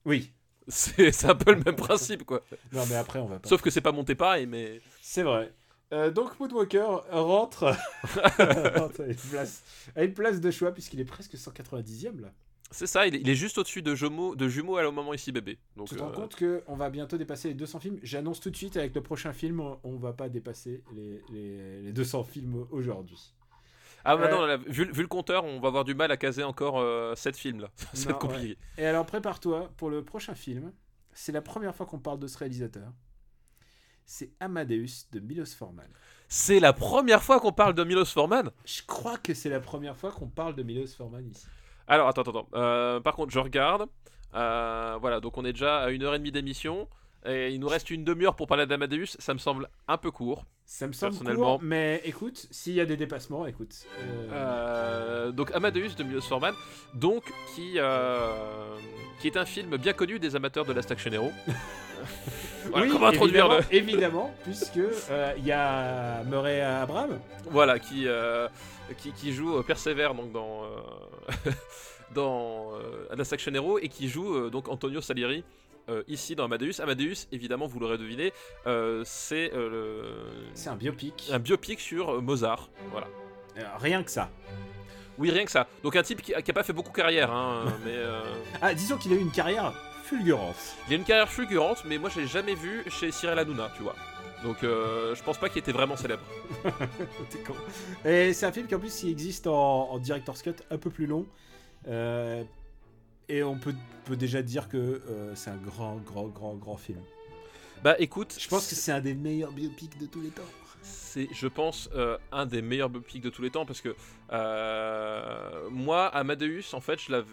Oui. C'est c'est un peu le même principe, quoi. Non, mais après, on va pas. Sauf que c'est pas monté pareil, mais. C'est vrai. Euh, donc Moonwalker rentre, rentre à, une place, à une place de choix puisqu'il est presque 190e là. C'est ça, il est, il est juste au-dessus de jumeaux, de jumeaux à le moment ici bébé. Donc, Tu te rends euh, compte qu'on va bientôt dépasser les 200 films? J'annonce tout de suite avec le prochain film, on- va pas dépasser les, les, les 200 films aujourd'hui. Ah, bah Euh, vu, vu le compteur, on va avoir du mal à caser encore 7 films là. Ça va Non, être compliqué. Et alors prépare-toi pour le prochain film. C'est la première fois qu'on parle de ce réalisateur. C'est Amadeus de Milos Forman. C'est la première fois qu'on parle de Milos Forman? Je crois que c'est la première fois qu'on parle de Milos Forman ici. Alors, attends, attends, attends. Euh, par contre, je regarde. Euh, voilà, donc on est déjà à une heure et demie d'émission. Et il nous reste une demi-heure pour parler d'Amadeus. Ça me semble un peu court. Ça me semble Personnellement- court, mais écoute, s'il y a des dépassements, écoute. euh, Euh, donc Amadeus de Milos Forman, donc qui, qui est un film bien connu des amateurs de Last Action Hero. voilà, oui, comment introduire évidemment, le... évidemment, puisque il y a Murray Abraham. Voilà, qui, qui, qui joue euh, Persévère donc dans, euh, dans euh, Last Action Hero et qui joue donc Antonio Salieri ici dans Amadeus. Amadeus, évidemment, vous l'aurez deviné, c'est le- C'est un biopic. un biopic sur Mozart. Voilà. Rien que ça. Oui, rien que ça. Donc un type qui, qui a pas fait beaucoup carrière, hein, mais euh, Ah, disons qu'il a eu une carrière fulgurante. il a une carrière fulgurante, mais moi je l'ai jamais vu chez Cyril Hanouna, tu vois. Donc euh, je pense pas qu'il était vraiment célèbre. T'es con. Et c'est un film qui en plus il existe en, en director's cut un peu plus long. Euh, et on peut, peut déjà dire que euh, c'est un grand, grand, grand, grand film. Bah écoute, Je pense que c'est un des meilleurs biopics de tous les temps. c'est, je pense, euh, un des meilleurs biopics de tous les temps parce que moi, Amadeus, en fait, je l'avais,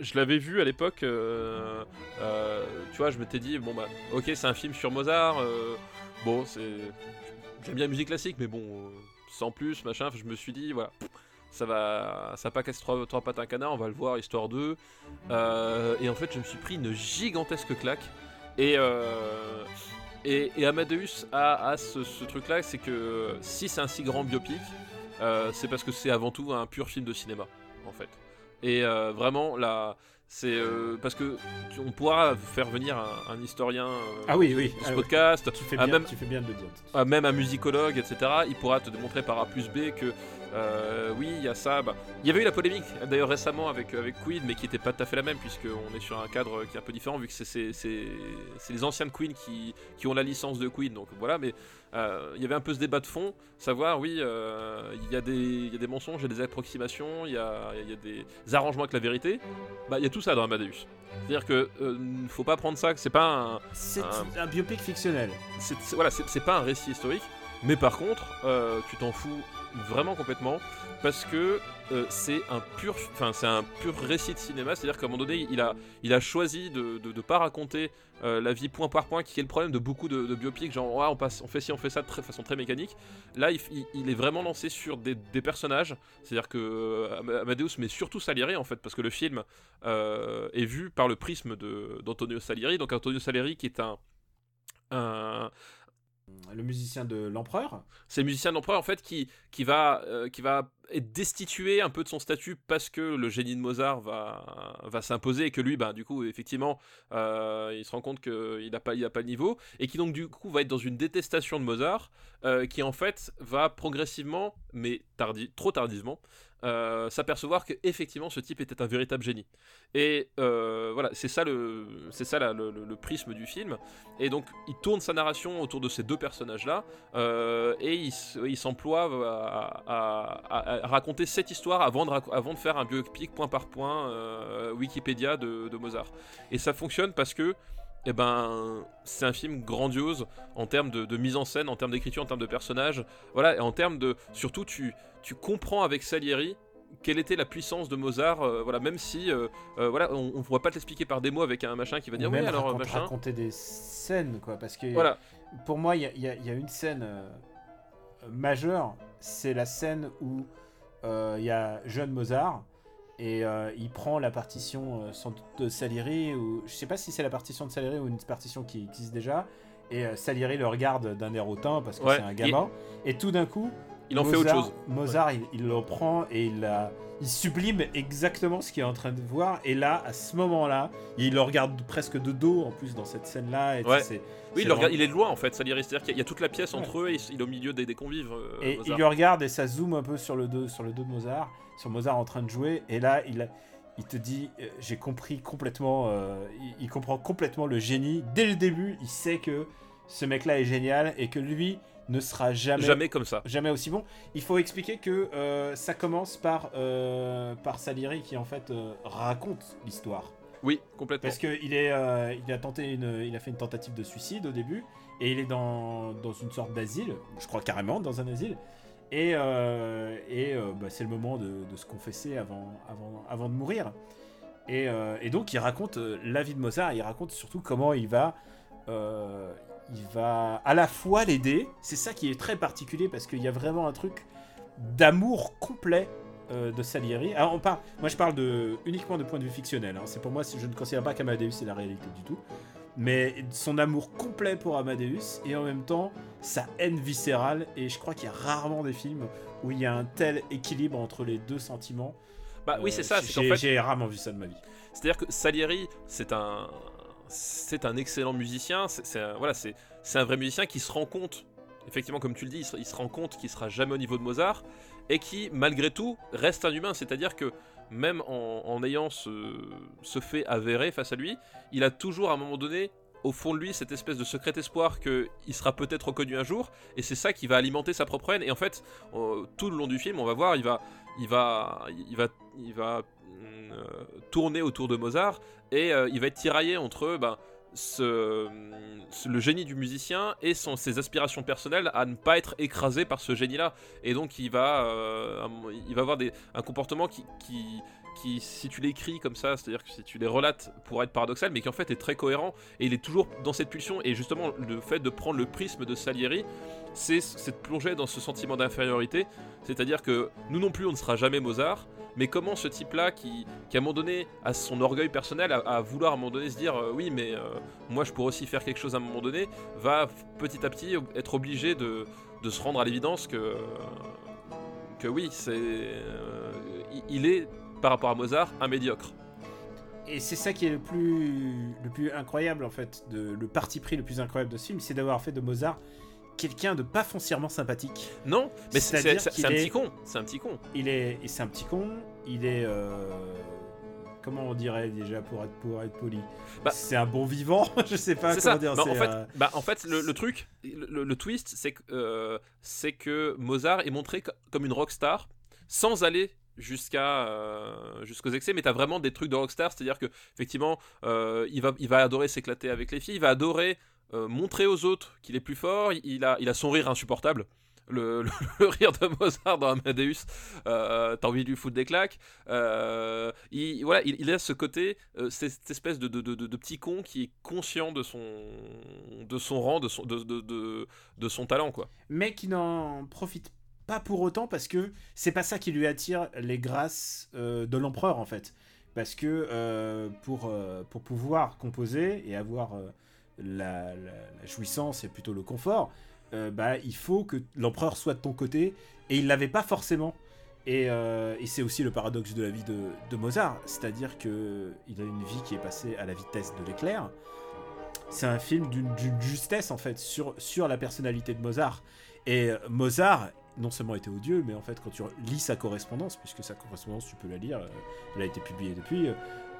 je l'avais vu à l'époque. euh, euh, tu vois, je m'étais dit, bon bah, ok, c'est un film sur Mozart. euh, bon, c'est, j'aime bien la musique classique, mais bon, euh, sans plus, machin. Je me suis dit, voilà. Ça va, ça pas casser trois, pattes un canard, on va le voir, histoire 2. et en fait, je me suis pris une gigantesque claque. Et, et, Amadeus a, ce, ce truc-là, c'est que si c'est un si grand biopic, c'est parce que c'est avant tout un pur film de cinéma, en fait. Et euh, vraiment, là, c'est euh, parce que tu- on pourra faire venir un, un historien euh, Ah oui, oui. de ce ah oui. podcast, Tu fais, Ah, bien, même- tu fais bien de le dire. ah, même un musicologue, etc. Il pourra te démontrer par A plus B que euh, oui, il y a ça. bah, il y avait eu la polémique d'ailleurs récemment avec, avec Queen, mais qui n'était pas tout à fait la même, puisqu'on est sur un cadre qui est un peu différent, vu que c'est- les anciennes Queen qui, qui ont la licence de Queen. Donc voilà, mais euh, il y avait un peu ce débat de fond, savoir, oui, euh, il y, a des- il y a des mensonges, il y a des approximations, il y a, il y a des arrangements avec la vérité. Bah, il y a tout ça dans Amadeus. C'est-à-dire que euh, faut pas prendre ça, que c'est pas un, C'est Un- un biopic fictionnel. c'est c'est- voilà, c'est c'est pas un récit historique, mais par contre, euh, tu t'en fous vraiment complètement parce que euh, c'est un pur, enfin c'est un pur récit de cinéma. C'est-à-dire qu'à un moment donné, il a, il a choisi de, de pas raconter euh, la vie point par point, qui est le problème de beaucoup de, biopics, genre ouais, on passe, on fait ci, on fait ça de façon très mécanique. Là, il, est vraiment lancé sur des, personnages. C'est-à-dire que euh, Am- Amadeus, mais surtout Salieri en fait, parce que le film est vu par le prisme d'Antonio Salieri. Donc Antonio Salieri qui est un un, Le musicien de l'empereur. c'est le musicien d'empereur en fait qui, qui, va, euh, qui va être destitué un peu de son statut parce que le génie de Mozart va, va s'imposer et que lui, ben, du coup, effectivement, euh, il se rend compte qu'il n'a pas, il pas le niveau et qui donc du coup va être dans une détestation de Mozart euh, qui en fait va progressivement, mais trop tardivement, euh, s'apercevoir que effectivement ce type était un véritable génie. Et euh, voilà, c'est ça, le, c'est ça le, le- prisme du film. Et donc il tourne sa narration autour de ces deux personnages-là. Euh, et il, il s'emploie à, raconter cette histoire avant de, avant de faire un biopic point par point euh, Wikipédia de Mozart. Et ça fonctionne parce que eh ben, c'est un film grandiose en termes de, de mise en scène, en termes d'écriture, en termes de personnages. Voilà, et en termes de. Surtout, tu, tu comprends avec Salieri quelle était la puissance de Mozart. euh, voilà, même si. euh, euh, voilà, on ne pourra pas te l'expliquer par des mots avec un machin qui va dire oui, même alors racont- machin. raconter des scènes, quoi. Parce que Voilà. pour moi, il y, y a- il y a une scène majeure. C'est la scène où il y a jeune Mozart Et euh, il prend la partition euh, sans doute de Salieri, ou je sais pas si c'est la partition de Salieri ou une partition qui existe déjà. Et euh, Salieri le regarde d'un air hautain parce que Ouais, c'est un gamin. Et tout d'un coup, Il en fait autre Mozart- chose. Mozart, il, il le prend et il, sublime exactement ce qu'il est en train de voir. Et là, à ce moment-là, il le regarde presque de dos en plus dans cette scène-là. et tu Ouais. sais, Oui, il, le regarde- vraiment- il est de loin en fait, Salieri. C'est-à-dire qu'il y a toute la pièce entre eux et il est au milieu des, des convives. euh, Et Mozart. il le regarde et ça zoome un peu sur le dos, sur le dos de Mozart, sur Mozart en train de jouer. Et là, il, il te dit, euh, j'ai compris complètement, euh, il, il comprend complètement le génie. Dès le début, il sait que ce mec-là est génial et que lui ne sera jamais, Jamais comme ça. jamais aussi bon. Il faut expliquer que euh, ça commence par, par Salieri qui en fait raconte l'histoire. Oui, complètement. Parce est, euh, il a tenté une, il a fait une tentative de suicide au début, et il est dans, dans une sorte d'asile, je crois carrément dans un asile, et, euh, euh, bah, c'est le moment de, se confesser avant, de mourir. Et, euh, donc il raconte la vie de Mozart, il raconte surtout comment il va, il va à la fois l'aider, c'est ça qui est très particulier parce qu'il y a vraiment un truc d'amour complet de Salieri. Alors on parle, moi je parle uniquement de point de vue fictionnel. hein. C'est pour moi, je ne considère pas qu'Amadeus c'est la réalité du tout. Mais son amour complet pour Amadeus et en même temps sa haine viscérale. Et je crois qu'il y a rarement des films où il y a un tel équilibre entre les deux sentiments. Bah oui, Euh, c'est ça. C'est qu'en j'ai- fait, J'ai rarement vu ça de ma vie. C'est-à-dire que Salieri, c'est un, c'est un excellent musicien. C'est, voilà, c'est, c'est un vrai musicien qui se rend compte, effectivement, comme tu le dis, il se, il se rend compte qu'il sera jamais au niveau de Mozart et qui, malgré tout, reste un humain. C'est-à-dire que même en, ayant ce, fait avéré face à lui, il a toujours à un moment donné au fond de lui cette espèce de secret espoir qu'il sera peut-être reconnu un jour et c'est ça qui va alimenter sa propre haine. Et en fait tout le long du film on va voir il va il va il va il va euh, tourner autour de Mozart et euh, il va être tiraillé entre ben, ce, le génie du musicien et son, ses aspirations personnelles à ne pas être écrasé par ce génie-là. Et donc il va, euh, avoir un comportement qui, qui, si tu l'écris comme ça, c'est-à-dire que si tu les relates, pourrait être paradoxal, mais qui en fait est très cohérent. Et il est toujours dans cette pulsion. Et justement, le fait de prendre le prisme de Salieri, c'est cette plongée dans ce sentiment d'infériorité. C'est-à-dire que nous non plus, on ne sera jamais Mozart. Mais comment ce type-là, qui, à un moment donné a son orgueil personnel, à, à vouloir à un moment donné se dire euh, oui, mais euh, moi je pourrais aussi faire quelque chose à un moment donné, va petit à petit être obligé de, se rendre à l'évidence que, que oui, c'est, euh, il- il est par rapport à Mozart un médiocre. Et c'est ça qui est le plus, le plus incroyable en fait, de, le parti pris le plus incroyable de ce film, c'est d'avoir fait de Mozart quelqu'un de pas foncièrement sympathique. Non, mais c'est, un petit con, c'est un petit con. Il est, c'est un petit con. Il est, euh, comment on dirait déjà pour être pour être poli? Bah- c'est un bon vivant. je sais pas c'est comment ça. dire. Bah, en fait, euh, bah, en fait, le, le truc, le, le twist, c'est que, euh, c'est que Mozart est montré co- comme une rockstar sans aller jusqu'à euh, jusqu'aux excès mais t'as vraiment des trucs de rockstar c'est à dire que effectivement euh, il va il va adorer s'éclater avec les filles il va adorer euh, montrer aux autres qu'il est plus fort il, a il a son rire insupportable le, rire de Mozart dans Amadeus, t'as envie de lui foutre des claques. Il, voilà, il, a ce côté, cette, espèce de, de, de, petit con qui est conscient de son, de son rang, de son, de, de son talent, quoi. mais qui n'en profite pas pour autant parce que c'est pas ça qui lui attire les grâces euh, de l'empereur en fait. Parce que euh, pour, euh, pour pouvoir composer et avoir la, jouissance et plutôt le confort, bah, il faut que l'empereur soit de ton côté et il l'avait pas forcément. Et, et c'est aussi le paradoxe de la vie de, de Mozart, c'est-à-dire que il a une vie qui est passée à la vitesse de l'éclair. C'est un film d'une justesse en fait sur, sur la personnalité de Mozart. Et Mozart, non seulement était odieux, mais en fait, quand tu lis sa correspondance, puisque sa correspondance, tu peux la lire, euh, elle a été publiée depuis, euh,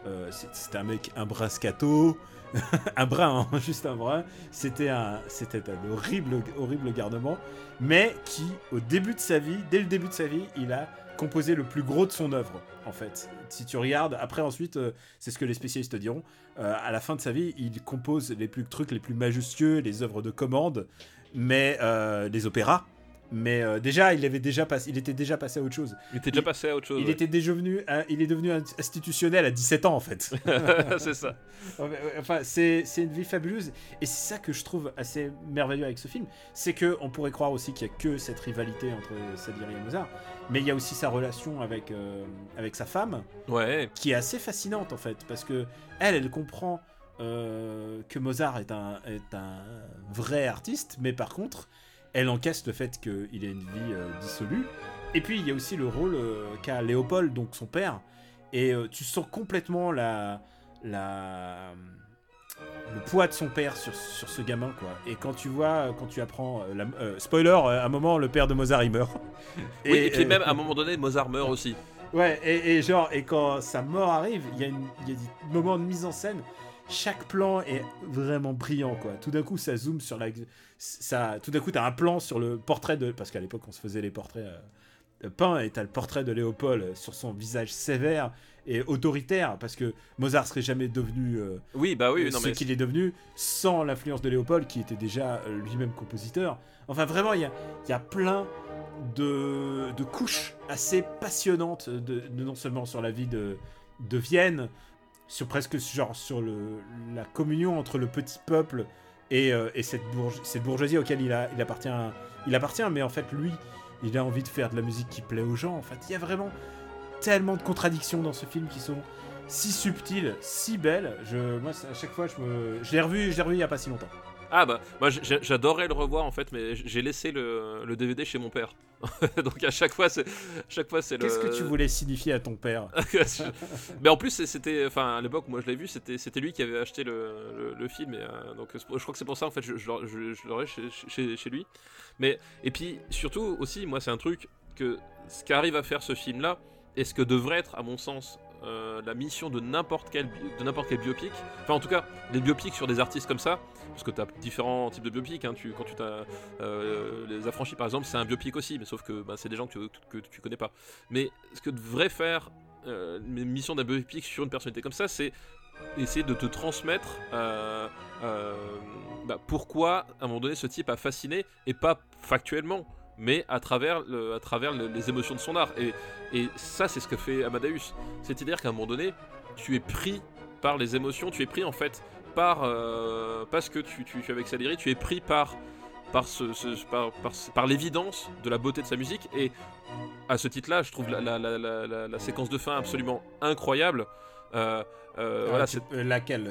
euh, c'était un mec, un brin scato, un brin, hein, juste un brin. C'était un, c'était un horrible, horrible garnement, mais qui, au début de sa vie, dès le début de sa vie, il a composé le plus gros de son œuvre, en fait. Si tu regardes, après ensuite, c'est ce que les spécialistes te diront, à la fin de sa vie, il compose les plus trucs les plus majestueux, les œuvres de commande, mais les opéras, Mais euh, déjà, il avait déjà passé, il était déjà passé à autre chose. Il était déjà passé à autre chose. Il ouais. était déjà venu, il est devenu institutionnel à 17 ans en fait. c'est ça. Enfin, c'est c'est une vie fabuleuse et c'est ça que je trouve assez merveilleux avec ce film, c'est que on pourrait croire aussi qu'il y a que cette rivalité entre Salieri et Mozart, mais il y a aussi sa relation avec euh, avec sa femme Ouais. qui est assez fascinante en fait parce que elle, elle comprend euh, que Mozart est un est un vrai artiste, mais par contre, elle encaisse le fait qu'il ait une vie euh, dissolue. Et puis il y a aussi le rôle euh, qu'a Léopold, donc son père, et euh, tu sens complètement la la le poids de son père sur, sur ce gamin quoi. Et quand tu vois, quand tu apprends, la- spoiler, à un moment le père de Mozart il meurt. Oui, et, puis même à un moment donné, Mozart meurt aussi. Ouais, et, et genre, et quand sa mort arrive, il y, y a des moments de mise en scène. Chaque plan est vraiment brillant, quoi. Tout d'un coup, ça zoome sur la. Ça, tout d'un coup, t'as un plan sur le portrait de. Parce qu'à l'époque, on se faisait les portraits euh, peints, et t'as le portrait de Léopold sur son visage sévère et autoritaire, parce que Mozart serait jamais devenu euh, Oui, bah oui, non ce mais. qu'il est devenu sans l'influence de Léopold, qui était déjà euh, lui-même compositeur. Enfin, vraiment, il y a, il y a plein de, de couches assez passionnantes, de, de- non seulement sur la vie de, de Vienne, sur presque genre sur le, la communion entre le petit peuple et, euh, et cette, cette bourgeoisie auquel il, appartient, il appartient, mais en fait, lui, il a envie de faire de la musique qui plaît aux gens. En fait, il y a vraiment tellement de contradictions dans ce film qui sont si subtiles, si belles. Je, moi, à chaque fois, je me, je l'ai revu, je revu il y a pas si longtemps. Ah bah, moi j'adorais le revoir en fait, mais j'ai laissé le, le DVD chez mon père. Donc à chaque fois, c'est chaque fois c'est le. Qu'est-ce que tu voulais signifier à ton père mais en plus c'était, enfin à l'époque moi je l'ai vu, c'était c'était lui qui avait acheté le, le, le film, et, euh, donc je crois que c'est pour ça en fait je, je, l'aurais- je- je l'aurais chez, chez, chez lui. Mais et puis surtout aussi moi c'est un truc que ce qu'arrive à faire ce film là, et ce que devrait être à mon sens euh, la mission de n'importe quel de n'importe quel biopic, enfin en tout cas les biopics sur des artistes comme ça, parce que tu as différents types de biopics, hein, quand tu t'as euh, les affranchis par exemple c'est un biopic aussi, mais sauf que bah, c'est des gens que, tu connais pas. Mais ce que devrait faire euh, une mission d'un biopic sur une personnalité comme ça, c'est essayer de te transmettre euh, bah, pourquoi à un moment donné ce type a fasciné et pas factuellement mais à travers, à travers le- les émotions de son art. Et, ça c'est ce que fait Amadeus. C'est-à-dire qu'à un moment donné tu es pris par les émotions tu es pris en fait par euh, parce que tu, tu, es avec Salieri tu es pris par par, ce, ce- par, par, par l'évidence de la beauté de sa musique. Et à ce titre-là, je trouve la séquence de fin absolument incroyable. Euh, euh, voilà, Ah, tu- euh, laquelle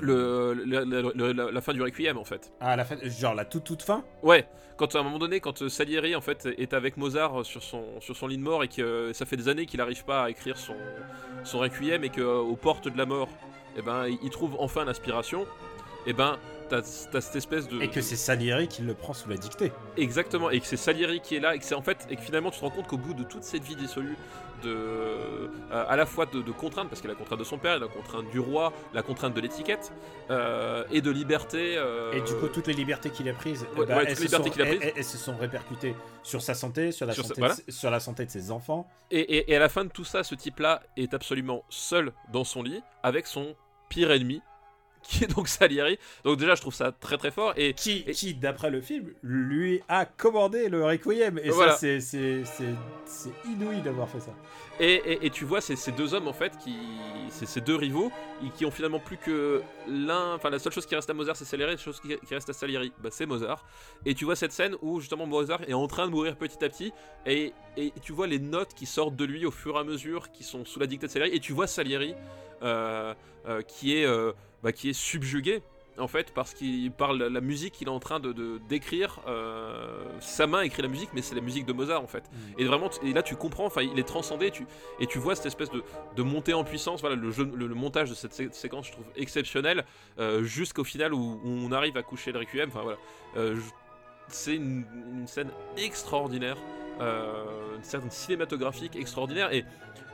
le... le, la, fin du Requiem en fait. Ah, la fin, genre la toute toute fin? Ouais, quand à un moment donné, quand euh, Salieri en fait est avec Mozart sur son, sur son lit de mort et que euh, ça fait des années qu'il n'arrive pas à écrire son, son Requiem et qu'aux portes de la mort, eh ben, il il trouve enfin l'inspiration, et ben, t'as cette espèce de. Et que c'est Salieri qui le prend sous la dictée. Exactement, et que c'est Salieri qui est là, et que c'est en fait, et que finalement tu te rends compte qu'au bout de toute cette vie dissolue, de, euh, à la fois de, de contraintes, parce qu'il a la contrainte de son père, il y a la contrainte du roi, la contrainte de l'étiquette, euh, et de liberté. euh, Et du coup, toutes les libertés qu'il a prises, Ouais, ouais, elles, se sont, qu'il a elles- prises. elles- elles se sont répercutées sur sa santé, sur la, Sur sa- santé, voilà. de, sur la santé de ses enfants. et, et- et à la fin de tout ça, ce type-là est absolument seul dans son lit, avec son pire ennemi, qui est donc Salieri. Donc déjà, je trouve ça très très fort, et Qui, Et- qui d'après le film, lui a commandé le Requiem. Et Voilà. ça, c'est- c'est c'est- c'est inouï d'avoir fait ça. Et, et- et tu vois, c'est ces deux hommes en fait, qui, ces deux rivaux, qui ont finalement plus que l'un. Enfin, la seule chose qui reste à Mozart, c'est Salieri, la chose qui, reste à Salieri, bah, c'est Mozart. Et tu vois cette scène où justement Mozart est en train de mourir petit à petit, et, et tu vois les notes qui sortent de lui au fur et à mesure, qui sont sous la dictée de Salieri, et tu vois Salieri qui, est, euh, bah, qui est subjugué. En fait, parce qu'il parle la musique qu'il est en train de d'écrire, euh, sa main écrit la musique, mais c'est la musique de Mozart en fait. Et vraiment, et là tu comprends, enfin il est transcendé, tu, et tu vois cette espèce de, de montée en puissance, voilà, le, jeu, le, le montage de cette sé- séquence je trouve exceptionnel, euh, jusqu'au final où, où on arrive à coucher le requiem, enfin voilà. Euh, c'est une, une scène extraordinaire, euh, une scène cinématographique extraordinaire, et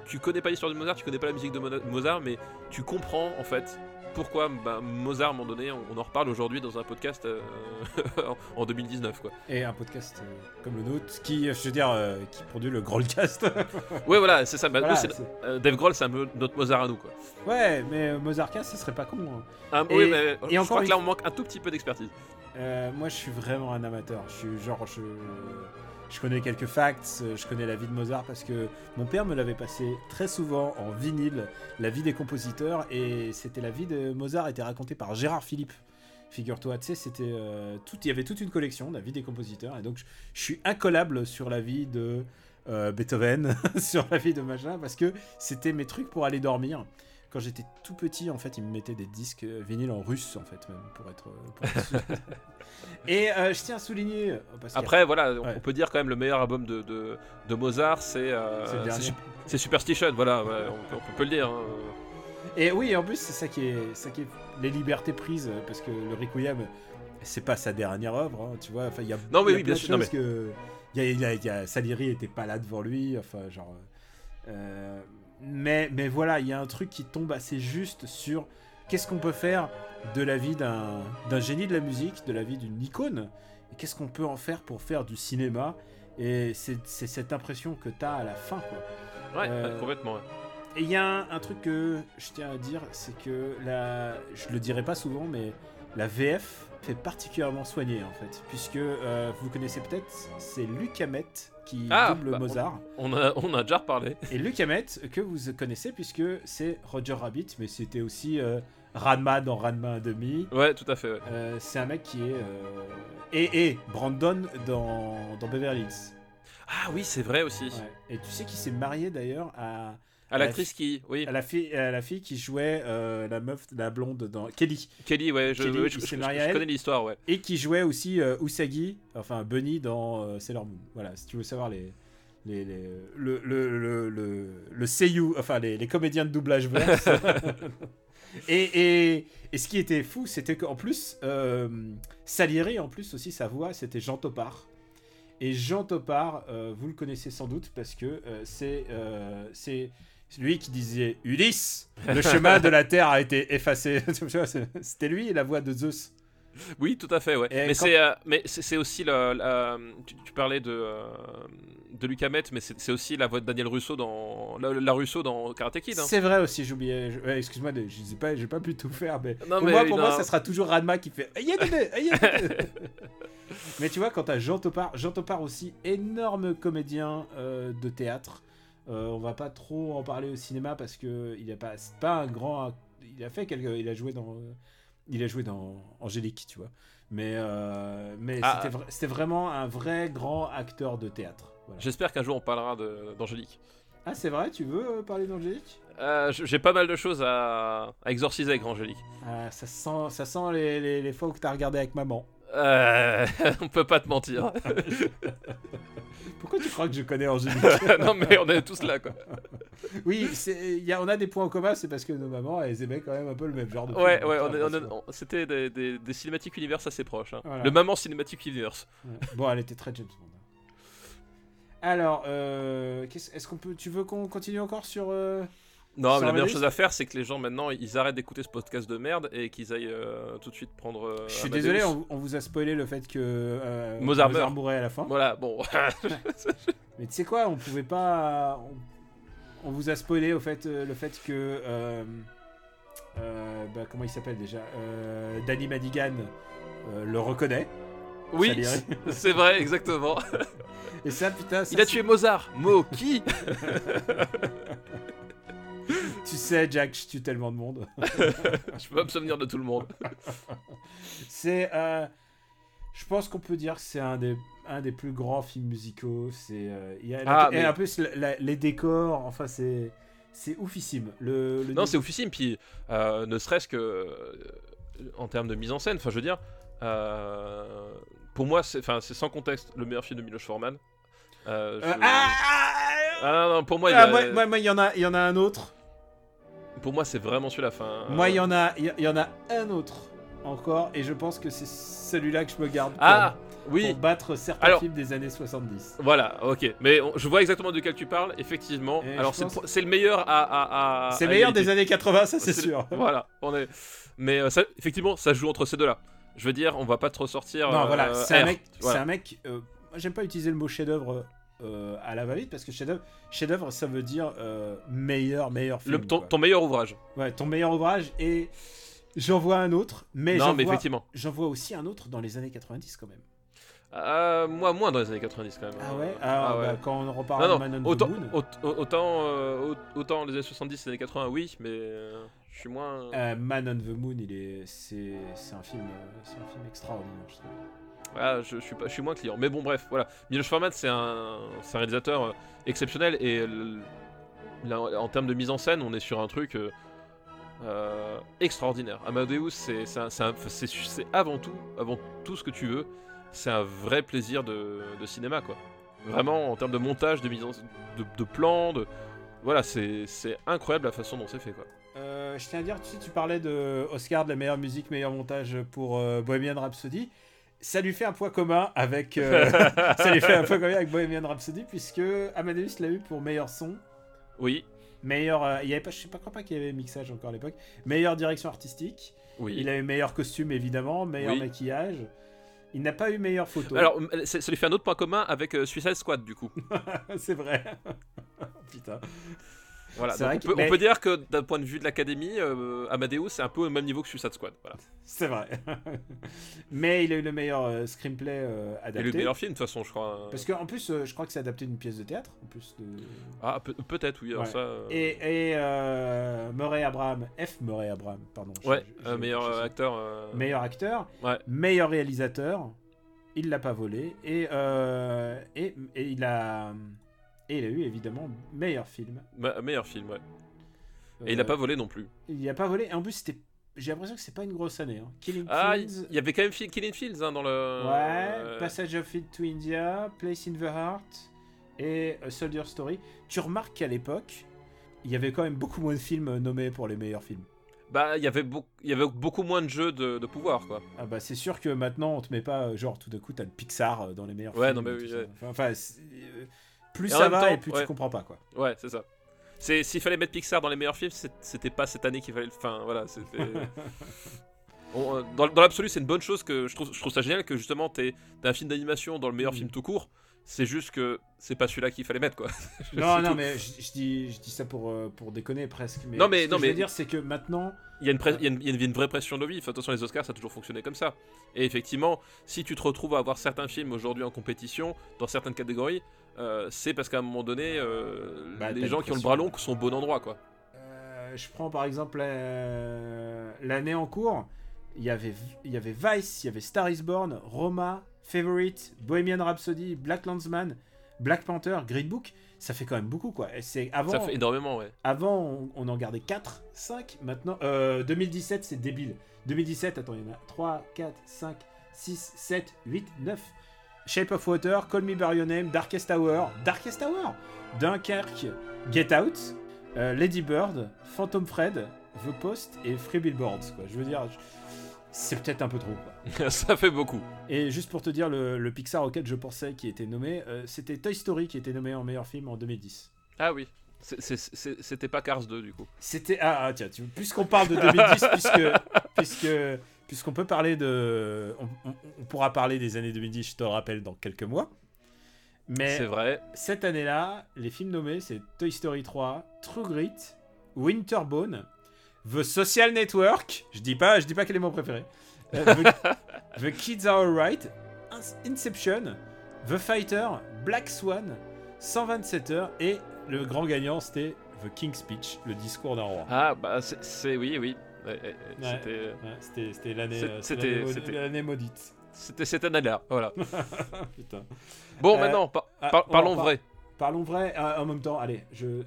tu connais pas l'histoire de Mozart, tu connais pas la musique de Mo- Mozart, mais tu comprends en fait pourquoi bah, Mozart, à un moment donné, on, on en reparle aujourd'hui dans un podcast euh, en 2019 quoi. Et un podcast euh, comme le nôtre, qui, je veux dire, euh, qui produit le Grollcast. Ouais voilà, c'est ça, bah, nous, Voilà, euh, Dave Grohl c'est un peu notre Mozart à nous quoi. ouais, mais euh, Mozartcast, ce serait pas con. hein. Ah, Et- oui, mais et je encore crois que là on manque un tout petit peu d'expertise. Euh, moi, je suis vraiment un amateur. Je suis genre, je, je connais quelques facts, euh, je connais la vie de Mozart parce que mon père me l'avait passé très souvent en vinyle, la vie des compositeurs, et c'était la vie de Mozart était racontée par Gérard Philippe. Figure-toi, tu sais, c'était euh, il y avait toute une collection, la vie des compositeurs, et donc je, je suis incollable sur la vie de euh, Beethoven, sur la vie de machin, parce que c'était mes trucs pour aller dormir. Quand j'étais tout petit, en fait, ils me mettaient des disques euh, vinyles en russe, en fait, même, pour être. euh, pour être sûr. Et euh, je tiens à souligner. Parce a- Après, voilà, on peut dire quand même le meilleur album de, de, de Mozart, c'est euh, C'est Superstition, voilà, ouais, on, peut- on peut le dire. hein. Et oui, en plus, c'est ça qui est, ça qui est les libertés prises, parce que le Requiem, c'est pas sa dernière œuvre, hein, tu vois. Enfin, il y a, Non, mais il y a oui, bien sûr, non, choses que y a, y a- y a- Salieri était pas là devant lui, enfin, genre. euh, mais, mais voilà, il y a un truc qui tombe assez juste sur qu'est-ce qu'on peut faire de la vie d'un génie de la musique, de la vie d'une icône, et qu'est-ce qu'on peut en faire pour faire du cinéma. Et c'est cette impression que tu as à la fin, quoi. Ouais, Euh, complètement. ouais. Et il y a un, un truc que je tiens à dire, c'est que la, je le dirai pas souvent, mais la VF fait particulièrement soigner en fait, puisque euh, vous connaissez peut-être, c'est Luc Hamet qui Ah, double bah, Mozart. On a, on a déjà reparlé. Et Luc Hamet que vous connaissez puisque c'est Roger Rabbit, mais c'était aussi euh, Ranma dans Ranma 1,5. Ouais, tout à fait. ouais. Euh, c'est un mec qui est euh, et, et Brandon dans, dans Beverly Hills. Ah oui, c'est vrai aussi. Ouais. Et tu sais qu'il s'est marié d'ailleurs à À l'actrice qui, oui, à la fille, à la fille qui jouait euh, la meuf, la blonde dans Kelly, Kelly, ouais, je, Kelly, ouais, je, je- je connais l'histoire, ouais. et qui jouait aussi euh, Usagi, enfin Bunny dans euh, Sailor Moon. Voilà, si tu veux savoir les, les, les- le, le, le, le, le seiyuu, enfin les, les comédiens de doublage et, et, et ce qui était fou, c'était qu'en plus, euh, Salieri, en plus aussi, sa voix, c'était Jean Topard. Et Jean Topard, euh, vous le connaissez sans doute parce que c'est c'est lui qui disait Ulysse, le chemin de la terre a été effacé. C'était lui la voix de Zeus. Oui, tout à fait, ouais. Et mais quand- c'est, euh, mais c'est aussi la, la- tu, tu parlais de euh, de Luc Hamet, mais c'est aussi la voix de Daniel Russo dans la, la Russo dans Karate Kid. hein. C'est vrai aussi, j'oubliais. ouais, Excuse-moi, je sais pas, j'ai pas pu tout faire, mais Non, pour mais moi, pour moi, ça sera toujours Ranma qui fait. Mais tu vois, quand t'as Jean Topard, Jean Topard aussi, énorme comédien euh, de théâtre. Euh, on va pas trop en parler au cinéma parce que il a pas, c'est pas un grand. Il a fait quelques, il a joué dans, il a joué dans Angélique, tu vois. Mais euh, mais Ah. c'était vra- c'était vraiment un vrai grand acteur de théâtre. Voilà. J'espère qu'un jour on parlera de- d'Angélique. Ah, c'est vrai, tu veux euh, parler d'Angélique? Euh, J'ai pas mal de choses à, à exorciser avec Angélique. Ah, ça sent, ça sent les, les, les fois où t'as regardé avec maman. Euh, on peut pas te mentir. Pourquoi tu crois que je connais Angélique non mais on est tous là quoi. Oui, y a, on a des points en commun, c'est parce que nos mamans, elles aimaient quand même un peu le même genre de Ouais film, ouais, c'était des, des, des cinématiques univers assez proches. hein. Voilà. Le maman cinématique universe. Ouais. Bon, elle était très James Bond. Alors, euh, est-ce qu'on peut, tu veux qu'on continue encore sur euh, Non, mais la meilleure chose à faire, c'est que les gens maintenant ils arrêtent d'écouter ce podcast de merde et qu'ils aillent euh, tout de suite prendre. euh, Je suis Amadeus. désolé, on, on vous a spoilé le fait que euh, Mozart meurt. mourait à la fin. Voilà, bon. Mais tu sais quoi, on pouvait pas. On, on vous a spoilé au fait, le fait que. bah, comment il s'appelle déjà Danny Madigan le reconnaît. oui, c'est- vrai, exactement. Et ça, putain, ça, Il a tué Mozart. Mo, qui? Tu sais, Jack, je tue tellement de monde. Je peux pas me souvenir de tout le monde. c'est. euh, je pense qu'on peut dire que c'est un des, un des plus grands films musicaux. C'est. euh, Ah, et en plus, la- la- les décors, enfin, c'est. C'est oufissime. Le, le Non, c'est oufissime, puis euh, ne serait-ce que en termes de mise en scène, enfin je veux dire, pour moi, c'est sans contexte le meilleur film de Miloš Forman. Je- ah, ah, Ah, non, non, pour moi, il y ah, a- moi, moi, moi, il y en a, il y en a un autre. Pour moi, c'est vraiment celui-là. Enfin, Moi, il y euh, en a, il y- en a un autre encore, et je pense que c'est celui-là que je me garde pour, Ah, pour oui. battre certains Alors- films des années 70. Voilà, ok. Mais on- je vois exactement de quel tu parles, effectivement. Et Alors, je c'est pense- le, c'est le meilleur à. à, à- c'est à meilleur des années 80, ça c'est C'est- sûr. Voilà, on est. Mais euh, ça, effectivement, ça se joue entre ces deux-là. Je veux dire, on va pas te ressortir. Non, euh, voilà, c'est un R, mec. voilà. C'est un mec. euh, moi, j'aime pas utiliser le mot chef-d'œuvre euh, à la va-vite parce que chef-d'œuvre, chef-d'œuvre, ça veut dire euh, meilleur, meilleur film. Le- ton, meilleur ouvrage. Ouais, ton meilleur ouvrage et J'en vois un autre, mais non, j'en mais vois, effectivement. j'en vois aussi un autre dans les années 90 quand même. Euh, moi, moins dans les années 90 quand même. Ah ouais? Ah, ah ouais. bah, quand on reparle Non, de non, Man on autant, the Moon. aut- autant, au- autant les années 70 et les années 80, oui, mais je suis moins. Man on the Moon, il est, c'est, c'est un film, c'est un film extraordinaire, je trouve. Ah, je, suis pas, je suis moins client. Mais bon, bref, voilà. Milos Forman, c'est un, un réalisateur euh, exceptionnel et euh, là, en termes de mise en scène, on est sur un truc euh, euh, extraordinaire. Amadeus, c'est, avant tout, avant tout ce que tu veux, c'est un vrai plaisir de, de cinéma, quoi. Vraiment, en termes de montage, de mise en, de, de plan, de, voilà, c'est, incroyable la façon dont c'est fait, quoi. Je tiens à dire, tu tu parlais de Oscar de la meilleure musique, meilleur montage pour euh, Bohemian Rhapsody. Ça lui fait un point commun avec, euh, ça lui fait un point commun avec Bohemian Rhapsody puisque Amadeus l'a eu pour meilleur son, Oui, meilleur, euh, il y avait pas, je sais pas, crois pas qu'il y avait mixage encore à l'époque, meilleure direction artistique. oui. Il a eu meilleur costume évidemment, meilleur Oui. maquillage. Il n'a pas eu meilleure photo. Alors, ça lui fait un autre point commun avec euh, Suicide Squad, du coup. c'est vrai. Putain. Voilà, on, que- peut, on mais- peut dire que d'un point de vue de l'académie, euh, Amadeus c'est un peu au même niveau que Suicide Squad. Voilà. C'est vrai. Mais il a eu le meilleur euh, screenplay euh, Et adapté. le meilleur film, de toute façon, je crois. Parce qu'en plus, euh, je crois que c'est adapté d'une pièce de théâtre. En plus de... Ah, peut- peut-être, oui. Alors Ouais. ça. euh, Et, et euh, Murray Abraham, F. Murray Abraham, pardon. Ouais, je- je- meilleur je acteur. Meilleur acteur, Ouais. meilleur réalisateur. Il l'a pas volé et, et, et il a et il a eu évidemment meilleur film. me- meilleur film, ouais. Et il a Euh, pas volé non plus. Il a pas volé. Et en plus, c'était. J'ai l'impression que c'est pas une grosse année. Hein. Killing Ah, il Fields. il y avait quand même Killing Fields hein, dans le. Ouais, euh, Passage of It to India, Place in the Heart et A Soldier Story. Tu remarques qu'à l'époque, il y avait quand même beaucoup moins de films euh, nommés pour les meilleurs films. Bah, il y avait beaucoup, il y avait beaucoup moins de jeux de, de pouvoir, quoi. Ah bah c'est sûr que maintenant on te met pas euh, genre tout d'un coup t'as le Pixar euh, dans les meilleurs Ouais, films. non, mais oui, ouais. Enfin, enfin, c'est- euh, plus ça va temps, et plus ouais. tu comprends pas quoi. Ouais, c'est ça. C'est s'il fallait mettre Pixar dans les meilleurs films, c'était pas cette année qu'il fallait. le- Enfin, voilà, c'était. On, euh, dans dans l'absolu, c'est une bonne chose que je trouve, je trouve ça génial que justement t'aies un film d'animation dans le meilleur Mm. film tout court. C'est juste que c'est pas celui-là qu'il fallait mettre, quoi. non non tout. mais je, je dis je dis ça pour euh, pour déconner presque. Mais Non, mais- ce que non, je mais- veux dire c'est que maintenant Il y, a une pré- il y a une- il y a une- une vraie pression de lobby. Enfin, attention, les Oscars, ça a toujours fonctionné comme ça. Et effectivement, si tu te retrouves à avoir certains films aujourd'hui en compétition, dans certaines catégories, euh, c'est parce qu'à un moment donné, euh, Bah, les gens qui ont le bras long sont au bon endroit, quoi. euh, je prends par exemple euh, l'année en cours. Il y avait il y avait Vice, il y avait Star Is Born, Roma, Favorite, Bohemian Rhapsody, Black Landsman, Black Panther, Green Book. Ça fait quand même beaucoup quoi. Et c'est avant. Ça fait énormément, ouais. Avant, on, on en gardait 4, 5. Maintenant, euh, 2017, c'est débile. 2017, attends, il y en a 3, 4, 5, 6, 7, 8, 9. Shape of Water, Call Me By Your Name, Darkest Hour, Darkest Hour, Dunkerque, Get Out, euh, Lady Bird, Phantom Fred, The Post et Free Billboards. Quoi. Je veux dire, c'est peut-être un peu trop. Quoi. ça fait beaucoup. Et juste pour te dire, le, le Pixar auquel je pensais qui était nommé, euh, c'était Toy Story qui était nommé en meilleur film en 2010. Ah oui. C'était pas Cars 2, du coup. C'était ah, ah, tiens tu- puisqu'on parle de 2010 puisque puisque puisqu'on peut parler de on, on- on pourra parler des années 2010 je te le rappelle dans quelques mois mais C'est vrai. cette année-là les films nommés c'est Toy Story 3 True Grit Winterbone The Social Network je dis pas je dis pas quel est mon préféré Euh, The, The Kids Are Alright In- Inception The Fighter Black Swan 127 heures et le grand gagnant c'était The King's Speech le discours d'un roi Ah, bah, c'est. Oui, oui. C'était. L'année C'est- euh, c'était- l'année maudite- c'était- cette année-là, voilà. Putain. Bon, Euh, maintenant, par- ah, par- parlons par- vrai. Parlons vrai euh, en même temps. Allez, je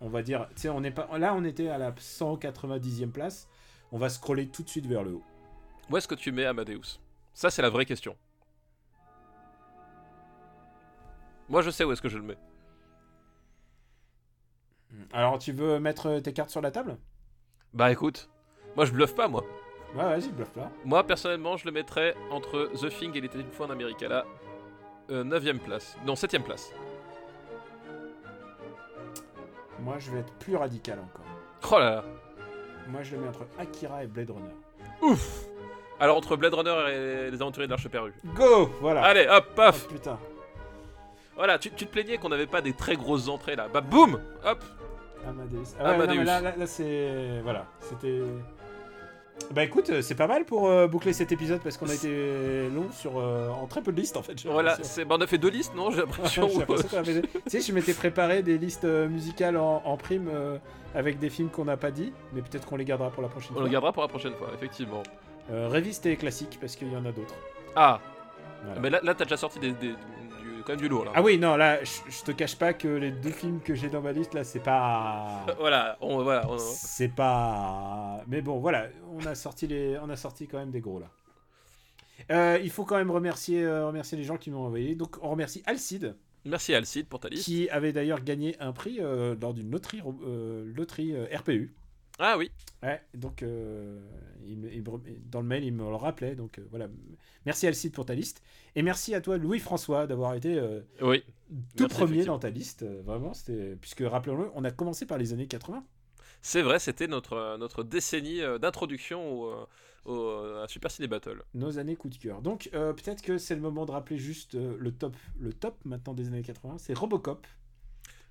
on va dire tu sais on est pas là on était à la 190e place. On va scroller tout de suite vers le haut. Où est-ce que tu mets Amadeus? Ça, c'est la vraie question. Moi, je sais où est-ce que je le mets. Alors tu veux mettre tes cartes sur la table? Bah écoute, moi je bluffe pas, moi. Ouais, vas-y, bluffe là. Moi, personnellement, je le mettrais entre The Thing et était une fois en Amérique, à la 9ème place. Non, 7ème place. Moi je vais être plus radical encore. Oh là là. Moi je le mets entre Akira et Blade Runner. Ouf Alors, entre Blade Runner et Les Aventuriers de l'Arche perdue. Go Voilà. Allez, hop, Oh, paf putain. Voilà, tu, tu te plaignais qu'on n'avait pas des très grosses entrées là. Bah, boum Hop Amadeus. Ah ouais, non, Amadeus. mais là, là, là, c'est voilà, c'était Bah écoute, euh, c'est pas mal pour euh, boucler cet épisode parce qu'on a été long sur euh, en très peu de listes en fait. Voilà, c'est- bah, on a fait deux listes, non J'ai l'impression. Tu sais, je m'étais préparé des listes musicales en, en prime euh, avec des films qu'on n'a pas dit, mais peut-être qu'on les gardera pour la prochaine On fois. le gardera pour la prochaine fois, effectivement. Révise tes classiques parce qu'il y en a d'autres. Ah, Voilà. mais là, là t'as déjà sorti des, des- quand même du lourd là. Ah oui, non, là, je te cache pas que les deux films que j'ai dans ma liste là, c'est pas. Voilà, on, voilà, on- C'est pas. Mais bon, voilà, on a sorti les, on a sorti quand même des gros là. Euh, il faut quand même remercier, euh, remercier les gens qui m'ont envoyé. Donc, on remercie Alcide, Merci Alcide pour ta liste. qui avait d'ailleurs gagné un prix euh, lors d'une loterie, loterie RPU. Ah oui, Ouais, donc euh, il me- il me- dans le mail, il me le rappelait. Donc euh, voilà, merci Alcide pour ta liste. Et merci à toi, Louis-François, d'avoir été euh, oui. tout Merci, premier dans ta liste. Vraiment, c'était. Puisque rappelons-le, on a commencé par les années 80. C'est vrai, c'était notre, notre décennie d'introduction au, au- à Super Ciné Battle. nos années coup de cœur. Donc peut-être que c'est le moment de rappeler juste le top, le top maintenant des années 80, c'est Robocop,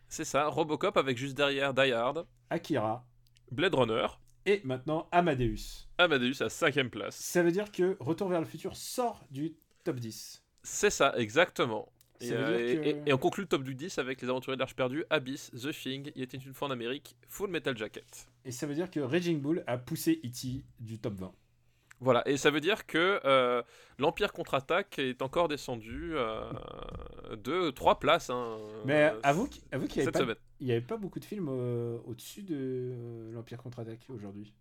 C'est ça, Robocop avec juste derrière Die Hard, Akira Blade Runner, et maintenant Amadeus. Amadeus à cinquième place. Ça veut dire que Retour vers le futur sort du top 10. C'est ça, exactement. Et, euh, que- et on conclut le top du 10 avec Les Aventuriers de l'Arche perdue, Abyss, The Thing, Il était une fois en Amérique, Full Metal Jacket. Et ça veut dire que Raging Bull a poussé E.T. du top 20. Voilà, et ça veut dire que euh, l'Empire contre-attaque est encore descendu euh, de 3 places. hein, Mais euh, avoue, qu'- avoue qu'il n'y avait, pas- avait beaucoup de films euh, au-dessus de euh, l'Empire contre-attaque aujourd'hui.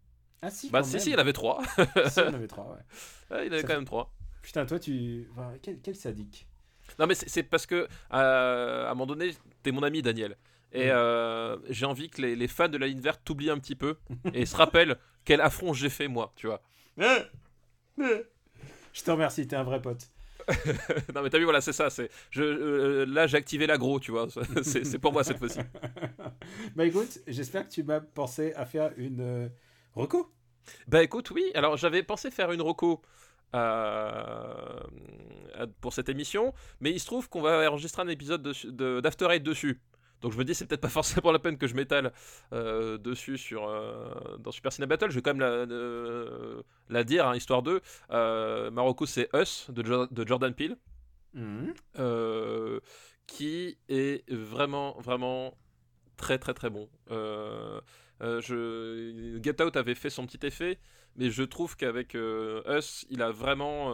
Ah si, Bah quand si, même. si, il avait 3. Si, il en avait trois, ouais. il avait Ça quand fait- même 3. Putain, toi, tu... enfin, quel, quel sadique. Non, mais c'est parce que, euh, à un moment donné, t'es mon ami, Daniel. Et Mm. euh, j'ai envie que les, les fans de la ligne verte t'oublient un petit peu et se rappellent quel affront j'ai fait, moi, tu vois. Je te remercie, t'es un vrai pote. non, mais t'as vu, voilà, c'est ça. c'est je, euh, Là, j'ai activé l'agro, tu vois. C'est pour moi cette fois-ci. bah écoute, j'espère que tu m'as pensé à faire une euh, reco. Bah écoute, oui, alors j'avais pensé faire une roco euh, pour cette émission, mais il se trouve qu'on va enregistrer un épisode de- de- d'After Eight dessus. Donc je me dis c'est peut-être pas forcément la peine que je m'étale euh, dessus sur euh, dans Super Ciné Battle. Je vais quand même la, euh, la dire, hein, histoire de. Euh, Marocco c'est Us de, Jo- de Jordan Peele, euh, qui est vraiment vraiment très très très bon. Je... Get Out avait fait son petit effet, mais je trouve qu'avec Us, il a vraiment,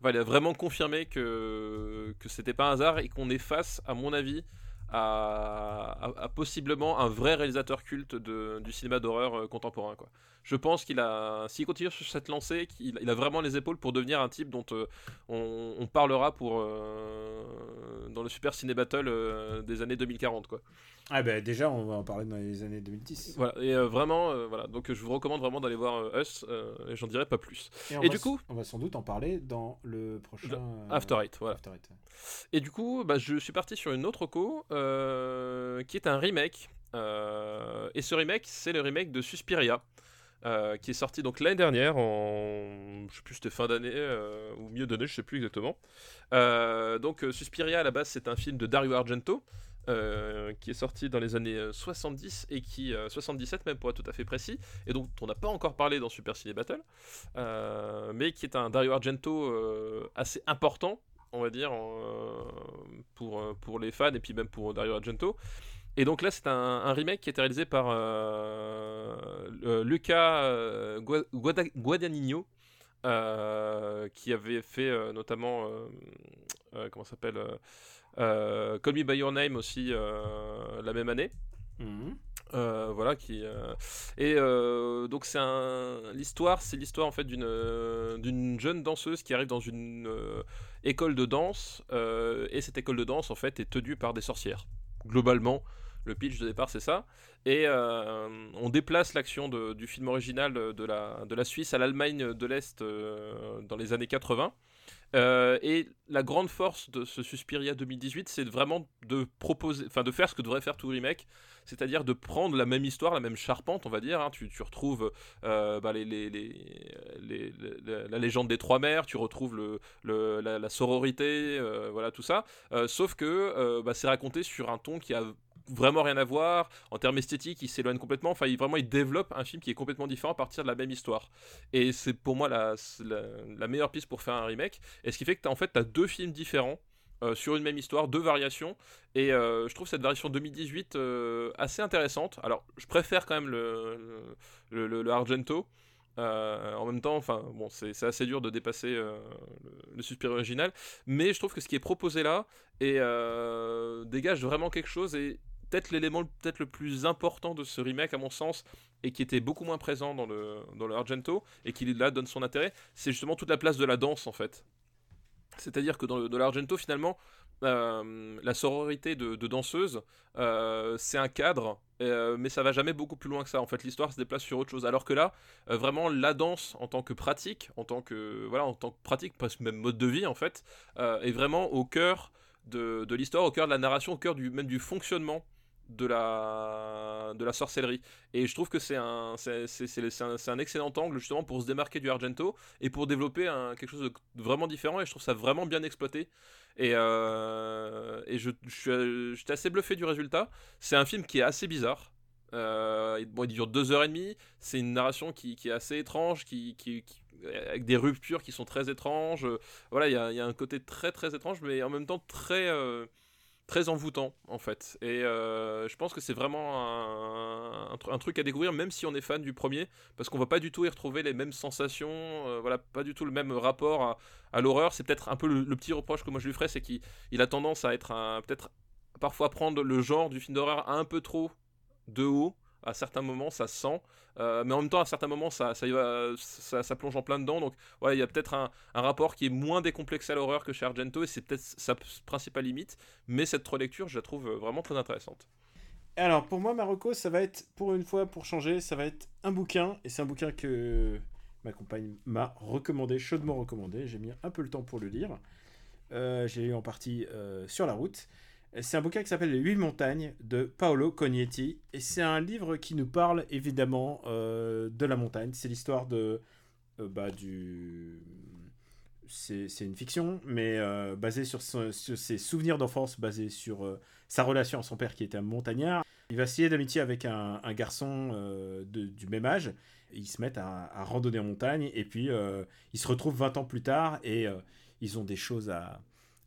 enfin, il a vraiment confirmé que que c'était pas un hasard et qu'on est face, à mon avis, à, à- à possiblement un vrai réalisateur culte de- du cinéma d'horreur euh, contemporain. Quoi. Je pense qu'il a, s'il continue sur cette lancée, qu'il il a vraiment les épaules pour devenir un type dont euh, on, on parlera pour euh, dans le Super Ciné Battle euh, des années 2040 quoi. Ah bah déjà, on va en parler dans les années 2010. Voilà et vraiment voilà donc je vous recommande vraiment d'aller voir Us et j'en dirai pas plus. Et du coup on va sans doute en parler dans le prochain After Eight voilà. After Eight. Et du coup bah, je suis parti sur une autre co qui est un remake euh, et ce remake c'est le remake de Suspiria. euh, qui est sorti donc l'année dernière en je sais plus c'était fin d'année euh, ou milieu d'année je sais plus exactement Euh, donc euh, Suspiria à la base c'est un film de Dario Argento euh, qui est sorti dans les années euh, 70 et qui euh, 77 même pour être tout à fait précis et donc on n'a pas encore parlé dans Super Ciné Battle euh, mais qui est un Dario Argento euh, assez important on va dire euh, pour, euh, pour les fans et puis même pour Dario Argento et donc là c'est un, remake qui a été réalisé par euh, Luca Gua- Guada- Guadagnino qui avait fait notamment comment s'appelle Call Me by Your Name aussi la même année Mhm. Euh, voilà qui euh, et euh, donc c'est un l'histoire c'est l'histoire en fait d'une d'une jeune danseuse qui arrive dans une école de danse et cette école de danse en fait est tenue par des sorcières. Globalement le pitch de départ c'est ça. Et on déplace l'action du film original de la, de la Suisse à l'Allemagne de l'Est dans les années 80 euh, et la grande force de ce Suspiria 2018, c'est vraiment de proposer, enfin de faire ce que devrait faire tout remake, c'est-à-dire de prendre la même histoire, la même charpente, on va dire. hein. Tu, retrouves euh, bah, les, les- la légende des trois mères, tu retrouves la, sororité, euh, voilà tout ça. Sauf que bah, c'est raconté sur un ton qui a vraiment rien à voir. En termes esthétiques, il s'éloigne complètement. Enfin, il, vraiment, il développe un film qui est complètement différent à partir de la même histoire. Et c'est pour moi la, la, meilleure piste pour faire un remake. Et ce qui fait que as, en fait, tu as deux films différents. Euh, sur une même histoire, deux variations, et euh, je trouve cette variation 2018 euh, assez intéressante. Alors, je préfère quand même le, le, le, Argento, en même temps, enfin, bon, c'est assez dur de dépasser le, super original, mais je trouve que ce qui est proposé là et, dégage vraiment quelque chose et peut-être l'élément peut-être le plus important de ce remake à mon sens et qui était beaucoup moins présent dans le dans le Argento et qui là donne son intérêt, c'est justement toute la place de la danse en fait. C'est-à-dire que dans l'Argento finalement, euh, la sororité de, danseuses, euh, c'est un cadre, euh, mais ça va jamais beaucoup plus loin que ça. En fait, l'histoire se déplace sur autre chose. Alors que là, vraiment, la danse en tant que pratique, en tant que voilà, en tant que pratique, presque même mode de vie en fait, est vraiment au cœur de, de l'histoire, au cœur de la narration, au cœur du même du fonctionnement de la, de la sorcellerie. Et je trouve que c'est un, un, excellent angle justement pour se démarquer du Argento et pour développer quelque chose de vraiment différent. Et je trouve ça vraiment bien exploité. Et, euh, et je, je, j'étais assez bluffé du résultat. C'est un film qui est assez bizarre. Euh, bon, il dure deux heures et demie. C'est une narration qui, qui est assez étrange, qui, qui, avec des ruptures qui sont très étranges. Voilà, il y a, y a, un côté très très étrange, mais en même temps très euh, très envoûtant en fait. Et euh, je pense que c'est vraiment un, truc à découvrir, même si on est fan du premier, parce qu'on va pas du tout y retrouver les mêmes sensations, euh, voilà, pas du tout le même rapport à, l'horreur. C'est peut-être un peu le, petit reproche que moi je lui ferais, c'est qu'il a tendance à être peut-être parfois prendre le genre du film d'horreur un peu trop de haut à certains moments ça sent, euh, mais en même temps à certains moments ça, ça, y va, ça, plonge en plein dedans, donc ouais, il y a peut-être un, rapport qui est moins décomplexé à l'horreur que chez Argento, et c'est peut-être sa principale limite, mais cette relecture je la trouve vraiment très intéressante. Alors pour moi Marocco ça va être, pour une fois pour changer, ça va être un bouquin, et c'est un bouquin que ma compagne m'a recommandé, chaudement recommandé, j'ai mis un peu le temps pour le lire, euh, j'ai eu en partie euh, sur la route, c'est un bouquin qui s'appelle Les Huit Montagnes de Paolo Cognetti. Et c'est un livre qui nous parle évidemment euh, de la montagne. C'est l'histoire de. Euh, bah, du. C'est une fiction, mais euh, basée sur, ses souvenirs d'enfance, basée sur sa relation à son père qui était un montagnard. Il va essayer d'amitié avec un, garçon du même âge. ils se mettent à, randonner en montagne. Et puis, ils se retrouvent 20 ans plus tard et ils ont des choses à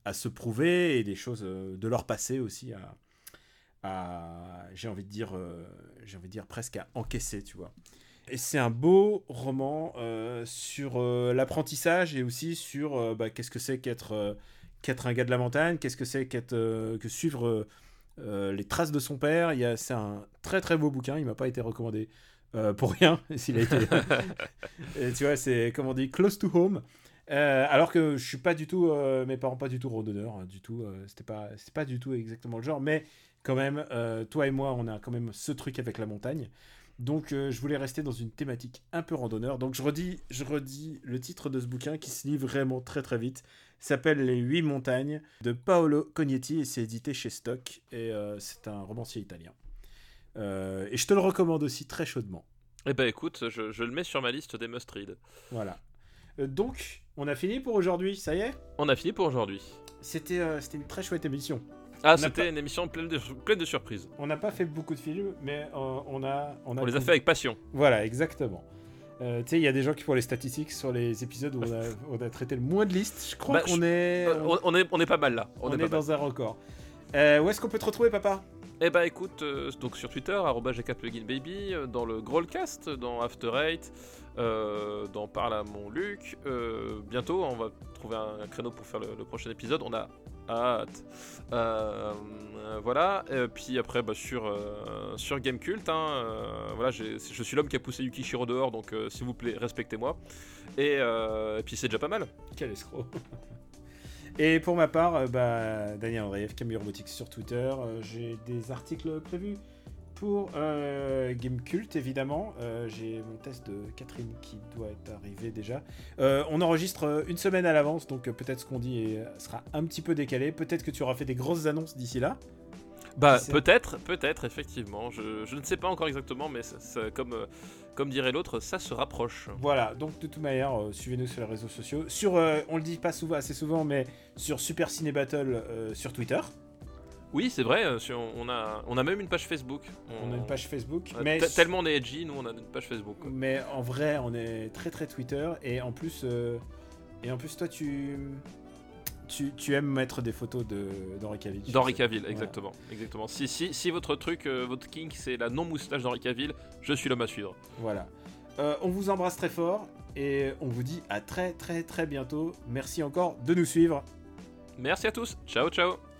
à se prouver et des choses euh, de leur passé aussi à, à j'ai envie de dire euh, j'ai envie de dire presque à encaisser tu vois. Et c'est un beau roman euh, sur l'apprentissage et aussi sur bah, qu'est-ce que c'est qu'être qu'être un gars de la montagne qu'est-ce que c'est qu'être que suivre les traces de son père. Il c'est un très très beau bouquin il m'a pas été recommandé pour rien s'il a été. Tu vois c'est comment on dit close to home euh, alors que je suis pas du tout, euh, mes parents pas du tout randonneurs, hein, du tout. Euh, c'était pas, c'est pas du tout exactement le genre. Mais quand même, toi et moi, on a quand même ce truc avec la montagne. Donc je voulais rester dans une thématique un peu randonneur. Donc je redis, je redis le titre de ce bouquin qui se lit vraiment très très vite. S'appelle Les Huit Montagnes de Paolo Cognetti et c'est édité chez Stock et c'est un romancier italien. et je te le recommande aussi très chaudement. Eh ben écoute, je, je le mets sur ma liste des must-read. Voilà. Donc, on a fini pour aujourd'hui, ça y est? On a fini pour aujourd'hui. C'était euh, une très chouette émission. Ah, c'était une émission pleine de, pleine de surprises. On n'a pas fait beaucoup de films, mais euh, on a... On, a on les a fait avec passion. Voilà, exactement. Euh, tu sais, il y a des gens qui font les statistiques sur les épisodes où on a, traité le moins de listes. Je crois bah, qu'on est, on, est... On est pas mal là. On, est, dans un record. où est-ce qu'on peut te retrouver, papa? Eh bah écoute, donc sur Twitter, baby, dans le Growlcast, dans After Eight, euh, dans Parle à mon Luc. Euh, bientôt, on va trouver un, créneau pour faire le, prochain épisode. On a hâte. Euh, voilà. Et puis après, bah, sur, sur Gamecult, hein, voilà, je suis l'homme qui a poussé Yuki Shiro dehors, donc s'il vous plaît, respectez-moi. Et, puis c'est déjà pas mal. Quel escroc. Et pour ma part, bah, Daniel Andreev, Camille Robotics sur Twitter. J'ai des articles prévus pour euh, Game Cult, évidemment. Euh, j'ai mon test de Catherine qui doit être arrivé déjà. Euh, on enregistre une semaine à l'avance, donc peut-être ce qu'on dit sera un petit peu décalé. Peut-être que tu auras fait des grosses annonces d'ici là. Bah peut-être, peut-être, effectivement. Je, ne sais pas encore exactement, mais comme, comme dirait l'autre, ça se rapproche. Voilà, donc de toute manière, suivez-nous sur les réseaux sociaux. Sur, on le dit pas souvent, assez souvent, mais sur Super Ciné Battle sur Twitter. Oui, c'est vrai, euh, on a, on a même une page Facebook. On a une page Facebook, mais, te- Tellement on est edgy, nous on a une page Facebook. quoi. mais en vrai, on est très très Twitter et en plus, euh, et en plus, toi, tu, tu, tu aimes mettre des photos de d'Henri Cavill. je D'Henri. Cavill, Voilà. exactement. exactement. Si, si, si votre truc, euh, votre kink, c'est la non-moustache d'Henri Cavill, je suis l'homme à suivre. Voilà. Euh, on vous embrasse très fort et on vous dit à très très très bientôt. Merci encore de nous suivre. Merci à tous, ciao ciao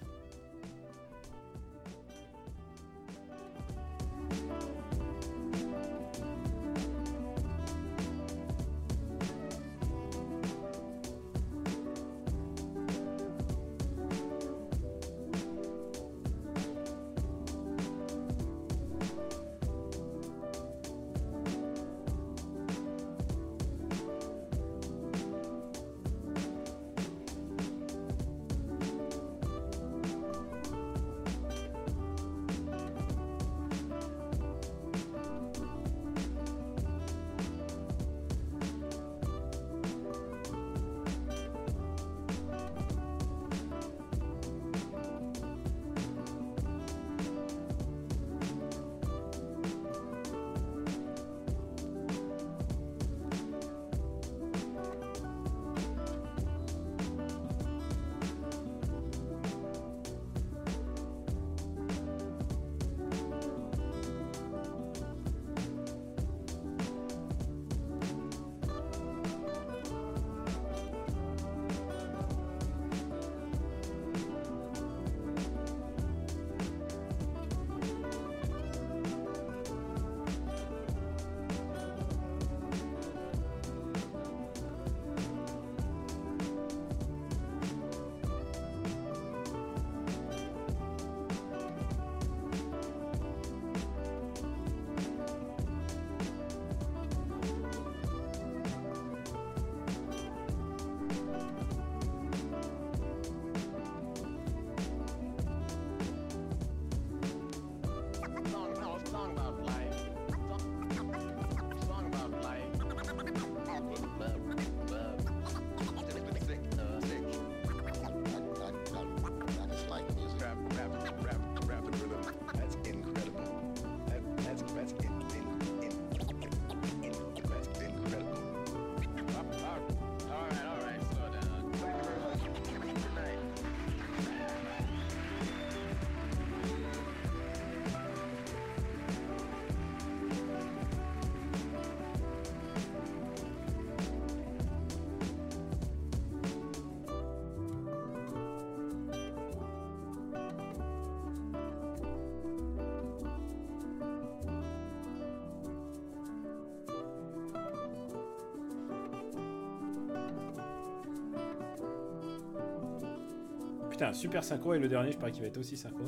Putain, super synchro et le dernier, je parie qu'il va être aussi synchro.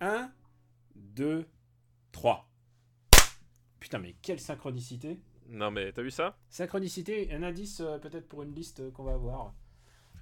1, 2, 3. Putain, mais quelle synchronicité. Non mais t'as vu ça? Synchronicité, un indice euh, peut-être pour une liste euh, qu'on va avoir.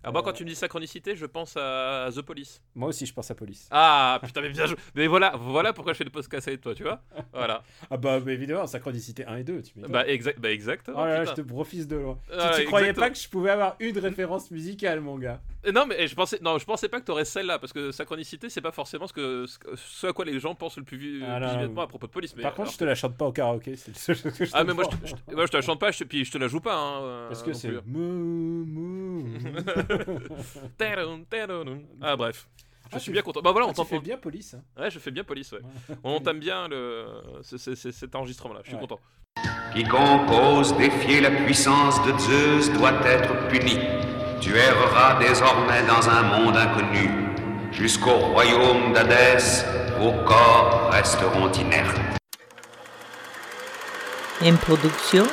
Alors moi Euh. quand tu me dis synchronicité, je pense à The Police. Moi aussi, je pense à police. Ah putain mais bien joué. Mais voilà, voilà pourquoi je fais le podcast avec toi, tu vois Voilà. Ah bah, mais évidemment, synchronicité 1 et 2, tu m'étonnes. Bah, exact, bah exactement. Oh là là, je te profite de loin. Ah, tu, tu croyais pas que je pouvais avoir une référence musicale, mon gars Euh, Non mais je pensais, non je pensais pas que t'aurais celle-là parce que synchronicité c'est pas forcément ce que ce, à quoi les gens pensent le plus, Ah, plus vivement non. à propos de police. Mais Par contre, alors- je te la chante pas au karaoké, c'est le seul chose que je te ah mais moi je, te- je te- moi, je te la chante pas, je te- puis je te la joue pas. Hein, euh, Parce que c'est. Ah bref. Je Ah, suis bien content. Bah voilà, Ah, on t'en fais bien police. hein. Ouais, je fais bien police, ouais. Ouais. On entame bien le... ce- ce- ce- cet enregistrement-là, je suis Ouais. content. Quiconque ose défier la puissance de Zeus doit être puni. Tu erreras désormais dans un monde inconnu. Jusqu'au royaume d'Hadès, vos corps resteront inertes. Une production.